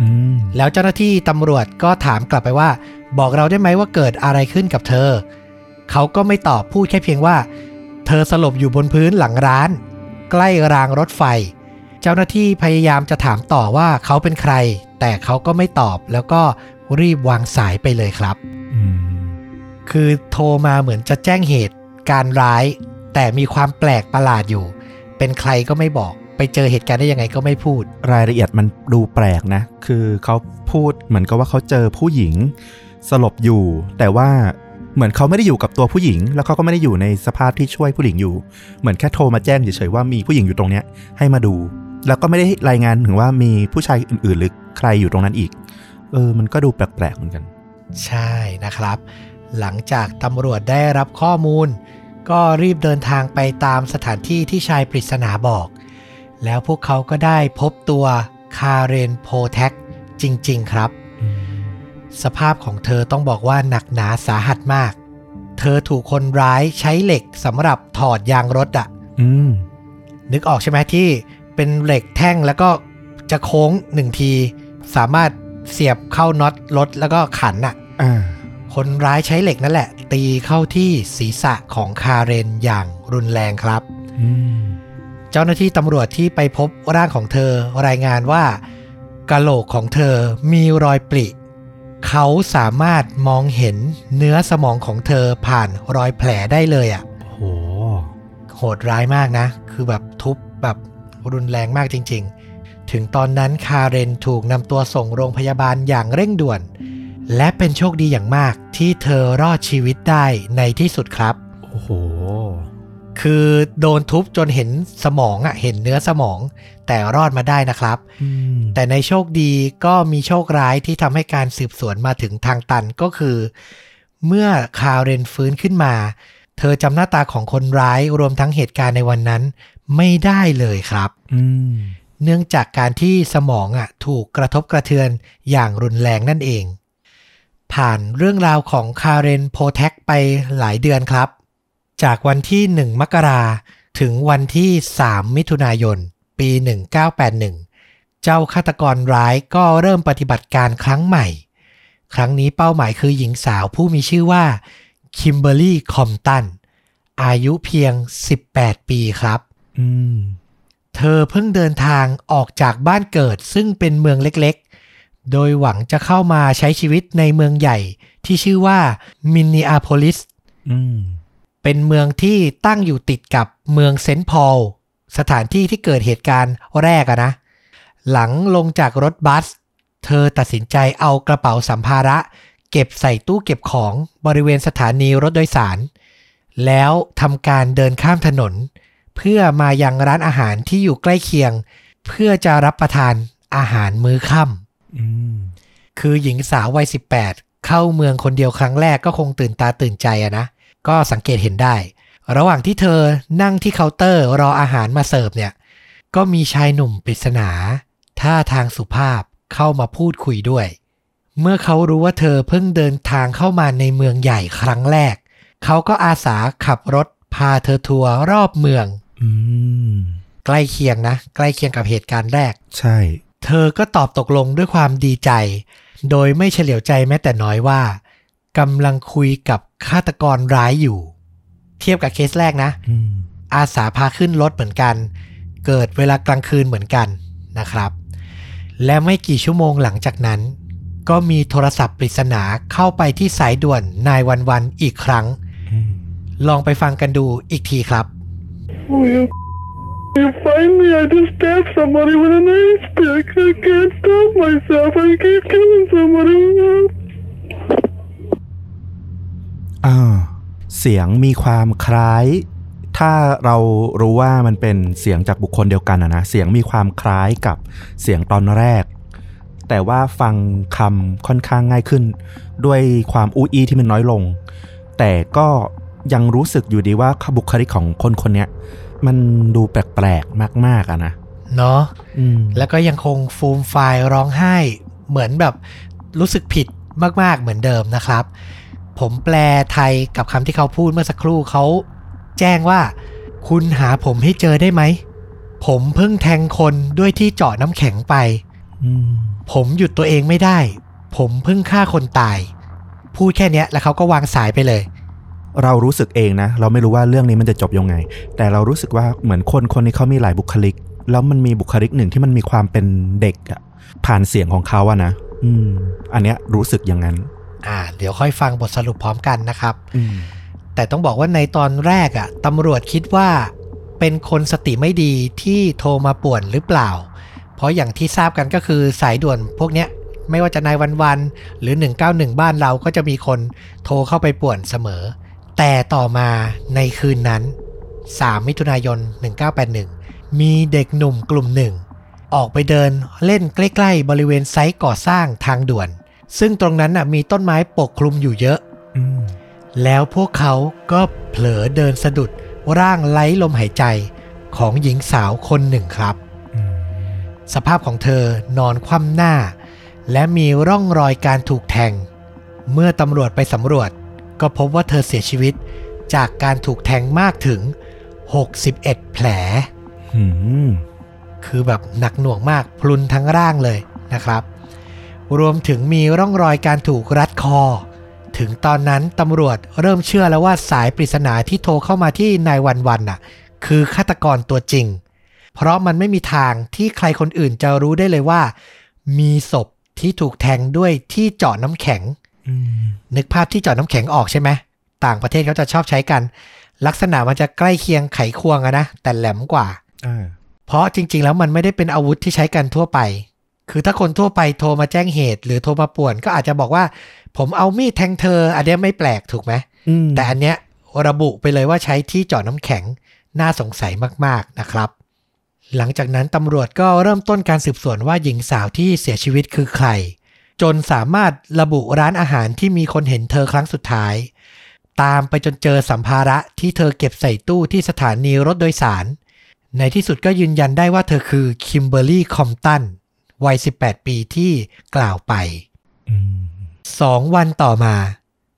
อืมแล้วเจ้าหน้าที่ตำรวจก็ถามกลับไปว่า บอกเราได้ไหมว่าเกิดอะไรขึ้นกับเธอ เขาก็ไม่ตอบพูดแค่เพียงว่า เธอสลบอยู่บนพื้นหลังร้าน ใกล้รางรถไฟเจ้าหน้าที่พยายามจะถามต่อว่าเขาเป็นใคร แต่เขาก็ไม่ตอบแล้วก็ รีบวางสายไปเลยครับอืมคือโทรมาเหมือนจะแจ้งเหตุการร้าย แต่มีความแปลกประหลาดอยู่ เป็นใครก็ไม่บอก ไปเจอเหตุการณ์ได้ยังไงก็ไม่พูด รายละเอียดมันดูแปลกนะ คือเขาพูดเหมือนกับว่าเขาเจอผู้หญิง สลบอยู่ แต่ว่าเหมือนเขาไม่ได้อยู่กับตัวผู้หญิง แล้วเขาก็ไม่ได้อยู่ในสภาพที่ช่วยผู้หญิงอยู่ เหมือนแค่โทรมาแจ้งเฉยๆว่ามีผู้หญิงอยู่ตรงเนี้ยให้มาดู แล้วก็ไม่ได้รายงานถึงว่ามีผู้ชายอื่นๆหรือใครอยู่ตรงนั้นอีก เออ มันก็ดูแปลกๆเหมือนกัน ใช่นะครับ หลังจากตำรวจได้รับข้อมูล ก็รีบเดินทางไปตามสถานที่ที่ชายปริศนาบอก แล้วพวกเขาก็ได้พบตัวคาเรนโพแท็กจริง ๆ ครับ สภาพของเธอต้องบอกว่าหนักหนาสาหัสมาก เธอถูกคนร้ายใช้เหล็กสำหรับถอดยางรถอะอืมนึกออกใช่ไหมที่เป็นเหล็กแท่งแล้วก็จะโค้งหนึ่งที สามารถ เสียบเข้าน็อตรถแล้วก็ขันอะอ่าคนร้ายใช้เหล็กนั่นแหละ ตีเข้าที่ศีรษะของคาเรนอย่างรุนแรงครับอืมเจ้าหน้าที่ตำรวจที่ไปพบร่างของเธอรายงานว่ากะโหลกของเธอมีรอยปริเขาสามารถมองเห็นเนื้อสมองของเธอผ่านรอยแผลได้เลยอะ่ะโห โหดร้ายมากนะ คือแบบทุบแบบรุนแรงมากจริงๆ ถึงตอนนั้นคาเรนถูกนำตัวส่งโรงพยาบาลอย่างเร่งด่วน และเป็นโชคดีอย่างมากที่เธอรอดชีวิตได้ในที่สุดครับ โอ้โห คือโดนทุบจนเห็นสมองอะเห็นเนื้อสมอง แต่รอดมาได้นะครับอืมแต่ในโชคดีก็มีโชคร้ายที่ทำให้การสืบสวนมาถึงทางตันก็คือ เมื่อคาเรนฟื้นขึ้นมา เธอจำหน้าตาของคนร้ายรวมทั้งเหตุการณ์ในวันนั้นไม่ได้เลยครับอืม เนื่องจากการที่สมองอะถูกกระทบกระเทือนอย่างรุนแรงนั่นเอง ผ่านเรื่องราวของคาเรนโพแท็กไปหลายเดือนครับ จากวันที่ 1 มกราถึงวันที่ 3 มิถุนายน ปี 1981 เจ้าฆาตกรร้ายก็เริ่มปฏิบัติการครั้งใหม่ ครั้งนี้เป้าหมายคือหญิงสาวผู้มีชื่อว่าคิมเบอร์รี่คอมตันอายุเพียง 18 ปีครับ อืม เธอเพิ่งเดินทางออกจากบ้านเกิดซึ่งเป็นเมืองเล็กๆ โดยหวังจะเข้ามาใช้ชีวิตในเมืองใหญ่ที่ชื่อว่ามินนีอาโพลิสอืมเป็นเมืองที่ตั้งอยู่ติดกับเมืองเซนต์พอลสถานที่ที่เกิดเหตุการณ์แรกอะนะ หลังลงจากรถบัส เธอตัดสินใจเอากระเป๋าสัมภาระ เก็บใส่ตู้เก็บของบริเวณสถานีรถโดยสาร แล้วทำการเดินข้ามถนน เพื่อมายังร้านอาหารที่อยู่ใกล้เคียง เพื่อจะรับประทานอาหารมื้อค่ำอืมคือหญิงสาววัย 18 เข้าเมืองคนเดียวครั้งแรกก็คงตื่นตาตื่นใจอะนะ ก็สังเกตเห็นได้ ระหว่างที่เธอนั่งที่เคาน์เตอร์รออาหารมาเสิร์ฟเนี่ย ก็มีชายหนุ่มปริศนาท่าทางสุภาพเข้ามาพูดคุยด้วย เมื่อเขารู้ว่าเธอเพิ่งเดินทางเข้ามาในเมืองใหญ่ครั้งแรก เขาก็อาสาขับรถพาเธอทัวร์รอบเมือง อืมใกล้เคียงนะ ใกล้เคียงกับเหตุการณ์แรก ใช่ เธอก็ตอบตกลงด้วยความดีใจ โดยไม่เฉลียวใจแม้แต่น้อยว่ากำลังคุยกับฆาตกรร้ายอยู่ เทียบกับเคสแรกนะอืมอาสาพาขึ้นรถเหมือนกัน เกิดเวลากลางคืนเหมือนกันนะครับ และไม่กี่ชั่วโมงหลังจากนั้น ก็มีโทรศัพท์ปริศนาเข้าไปที่สายด่วนนายวันวันอีกครั้งอืมลองไปฟังกันดูอีกทีครับ Oh, you, will you find me? I just stabbed somebody with a knife stick. I can't stop myself. I keep killing somebody. อ่า เสียงมีความคล้าย ถ้าเรารู้ว่ามันเป็นเสียงจากบุคคลเดียวกันอะนะ เสียงมีความคล้ายกับเสียงตอนแรก แต่ว่าฟังคำค่อนข้างง่ายขึ้น ด้วยความอู้อี้ที่มันน้อยลง แต่ก็ ยังรู้สึกอยู่ดีว่าบุคลิกของคนคนเนี้ยมันดูแปลกๆมากๆอะนะเนาะอืมแล้วก็ยังคงฟูมไฟายร้องไห้ เหมือนแบบรู้สึกผิดมาก ๆ เหมือนเดิมนะครับ ผมแปลไทยกับคำที่เขาพูดเมื่อสักครู่เขาแจ้งว่า คุณหาผมให้เจอได้ไหม ผมเพิ่งแทงคนด้วยที่เจาะน้ำแข็งไปอืมผมหยุดตัวเองไม่ได้ ผมเพิ่งฆ่าคนตาย พูดแค่เนี้ยแล้วเขาก็วางสายไปเลย เรารู้สึกเองนะ เราไม่รู้ว่าเรื่องนี้มันจะจบยังไง แต่เรารู้สึกว่าเหมือนคนคนนี้เขามีหลายบุคลิก แล้วมันมีบุคลิกหนึ่งที่มันมีความเป็นเด็กอะผ่านเสียงของเขาอะนะอืม อันเนี้ยรู้สึกอย่างนั้น อ่า เดี๋ยวค่อยฟังบทสรุปพร้อมกันนะครับอืมแต่ต้องบอกว่าในตอนแรกอะ่ะตำรวจคิดว่าเป็นคนสติไม่ดีที่โทรมาป่วนหรือเปล่า เพราะอย่างที่ทราบกันก็คือสายด่วนพวกเนี้ยไม่ว่าจะนายวันวันๆหรือ 191 บ้านเราก็จะมีคนโทรเข้าไปป่วนเสมอ แต่ต่อมาในคืนนั้น 3 มิถุนายน 1981 มีเด็กหนุ่มกลุ่มหนึ่ง ออกไปเดินเล่นใกล้ ๆ บริเวณไซต์ก่อสร้างทางด่วน ซึ่งตรงนั้นน่ะมีต้นไม้ปกคลุมอยู่เยอะอืมแล้วพวกเขาก็เผลอเดินสะดุดร่างไร้ลมหายใจของหญิงสาวคนหนึ่งครับอืมสภาพของเธอนอนคว่ำหน้า และมีร่องรอยการถูกแทง เมื่อตำรวจไปสำรวจ ก็พบว่าเธอเสียชีวิตจากการถูกแทงมากถึง 61 แผลอืมคือแบบหนักหน่วงมากพลุนทั้งร่างเลยนะครับ รวมถึงมีร่องรอยการถูกรัดคอ ถึงตอนนั้นตำรวจเริ่มเชื่อแล้วว่าสายปริศนาที่โทรเข้ามาที่นายวันวันน่ะ คือฆาตกรตัวจริง เพราะมันไม่มีทางที่ใครคนอื่นจะรู้ได้เลยว่า มีศพที่ถูกแทงด้วยที่เจาะน้ำแข็งอืม นึกภาพที่เจาะน้ำแข็งออกใช่ไหมต่างประเทศเขาจะชอบใช้กัน ลักษณะมันจะใกล้เคียงไขควงอะนะแต่แหลมกว่าอ่าเพราะจริง ๆ แล้วมันไม่ได้เป็นอาวุธที่ใช้กันทั่วไป คือถ้าคนทั่วไปโทรมาแจ้งเหตุ หรือโทรมาป่วน ก็อาจจะบอกว่า ผมเอามีดแทงเธอ อันเนี้ยไม่แปลกถูกไหมอืมแต่อันเนี้ยระบุไปเลยว่าใช้ที่เจาะน้ำแข็งน่าสงสัยมากๆนะครับ หลังจากนั้นตำรวจก็เริ่มต้นการสืบสวนว่าหญิงสาวที่เสียชีวิตคือใคร จนสามารถระบุร้านอาหารที่มีคนเห็นเธอครั้งสุดท้าย ตามไปจนเจอสัมภาระที่เธอเก็บใส่ตู้ที่สถานีรถโดยสาร ในที่สุดก็ยืนยันได้ว่าเธอคือคิมเบอร์รี่คอมตันวัย 18 ปีที่กล่าวไปสองวันต่อมา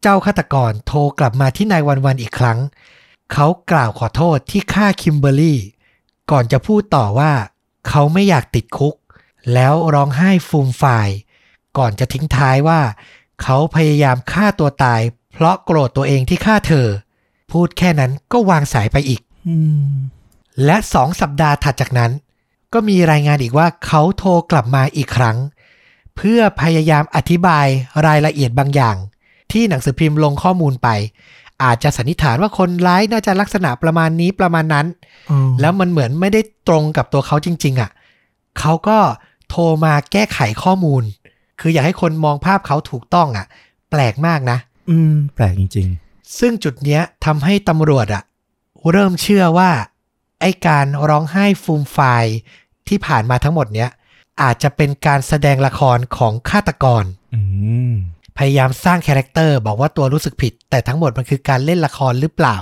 เจ้าฆาตกรโทรกลับมาที่ nine one one อีกครั้ง เขากล่าวขอโทษที่ฆ่าคิมเบอร์รี่ ก่อนจะพูดต่อว่า เขาไม่อยากติดคุก แล้วร้องไห้ฟูมฟาย ก่อนจะทิ้งท้ายว่า เขาพยายามฆ่าตัวตาย เพราะโกรธตัวเองที่ฆ่าเธอ พูดแค่นั้นก็วางสายไปอีกอืมและสองสัปดาห์ถัดจากนั้น ก็มีรายงานอีกว่าเขาโทรกลับมาอีกครั้ง เพื่อพยายามอธิบายรายละเอียดบางอย่าง ที่หนังสือพิมพ์ลงข้อมูลไป อาจจะสันนิษฐานว่าคนร้ายน่าจะลักษณะประมาณนี้ประมาณนั้น แล้วมันเหมือนไม่ได้ตรงกับตัวเขาจริง ๆอะเขาก็โทรมาแก้ไขข้อมูล คืออยากให้คนมองภาพเขาถูกต้องอะ แปลกมากนะ อืม แปลกจริงซึ่งจุดเนี้ยทำให้ตำรวจอะเริ่มเชื่อว่า ไอการร้องไห้ฟูมฟายที่ผ่านมาทั้งหมดเนี้ยอาจจะเป็นการแสดงละครของฆาตกรๆอืมพยายามสร้าง character บอกว่าตัวรู้สึกผิด แต่ทั้งหมดมันคือการเล่นละครหรือเปล่า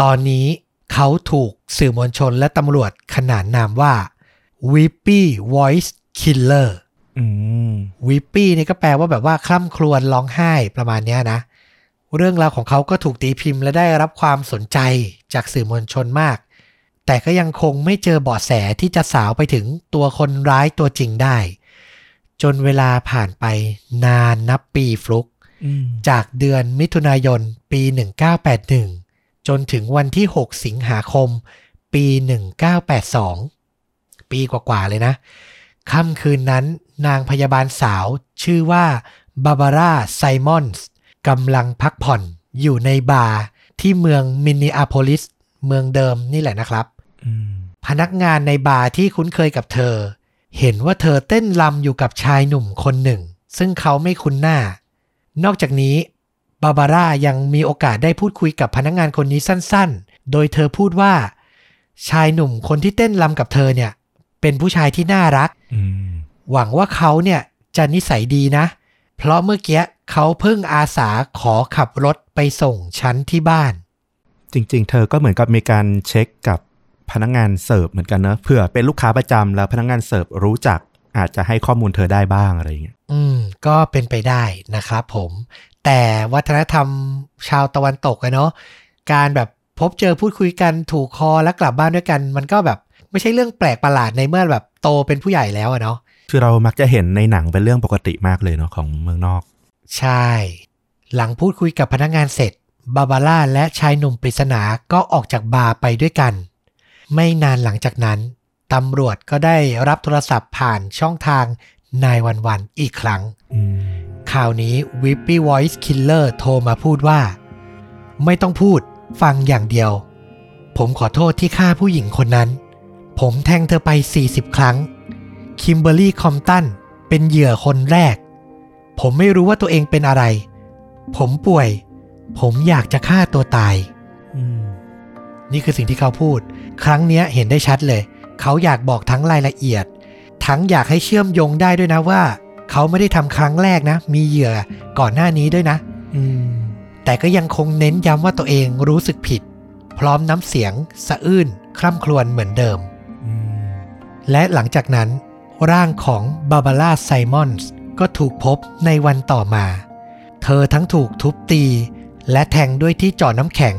ตอนนี้เขาถูกสื่อมวลชนและตำรวจขนานนามว่า Weepy Voice Killer อืม วิปปี้นี่ก็แปลว่าแบบว่าคล่ำครวญร้องไห้ประมาณเนี้ยนะ เรื่องราวของเขาก็ถูกตีพิมพ์และได้รับความสนใจจากสื่อมวลชนมาก แต่ก็ยังคงไม่เจอเบาะแสที่จะสาวไปถึงตัวคนร้ายตัวจริงได้ จนเวลาผ่านไปนานนับปีฟลุกอืมจากเดือนมิถุนายนปี 1981 จนถึงวันที่ 6 สิงหาคม ปี 1982 ปีกว่าๆเลยนะ ค่ำคืนนั้นนางพยาบาลสาวชื่อว่าบาบาร่าไซมอนส์กำลังพักผ่อนอยู่ในบาร์ที่เมืองมินนีอาโพลิส เมืองเดิมนี่แหละนะครับอืมพนักงานในบาร์ที่คุ้นเคยกับเธอ เห็นว่าเธอเต้นรำอยู่กับชายหนุ่มคนหนึ่ง ซึ่งเขาไม่คุ้นหน้า นอกจากนี้บาบาร่ายังมีโอกาสได้พูดคุยกับพนักงานคนนี้สั้นๆ โดยเธอพูดว่า ชายหนุ่มคนที่เต้นรำกับเธอเนี่ย เป็นผู้ชายที่น่ารักอืมหวังว่าเขาเนี่ยจะนิสัยดีนะ เพราะเมื่อกี้เขาเพิ่งอาสาขอขับรถไปส่งฉันที่บ้าน จริง ๆ เธอก็เหมือนกับมีการเช็คกับพนักงานเสิร์ฟเหมือนกันเนอะเผื่อเป็นลูกค้าประจำแล้วพนักงานเสิร์ฟรู้จักอาจจะให้ข้อมูลเธอได้บ้างอะไรอย่างเงี้ย อืม ก็เป็นไปได้นะครับผม แต่วัฒนธรรมชาวตะวันตกอะเนาะ การแบบพบเจอพูดคุยกันถูกคอแล้วกลับบ้านด้วยกัน มันก็แบบ ไม่ใช่เรื่องแปลกประหลาดในเมื่อแบบโตเป็นผู้ใหญ่แล้วอะเนาะคือเรามักจะเห็นในหนังเป็นเรื่องปกติมากเลยเนาะของเมืองนอก ใช่ หลังพูดคุยกับพนักงานเสร็จ บาบาร่าและชายหนุ่มปริศนาก็ออกจากบาร์ไปด้วยกัน ไม่นานหลังจากนั้นตำรวจก็ได้รับโทรศัพท์ผ่านช่องทางนายวันวันอีกครั้งอืมคราวนี้ Whippy Voice Killer โทรมาพูดว่า ไม่ต้องพูดฟังอย่างเดียว ผมขอโทษที่ฆ่าผู้หญิงคนนั้น ผมแทงเธอไป 40 ครั้ง คิมเบอร์รี่คอมตันเป็นเหยื่อคนแรก ผมไม่รู้ว่าตัวเองเป็นอะไร ผมป่วย ผมอยากจะฆ่าตัวตายอืมนี่คือสิ่งที่เขาพูด ครั้งเนี้ยเห็นได้ชัดเลย เขาอยากบอกทั้งรายละเอียด ทั้งอยากให้เชื่อมโยงได้ด้วยนะว่า เขาไม่ได้ทำครั้งแรกนะ มีเหยื่อก่อนหน้านี้ด้วยนะอืมแต่ก็ยังคงเน้นย้ำว่าตัวเองรู้สึกผิด พร้อมน้ำเสียง สะอื้น คร่ำครวญเหมือนเดิมอืม และหลังจากนั้น ร่างของบาบาร่าไซมอนส์ก็ถูกพบในวันต่อมา เธอทั้งถูกทุบตี และแทงด้วยที่เจาะน้ำแข็ง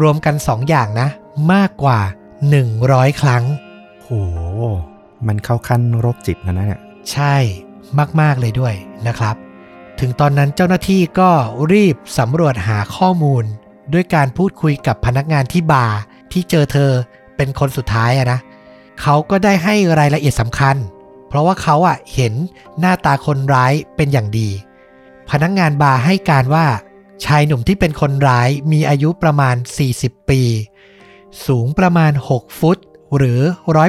รวมกันสองอย่างนะ มากกว่า 100 ครั้ง โห มันเข้าขั้นโรคจิตนะเนี่ย ใช่มาก ๆ เลยด้วยนะครับ ถึงตอนนั้นเจ้าหน้าที่ก็รีบสำรวจหาข้อมูล ด้วยการพูดคุยกับพนักงานที่บาร์ที่เจอเธอเป็นคนสุดท้ายอะนะ เขาก็ได้ให้รายละเอียดสำคัญ เพราะว่าเขาอะเห็นหน้าตาคนร้ายเป็นอย่างดี พนักงานบาร์ให้การว่าชายหนุ่มที่เป็นคนร้ายมีอายุประมาณ 40 ปี สูงประมาณ 6 ฟุต หรือ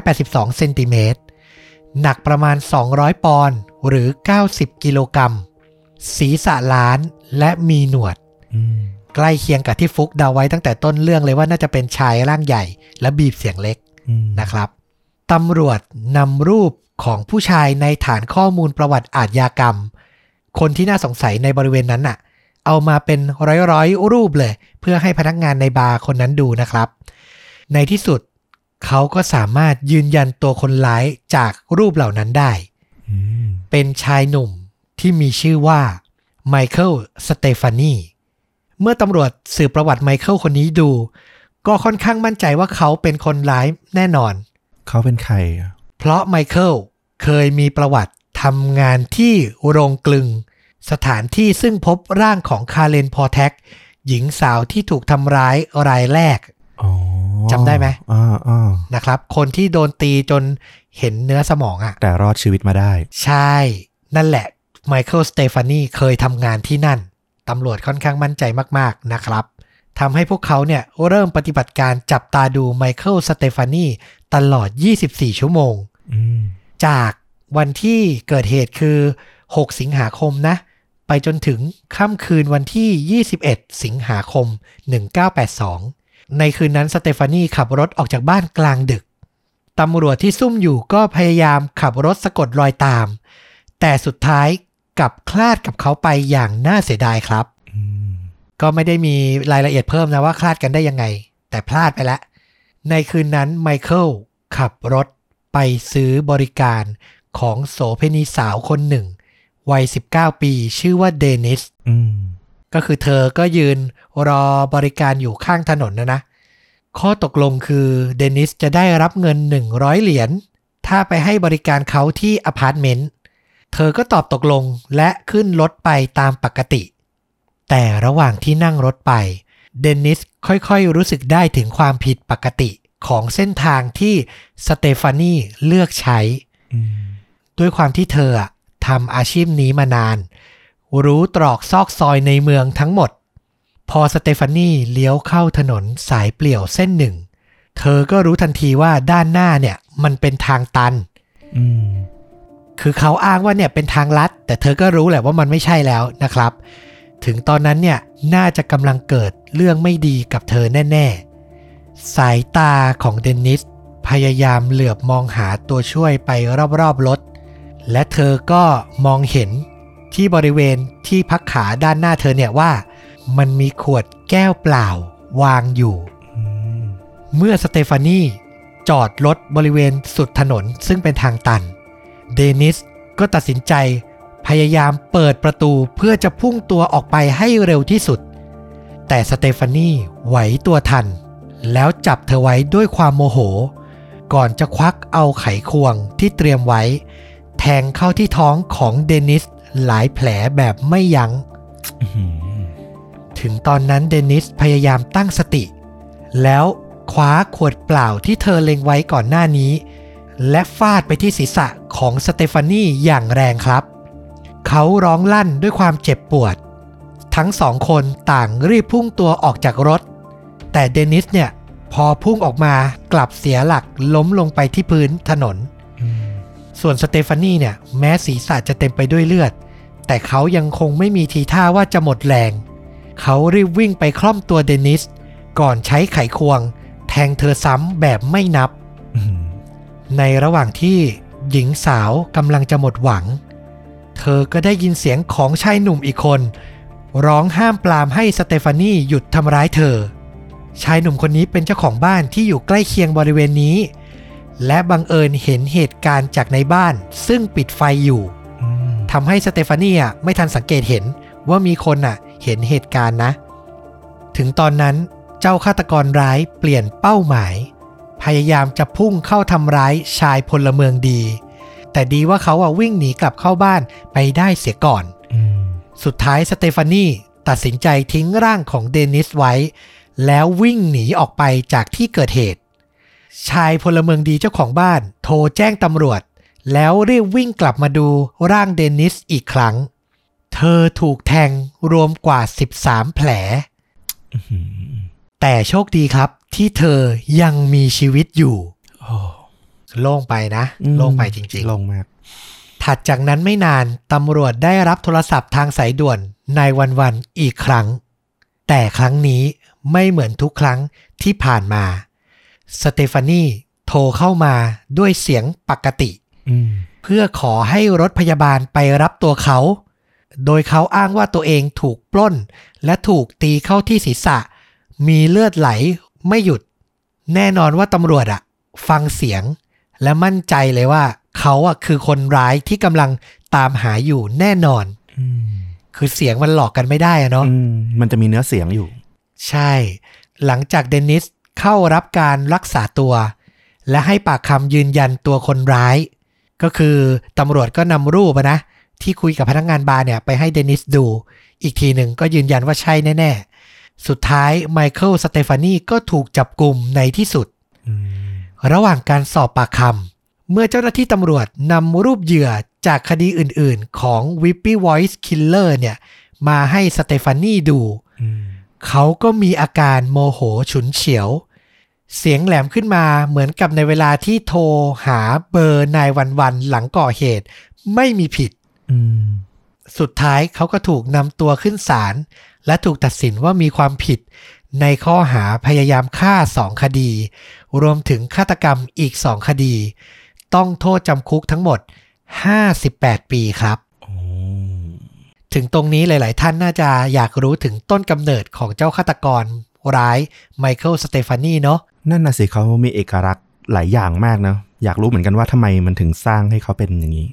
182 เซนติเมตร หนักประมาณ 200 ปอนด์ หรือ 90 กิโลกรัม ศีรษะล้านและมีหนวดอืมใกล้เคียงกับที่ฟุกเดาไว้ตั้งแต่ต้นเรื่องเลยว่าน่าจะเป็นชายร่างใหญ่ และบีบเสียงเล็กอืมนะครับ ตำรวจนำรูปของผู้ชายในฐานข้อมูลประวัติอาทยากรรม คนที่น่าสงสัยในบริเวณนั้นน่ะ เอามาเป็นร้อยๆ รูปเลย เพื่อให้พนักงานในบาร์คนนั้นดูนะครับ ในที่สุดเขาก็สามารถยืนยันตัวคนร้ายจากรูปเหล่านั้นได้ เป็นชายหนุ่มที่มีชื่อว่าไมเคิลสเตฟานีเมื่อตำรวจสืบประวัติไมเคิลคนนี้ดู ก็ค่อนข้างมั่นใจว่าเขาเป็นคนร้ายแน่นอน เขาเป็นใครอะเพราะไมเคิลเคยมีประวัติทำงานที่โรงกลึง สถานที่ซึ่งพบร่างของคาเลนพอแท็ก หญิงสาวที่ถูกทำร้ายรายแรกอ๋อจำได้ไหมอ่าอ่านะครับ คนที่โดนตีจนเห็นเนื้อสมองอะ่ะแต่รอดชีวิตมาได้ ใช่ นั่นแหละไมเคิลสเตฟานีเคยทำงานที่นั่นตำรวจค่อนข้างมั่นใจมาก ๆ นะครับ ทำให้พวกเขาเนี่ยเริ่มปฏิบัติการจับตาดูไมเคิลสเตฟานีตลอด 24 ชั่วโมงอืมจากวันที่เกิดเหตุคือ 6 สิงหาคมนะ ไปจนถึงค่ำคืนวันที่ 21 สิงหาคม 1982 ในคืนนั้นสเตฟานีขับรถออกจากบ้านกลางดึกตำรวจที่ซุ่มอยู่ก็พยายามขับรถสะกดรอยตาม แต่สุดท้ายกลับคลาดกับเขาไปอย่างน่าเสียดายครับอืม ก็ไม่ได้มีรายละเอียดเพิ่มนะว่าคลาดกันได้ยังไง แต่พลาดไปแล้ว ในคืนนั้นไมเคิลขับรถไปซื้อบริการของโสเภณีสาวคนหนึ่ง วัย 19 ปีชื่อว่าเดนิสอืมก็คือเธอก็ยืนรอบริการอยู่ข้างถนนนะนะ ข้อตกลงคือเดนิสจะได้รับเงิน 100 เหรียญ ถ้าไปให้บริการเขาที่อพาร์ตเมนต์ เธอก็ตอบตกลงและขึ้นรถไปตามปกติ แต่ระหว่างที่นั่งรถไป เดนิสค่อยๆ รู้สึกได้ถึงความผิดปกติของเส้นทางที่สเตฟานีเลือกใช้อืมด้วยความที่เธออะทำอาชีพนี้มานาน รู้ตรอกซอกซอยในเมืองทั้งหมด พอสเตฟานีเลี้ยวเข้าถนนสายเปลี่ยวเส้นหนึ่ง เธอก็รู้ทันทีว่าด้านหน้าเนี่ยมันเป็นทางตันอืมคือเขาอ้างว่าเนี่ยเป็นทางลัด แต่เธอก็รู้แหละว่ามันไม่ใช่แล้วนะครับ ถึงตอนนั้นเนี่ยน่าจะกำลังเกิดเรื่องไม่ดีกับเธอแน่ ๆ สายตาของเดนนิสพยายามเหลือบมองหาตัวช่วยไปรอบๆรถ และเธอก็มองเห็นที่บริเวณที่พักขาด้านหน้าเธอเนี่ยว่า มันมีขวดแก้วเปล่าวางอยู่ เมื่อสเตฟานีจอดรถบริเวณสุดถนนซึ่งเป็นทางตัน เดนิสก็ตัดสินใจ พยายามเปิดประตูเพื่อจะพุ่งตัวออกไปให้เร็วที่สุด แต่สเตฟานีไหวตัวทัน แล้วจับเธอไว้ด้วยความโมโห ก่อนจะควักเอาไขควงที่เตรียมไว้ แทงเข้าที่ท้องของเดนิสหลายแผลแบบไม่ยัง้ง ถึงตอนนั้นเดนิสพยายามตั้งสติ แล้วคว้าขวดเปล่าที่เธอเล็งไว้ก่อนหน้านี้ และฟาดไปที่ศีรษะของสเตฟานีอย่างแรงครับ เขาร้องลั่นด้วยความเจ็บปวด ทั้งสองคนต่างรีบพุ่งตัวออกจากรถ แต่เดนิสเนี่ยพอพุ่งออกมากลับเสียหลักล้มลงไปที่พื้นถนนอืมส่วนสเตฟานีเนี่ยแม้ศีรษะจะเต็มไปด้วยเลือด แต่เขายังคงไม่มีทีท่าว่าจะหมดแรง เขารีบวิ่งไปคล่อมตัวเดนิส ก่อนใช้ไขควง แทงเธอซ้ำแบบไม่นับอื้อหือในระหว่างที่หญิงสาวกำลังจะหมดหวัง เธอก็ได้ยินเสียงของชายหนุ่มอีกคน ร้องห้ามปรามให้สเตฟานีหยุดทำร้ายเธอ ชายหนุ่มคนนี้เป็นเจ้าของบ้านที่อยู่ใกล้เคียงบริเวณนี้ และบังเอิญเห็นเหตุการณ์จากในบ้าน ซึ่งปิดไฟอยู่อืมทำให้สเตฟานีอะไม่ทันสังเกตเห็นว่ามีคนอะ เห็นเหตุการณ์นะ ถึงตอนนั้นเจ้าฆาตกรร้ายเปลี่ยนเป้าหมาย พยายามจะพุ่งเข้าทำร้ายชายพลเมืองดี แต่ดีว่าเขาอะวิ่งหนีกลับเข้าบ้านไปได้เสียก่อนอืมสุดท้ายสเตฟานีตัดสินใจทิ้งร่างของเดนิสไว้ แล้ววิ่งหนีออกไปจากที่เกิดเหตุ ชายพลเมืองดีเจ้าของบ้าน โทรแจ้งตำรวจ แล้วรีบวิ่งกลับมาดูร่างเดนิสอีกครั้ง เธอถูกแทงรวมกว่า 13 แผลอื้อหือแต่โชคดีครับที่เธอยังมีชีวิตอยู่โอ้ โล่งไปนะอืมโล่งไปจริงๆ โล่งมาก ถัดจากนั้นไม่นานตำรวจได้รับโทรศัพท์ทางสายด่วนในวันวันๆอีกครั้ง แต่ครั้งนี้ไม่เหมือนทุกครั้งที่ผ่านมาสเตฟานีโทรเข้ามาด้วยเสียงปกติอืมเพื่อขอให้รถพยาบาลไปรับตัวเขา โดยเขาอ้างว่าตัวเองถูกปล้น และถูกตีเข้าที่ศีรษะ มีเลือดไหลไม่หยุด แน่นอนว่าตำรวจอะฟังเสียง และมั่นใจเลยว่าเขาอะคือคนร้ายที่กำลังตามหาอยู่แน่นอนอืมคือเสียงมันหลอกกันไม่ได้อะเนาะอืมมันจะมีเนื้อเสียงอยู่ ใช่ หลังจากเดนิสเข้ารับการรักษาตัว และให้ปากคำยืนยันตัวคนร้าย ก็คือตำรวจก็นำรูปอะนะ ที่คุยกับพนักงานบาร์เนี่ยไปให้เดนิสดู อีกทีหนึ่งก็ยืนยันว่าใช่แน่ ๆ สุดท้ายไมเคิลสเตฟานีก็ถูกจับกลุ่มในที่สุดอืม ระหว่างการสอบปากคำเมื่อเจ้าหน้าที่ตำรวจนำรูปเหยื่อจากคดีอื่นๆ ของ Whippy Voice Killer เนี่ย มาให้สเตฟานีดู เขาก็มีอาการโมโหฉุนเฉียว เสียงแหลมขึ้นมาเหมือนกับในเวลาที่โทรหาเบอร์นายวันวันๆหลังก่อเหตุ ไม่มีผิด สุดท้ายเขาก็ถูกนำตัวขึ้นศาลและถูกตัดสินว่ามีความผิดในข้อหาพยายามฆ่าสองคดี รวมถึงฆาตกรรมอีกสองคดี ต้องโทษจำคุกทั้งหมด 58 ปีครับโอ้ถึงตรงนี้หลาย ๆ ท่านน่าจะอยากรู้ถึงต้นกำเนิดของเจ้าฆาตกรร้ายไมเคิลสเตฟานีเนาะนั่นน่ะสิเขามีเอกลักษณ์หลายอย่างมากนะ อยากรู้เหมือนกันว่าทำไมมันถึงสร้างให้เขาเป็นอย่างนี้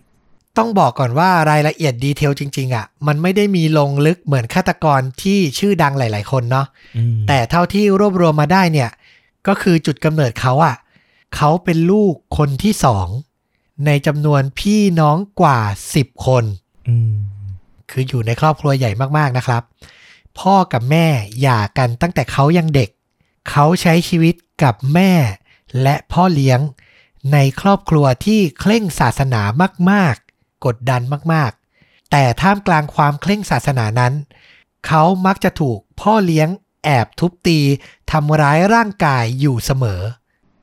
ต้องบอกก่อนว่ารายละเอียดดีเทลจริง ๆอะ มันไม่ได้มีลงลึกเหมือนฆาตกรที่ชื่อดังหลาย ๆ คนเนาะอืมแต่เท่าที่รวบรวมมาได้เนี่ย ก็คือจุดกำเนิดเขาอะเขาเป็นลูกคนที่สองในจำนวนพี่น้องกว่า10คนอืมคืออยู่ในครอบครัวใหญ่มากๆนะครับ พ่อกับแม่หย่ากันตั้งแต่เขายังเด็ก เขาใช้ชีวิตกับแม่และพ่อเลี้ยง ในครอบครัวที่เคร่งศาสนามากๆ กดดันมากๆ แต่ท่ามกลางความเคร่งศาสนานั้น เขามักจะถูกพ่อเลี้ยง แอบทุบตีทำร้ายร่างกายอยู่เสมอ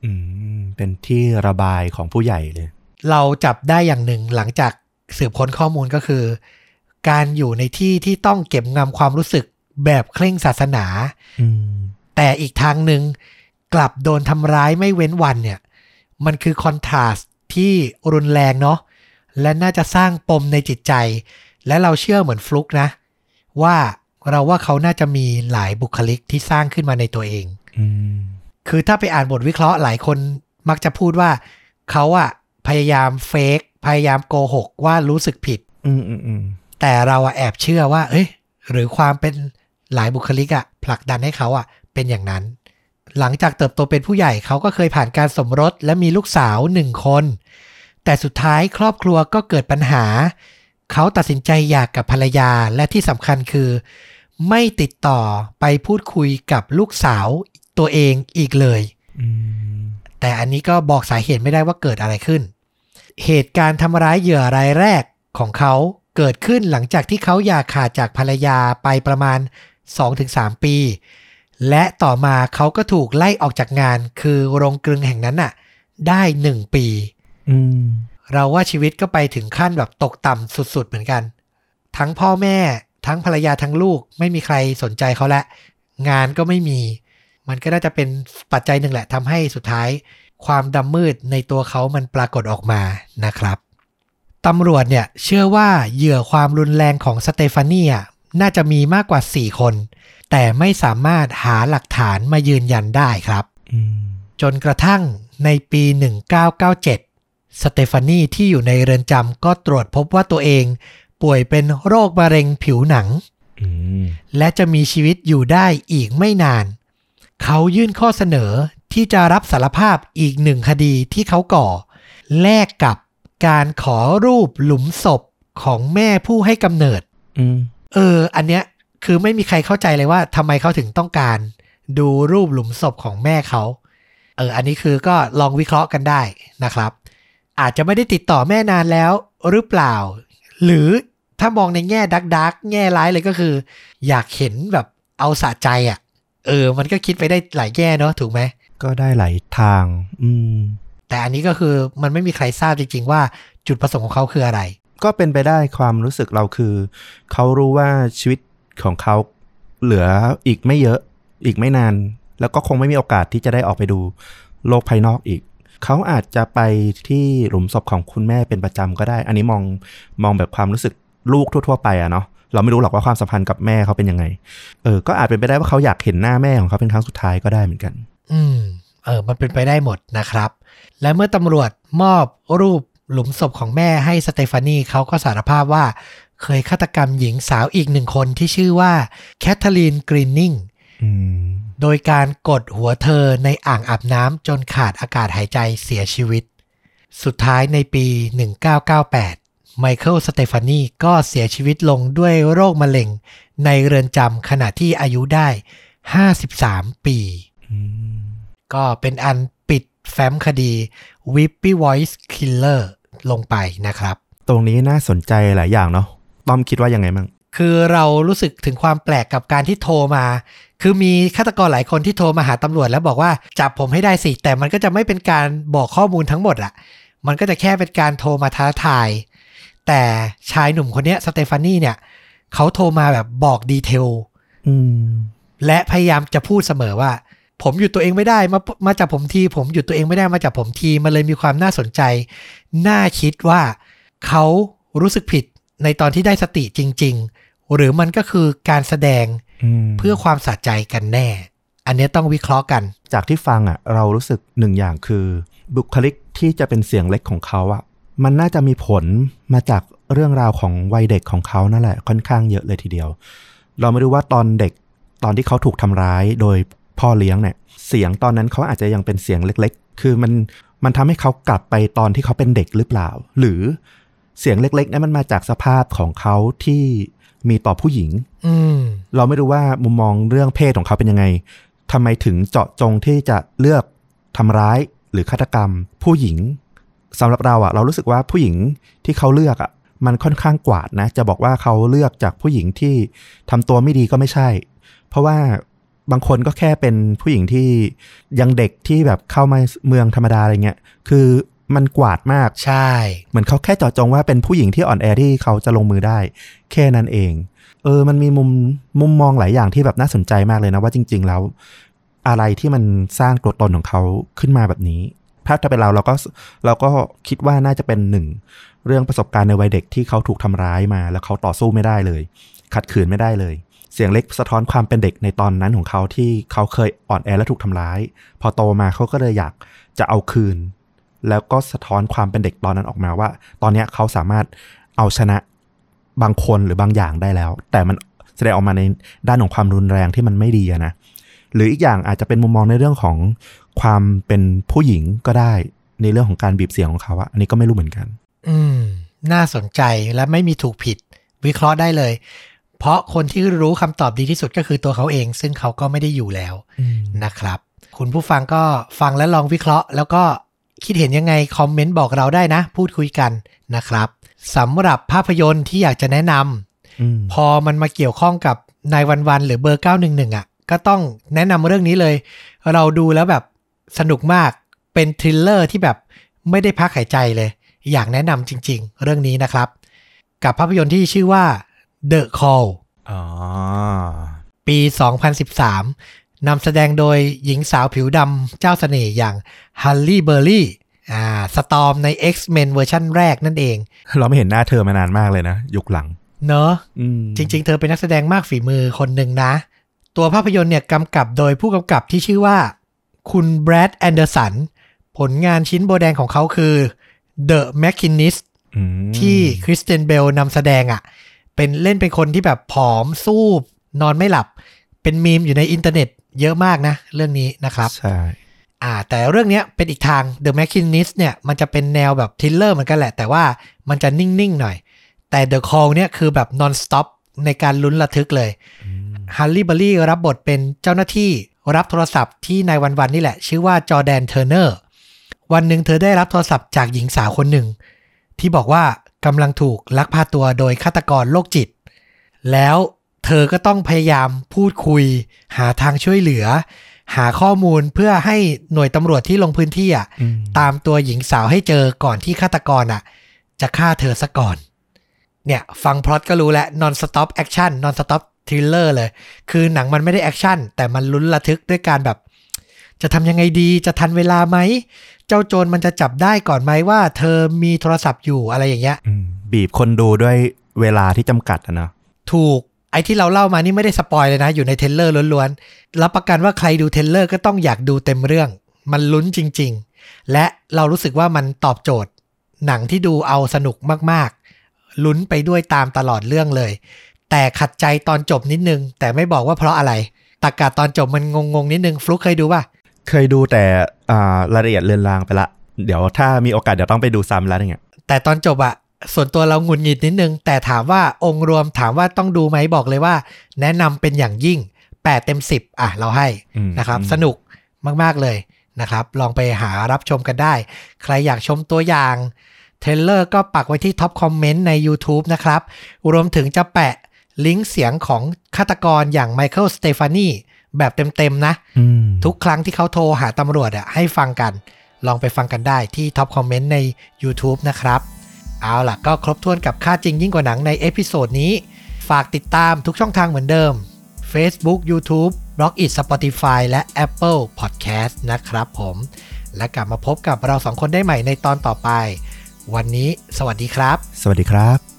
อืม เป็นที่ระบายของผู้ใหญ่เลย เราจับได้อย่างหนึ่งหลังจากสืบค้นข้อมูลก็คือ การอยู่ในที่ที่ต้องเก็บงำความรู้สึกแบบเคร่งศาสนาอืมแต่อีกทางหนึ่งกลับโดนทำร้ายไม่เว้นวันเนี่ย มันคือคอนทราสต์ที่รุนแรงเนาะและน่าจะสร้างปมในจิตใจ และเราเชื่อเหมือนฟลุกนะ ว่า เราว่าเขาน่าจะมีหลายบุคลิกที่สร้างขึ้นมาในตัวเองอืมคือถ้าไปอ่านบทวิเคราะห์หลายคนมักจะพูดว่าเขาอะพยายามเฟกพยายามโกหกว่ารู้สึกผิด อืมอืมอืมแต่เราอะแอบเชื่อว่า เอ้ย หรือความเป็นหลายบุคลิกอะผลักดันให้เขาอะเป็นอย่างนั้น หลังจากเติบโตเป็นผู้ใหญ่เขาก็เคยผ่านการสมรสและมีลูกสาวหนึ่งคน แต่สุดท้ายครอบครัวก็เกิดปัญหา เขาตัดสินใจหย่ากกับภรรยาและที่สำคัญคือ ไม่ติดต่อไปพูดคุยกับลูกสาวตัวเองอีกเลยอืมแต่อันนี้ก็บอกสาเหตุไม่ได้ว่าเกิดอะไรขึ้น เหตุการณ์ทำร้ายเหยื่อรายแรกของเขาเกิดขึ้นหลังจากที่เขาหย่าขาดจากภรรยาไปประมาณ 2-3 ปี และต่อมาเขาก็ถูกไล่ออกจากงานคือโรงกลึงแห่งนั้นน่ะ ได้ 1 ปีอืมเราว่าชีวิตก็ไปถึงขั้นแบบตกต่ำสุดๆเหมือนกัน ทั้งพ่อแม่ ทั้งภรรยาทั้งลูกไม่มีใครสนใจเขาและ งานก็ไม่มี มันก็น่าจะเป็นปัจจัยหนึ่งแหละทำให้สุดท้าย ความดำมืดในตัวเขามันปรากฏออกมานะครับตำรวจเนี่ยเชื่อว่าเหยื่อความรุนแรงของสเตฟานีอะน่าจะมีมากกว่า 4 คน แต่ไม่สามารถหาหลักฐานมายืนยันได้ครับอืมจนกระทั่งในปี 1997 สเตฟานีที่อยู่ในเรือนจำก็ตรวจพบว่าตัวเอง ป่วยเป็นโรคมะเร็งผิวหนังอืมและจะมีชีวิตอยู่ได้อีกไม่นาน เขายื่นข้อเสนอที่จะรับสารภาพอีกหนึ่งคดีที่เขาก่อ แลกกับการขอรูปหลุมศพของแม่ผู้ให้กำเนิดอืมเออ อันเนี้ยคือไม่มีใครเข้าใจเลยว่าทำไมเขาถึงต้องการ ดูรูปหลุมศพของแม่เขาเออ อันนี้คือก็ลองวิเคราะห์กันได้นะครับ อาจจะไม่ได้ติดต่อแม่นานแล้วหรือเปล่า หรือ ถ้ามองในแง่ดักดักแง่ร้ายเลยก็คือ อยากเห็นแบบเอาสะใจอะ่ะ เออ มันก็คิดไปได้หลายแง่เนาะถูกไหมก็ได้หลายทาง อืม แต่อันนี้ก็คือมันไม่มีใครทราบจริง ๆ ว่าจุดประสงค์ของเขาคืออะไร ก็เป็นไปได้ความรู้สึกเราคือ เขารู้ว่าชีวิตของเขาเหลืออีกไม่เยอะ อีกไม่นาน แล้วก็คงไม่มีโอกาสที่จะได้ออกไปดูโลกภายนอกอีก เขาอาจจะไปที่หลุมศพของคุณแม่เป็นประจำก็ได้ อันนี้มองมองแบบความรู้สึก ลูกทั่ว ๆ ไปอะเนาะเราไม่รู้หรอกว่าความสัมพันธ์กับแม่เขาเป็นยังไง เออ ก็อาจเป็นไปได้ว่าเขาอยากเห็นหน้าแม่ของเขาเป็นครั้งสุดท้ายก็ได้เหมือนกัน อืม เออ มันเป็นไปได้หมดนะครับ และเมื่อตำรวจมอบรูปหลุมศพของแม่ให้สเตฟานีเขาก็สารภาพว่า เคยฆาตกรรมหญิงสาวอีกหนึ่งคนที่ชื่อว่าแคทเธอรีนกรีนนิงอืมโดยการกดหัวเธอในอ่างอาบน้ำจนขาดอากาศหายใจเสียชีวิต สุดท้ายในปี 1998 ไมเคิลสเตฟานีก็เสียชีวิตลงด้วยโรคมะเร็ง ในเรือนจำขณะที่อายุได้ 53 ปีอืมก็เป็นอันปิดแฟ้มคดี Whippy Voice Killer ลงไปนะครับ ตรงนี้น่าสนใจหลายอย่างเนาะต้อมคิดว่ายังไงมั่งคือเรารู้สึกถึงความแปลกกับการที่โทรมา คือมีฆาตกรหลายคนที่โทรมาหาตำรวจแล้วบอกว่าจับผมให้ได้สิ แต่มันก็จะไม่เป็นการบอกข้อมูลทั้งหมดอะมันก็จะแค่เป็นการโทรมาท้าทาย แต่ชายหนุ่มคนเนี้ยสเตฟานีเนี่ย เขาโทรมาแบบบอกดีเทลอืมและพยายามจะพูดเสมอว่า ผมหยุดตัวเองไม่ได้ มามาจับผมที ผมหยุดตัวเองไม่ได้มาจับผมที มันเลยมีความน่าสนใจ น่าคิดว่าเขารู้สึกผิดในตอนที่ได้สติจริง ๆ หรือมันก็คือการแสดงอืมเพื่อความสะใจกันแน่ อันเนี้ยต้องวิเคราะห์กัน จากที่ฟังอะ เรารู้สึกหนึ่งอย่างคือ บุคลิกที่จะเป็นเสียงเล็กของเขาอะ มันน่าจะมีผลมาจากเรื่องราวของวัยเด็กของเขานั่นแหละค่อนข้างเยอะเลยทีเดียว เราไม่รู้ว่าตอนเด็กตอนที่เขาถูกทำร้ายโดยพ่อเลี้ยงเนี่ย เสียงตอนนั้นเขาอาจจะยังเป็นเสียงเล็ก ๆ คือมันมันทำให้เขากลับไปตอนที่เขาเป็นเด็กหรือเปล่า หรือเสียงเล็กๆนั้นมันมาจากสภาพของเขาที่มีต่อผู้หญิง อืมเราไม่รู้ว่ามุมมองเรื่องเพศของเขาเป็นยังไงทำไมถึงเจาะจงที่จะเลือกทำร้ายหรือฆาตกรรม ผู้หญิง สำหรับเราอะเรารู้สึกว่าผู้หญิงที่เขาเลือกอะมันค่อนข้างกวาดนะ จะบอกว่าเขาเลือกจากผู้หญิงที่ทำตัวไม่ดีก็ไม่ใช่ เพราะว่าบางคนก็แค่เป็นผู้หญิงที่ยังเด็กที่แบบเข้ามาเมืองธรรมดาอะไรเงี้ย คือมันกวาดมากใช่ เหมือนเขาแค่เจาะจงว่าเป็นผู้หญิงที่อ่อนแอที่เขาจะลงมือได้ แค่นั้นเอง เออ มันมีมุมมุมมองหลายอย่างที่แบบน่าสนใจมากเลยนะว่าจริง ๆ แล้ว อะไรที่มันสร้างตัวตนของเขาขึ้นมาแบบนี้ ถ้าถ้าเป็นเราเราก็เราก็คิดว่าน่าจะเป็นหนึ่งเรื่องประสบการณ์ในวัยเด็กที่เขาถูกทำร้ายมา แล้วเขาต่อสู้ไม่ได้เลย ขัดขืนไม่ได้เลย เสียงเล็กสะท้อนความเป็นเด็กในตอนนั้นของเขาที่เขาเคยอ่อนแอและถูกทำร้าย พอโตมาเขาก็เลยอยากจะเอาคืน แล้วก็สะท้อนความเป็นเด็กตอนนั้นออกมาว่า ตอนนี้เขาสามารถเอาชนะบางคนหรือบางอย่างได้แล้ว แต่มันแสดงออกมาในด้านของความรุนแรงที่มันไม่ดีนะหรืออีกอย่างอาจจะเป็นมุมมองในเรื่องของ ความเป็นผู้หญิงก็ได้ในเรื่องของการบีบเสียงของเขาอะอันนี้ก็ไม่รู้เหมือนกัน อืม น่าสนใจและไม่มีถูกผิด วิเคราะห์ได้เลย เพราะคนที่รู้คำตอบดีที่สุดก็คือตัวเขาเอง ซึ่งเขาก็ไม่ได้อยู่แล้วนะครับ คุณผู้ฟังก็ฟังและลองวิเคราะห์ แล้วก็คิดเห็นยังไงคอมเมนต์บอกเราได้นะ พูดคุยกันนะครับสำหรับภาพยนตร์ที่อยากจะแนะนำอืมพอมันมาเกี่ยวข้องกับนายวันวันหรือเบอร์ 911อะ ก็ต้องแนะนำเรื่องนี้เลย เราดูแล้วแบบ สนุกมากเป็น thriller ที่แบบไม่ได้พักหายใจเลย อยากแนะนำจริง ๆ เรื่องนี้นะครับ กับภาพยนตร์ที่ชื่อว่า The Call อ๋อปี 2013นำแสดงโดยหญิงสาวผิวดำเจ้าเสน่ห์อย่างฮัลลี่เบอร์รี่อ่าสตอร์มใน X-Men เวอร์ชันแรกนั่นเอง เราไม่เห็นหน้าเธอมานานมากเลยนะ ยุคหลัง เนอะอืมจริง ๆ เธอเป็นนักแสดงมากฝีมือคนหนึ่งนะ ตัวภาพยนตร์เนี่ยกำกับโดยผู้กำกับที่ชื่อว่า คุณแบรดแอนเดอร์สัน ผลงานชิ้นโบแดงของเขาคือ The Machinist อืมที่คริสเตียนเบลนำแสดงอะ่ะ เป็นเล่นเป็นคนที่แบบผอมซูบนอนไม่หลับ เป็นมีมอยู่ในอินเทอร์เน็ตเยอะมากนะ เรื่องนี้นะครับ ใช่อ่าแต่เรื่องเนี้ยเป็นอีกทาง The Machinist เนี่ยมันจะเป็นแนวแบบ thriller เหมือนกันแหละ แต่ว่ามันจะนิ่ง ๆ หน่อย แต่ The Call เนี่ยคือแบบ non stop ในการลุ้นระทึกเลยฮัลลี่เบอร์รี่รับบทเป็นเจ้าหน้าที่ รับโทรศัพท์ที่ nine one one นี่แหละ ชื่อว่าจอแดนเทอร์เนอร์วันหนึ่งเธอได้รับโทรศัพท์จากหญิงสาวคนหนึ่ง ที่บอกว่ากำลังถูกลักพาตัวโดยฆาตกรโรคจิต แล้วเธอก็ต้องพยายามพูดคุย หาทางช่วยเหลือ หาข้อมูลเพื่อให้หน่วยตำรวจที่ลงพื้นที่อะอืมตามตัวหญิงสาวให้เจอก่อนที่ฆาตกรอะ จะฆ่าเธอซะก่อน เนี่ย ฟังพล็อตก็รู้แล้ว non stop action non stop thriller เลย คือหนังมันไม่ได้ action แต่มันลุ้นระทึกด้วยการแบบ จะทำยังไงดีจะทันเวลาไหม เจ้าโจรมันจะจับได้ก่อนไหมว่า เธอมีโทรศัพท์อยู่อะไรอย่างเงี้ยอืมบีบคนดูด้วยเวลาที่จำกัดอะเนาะถูกไอ้ที่เราเล่ามานี่ไม่ได้ spoil เลยนะ อยู่ใน trailer ล้วนๆ รับประกันว่าใครดู trailer ก็ต้องอยากดูเต็มเรื่อง มันลุ้นจริง ๆ และเรารู้สึกว่ามันตอบโจทย์ หนังที่ดูเอาสนุกมากๆ ลุ้นไปด้วยตามตลอดเรื่องเลย แต่ขัดใจตอนจบนิดนึง แต่ไม่บอกว่าเพราะอะไรตากาตอนจบมันงงๆนิดนึงฟลุกเคยดูป่ะ เคยดูแต่อ่ารายละเอียดเรือนรางไปละ เดี๋ยวถ้ามีโอกาสเดี๋ยวต้องไปดูซ้ำแล้วเนี่ยแต่ตอนจบอะส่วนตัวเราหงุดหงิดนิดนึง แต่ถามว่าองค์รวมถามว่าต้องดูไหมบอกเลยว่า แนะนำเป็นอย่างยิ่ง 8 เต็ม 10 อะ เราให้อืมนะครับอืมสนุกมาก ๆ เลยนะครับ ลองไปหารับชมกันได้ ใครอยากชมตัวอย่าง trailer ก็ปักไว้ที่ top comment ใน YouTube นะครับ รวมถึงจะแปะ ลิงก์เสียงของฆาตกรอย่างไมเคิลสเตฟานีแบบเต็มๆนะอืมทุกครั้งที่เขาโทรหาตำรวจอะให้ฟังกัน ลองไปฟังกันได้ที่ top comment ใน YouTube นะครับ เอาล่ะก็ครบถ้วนกับคดีจริงยิ่งกว่าหนังใน episode นี้ ฝากติดตามทุกช่องทางเหมือนเดิม Facebook YouTube b l o g i t Spotify และ Apple Podcast นะครับผม และกลับมาพบกับเราสองคนได้ใหม่ในตอนต่อไป วันนี้สวัสดีครับ สวัสดีครับ